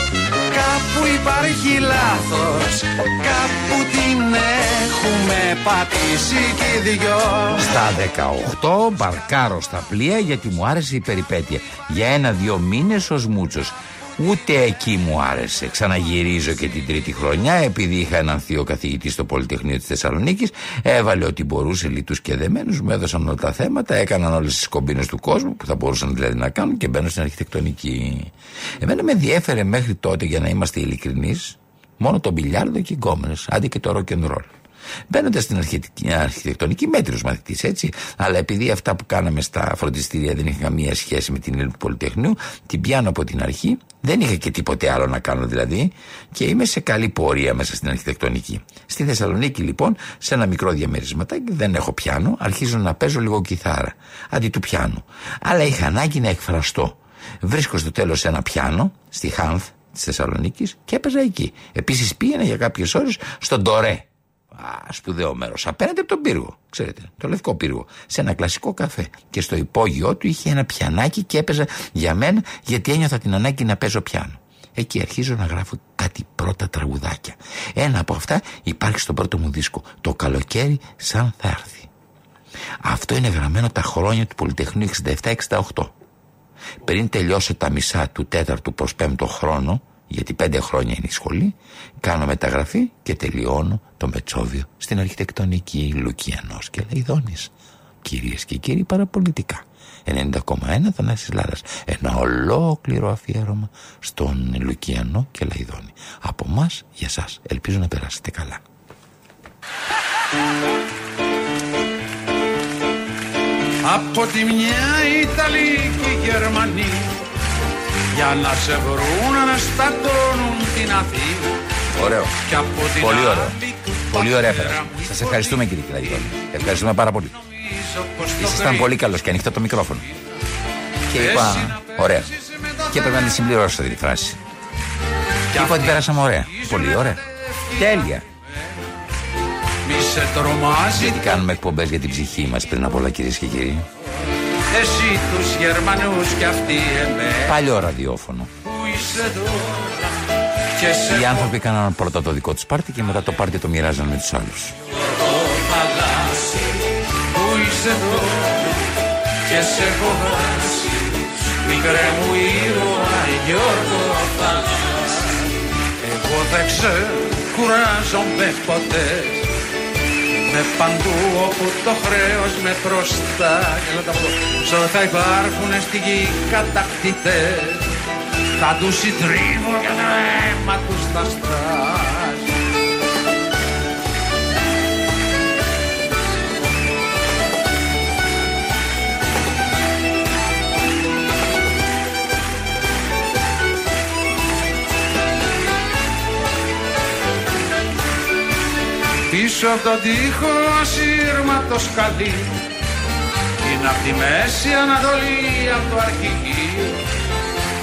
[SPEAKER 16] Κάπου υπάρχει λάθος Κάπου την έχουμε πατήσει κι οι δυο
[SPEAKER 2] Στα 18 μπαρκάρω στα πλοία γιατί μου άρεσε η περιπέτεια. Για ένα-δύο μήνες ως μούτσος. Ούτε εκεί μου άρεσε. Ξαναγυρίζω και την τρίτη χρονιά επειδή είχα έναν θείο καθηγητή στο Πολυτεχνείο της Θεσσαλονίκης. Έβαλε ό,τι μπορούσε λίτους και δεμένους. Μου έδωσαν όλα τα θέματα έκαναν όλες τις κομπίνες του κόσμου που θα μπορούσαν δηλαδή να κάνουν και μπαίνω στην αρχιτεκτονική. Εμένα με ενδιέφερε μέχρι τότε για να είμαστε ειλικρινείς μόνο το μπιλιάρδο και οι γκόμενες άντε και το rock and roll Μπαίνοντας στην αρχιτεκτονική, αρχιτεκτονική μέτριος μαθητής, έτσι. Αλλά επειδή αυτά που κάναμε στα φροντιστήρια δεν είχαν καμία σχέση με την Ελλήνη του Πολυτεχνείου, την πιάνω από την αρχή. Δεν είχα και τίποτε άλλο να κάνω δηλαδή. Και είμαι σε καλή πορεία μέσα στην αρχιτεκτονική. Στη Θεσσαλονίκη λοιπόν, σε ένα μικρό διαμερισματάκι, δεν έχω πιάνο, αρχίζω να παίζω λίγο κιθάρα. Αντί του πιάνου. Αλλά είχα ανάγκη να εκφραστώ. Βρίσκω στο τέλος ένα πιάνο, στη Χάνθ της Θεσσαλονίκης και έπαιζα εκεί. Επίσης πήγαινα για κάποιες ώρες στον Ντορέ. Α, σπουδαίο μέρος. Απέναντι από τον πύργο. Ξέρετε, το λευκό πύργο. Σε ένα κλασικό καφέ. Και στο υπόγειό του είχε ένα πιανάκι και έπαιζα για μένα γιατί ένιωθα την ανάγκη να παίζω πιάνο. Εκεί αρχίζω να γράφω κάτι πρώτα τραγουδάκια. Ένα από αυτά υπάρχει στο πρώτο μου δίσκο. Το καλοκαίρι σαν θα έρθει. Αυτό είναι γραμμένο τα χρόνια του Πολυτεχνείου 67-68. Πριν τελειώσω τα μισά του τέταρτου προς πέμπτο χρόνο, γιατί πέντε χρόνια είναι η σχολή, κάνω μεταγραφή και τελειώνω το Μετσόβιο στην αρχιτεκτονική Λουκιανός και Λαϊδόνης. Κυρίες και κύριοι παραπολιτικά. 90,1 Θανάσης Λάρας. Ένα ολόκληρο αφιέρωμα στον Λουκιανό και Λαϊδόνη. Από μας για σας. Ελπίζω να περάσετε καλά.
[SPEAKER 16] Από τη μια Ιταλοί και οι Γερμανοί για να σε βρουν να στατώνουν την Αθήνα.
[SPEAKER 2] Ωραίο.
[SPEAKER 16] Και από την
[SPEAKER 2] Πολύ
[SPEAKER 16] άλλη
[SPEAKER 2] ωραίο. Πολύ ωραία πέρασε. Σας ευχαριστούμε κύριε Κυραγιδόνη. Ευχαριστούμε πάρα πολύ. Ήσασταν πολύ καλός και ανοιχτά το μικρόφωνο. Και είπα, ωραία. Και πρέπει να τη συμπληρώσω τη φράση. Και είπα ότι πέρασαμε ωραία. Πολύ ωραία. Τέλεια.
[SPEAKER 16] Μη σε τρομάζει
[SPEAKER 2] Γιατί κάνουμε εκπομπές για την ψυχή μας πριν από όλα, κυρίες και κύριοι.
[SPEAKER 16] Εσύ τους Γερμανούς και αυτοί εμένα
[SPEAKER 2] Παλιό ραδιόφωνο.
[SPEAKER 16] που είσαι εδώ και σε
[SPEAKER 2] Οι άνθρωποι κάναν πρώτα το δικό τους πάρτι και μετά το πάρτι το μοιράζαν με τους άλλους.
[SPEAKER 16] το παλάσι. Που είσαι εδώ και σε έχω χάσει μικρέ μου ήρωα Γιώργο Θαλάσσι εγώ δεν ξεκουράζομαι ποτέ με παντού όπου το χρέος με προστά Ζω θα υπάρχουν στη γη κατακτητές. Θα τους συντρίβω για το αίμα τους θα στράσει Πίσω από τον τοίχο ασύρματο σκαλί. Είναι απ' τη Μέση Ανατολή από το αρχηγείο.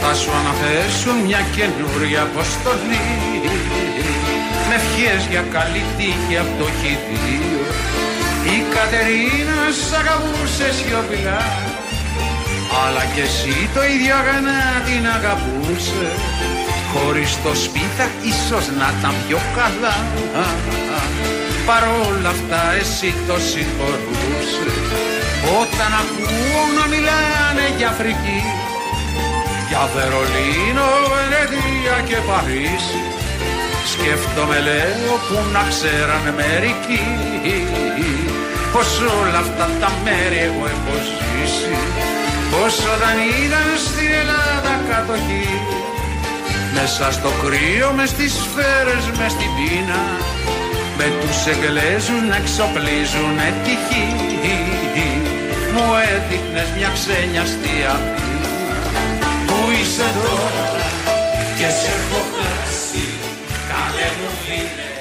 [SPEAKER 16] Θα σου αναθέσουν μια καινούρια αποστολή. Με ευχές για καλή τύχη από το χειδίο Η Κατερίνα σ' αγαπούσε σιωπηλά. Αλλά κι εσύ το ίδιο αγανά την αγαπούσε. Χωρίς το σπίτι ίσως να ήταν πιο καλά Παρόλα αυτά εσύ το συγχωρούσες. Όταν ακούω να μιλάνε για Αφρική Για Βερολίνο, Βενετία και Παρίσι Σκέφτομαι λέω που να ξέρανε μερικοί Πως όλα αυτά τα μέρη εγώ έχω ζήσει Πως όταν ήταν στην Ελλάδα κατοχή Μέσα στο κρύο, μες στις σφαίρες, μες στην πείνα Με τους Εγγλέζους να εξοπλίζουν τυχή Μου έδειχνες μια ξένια στη Αθήνα Πού είσαι τώρα και σε έχω χάσει. Καλέ μου φίλε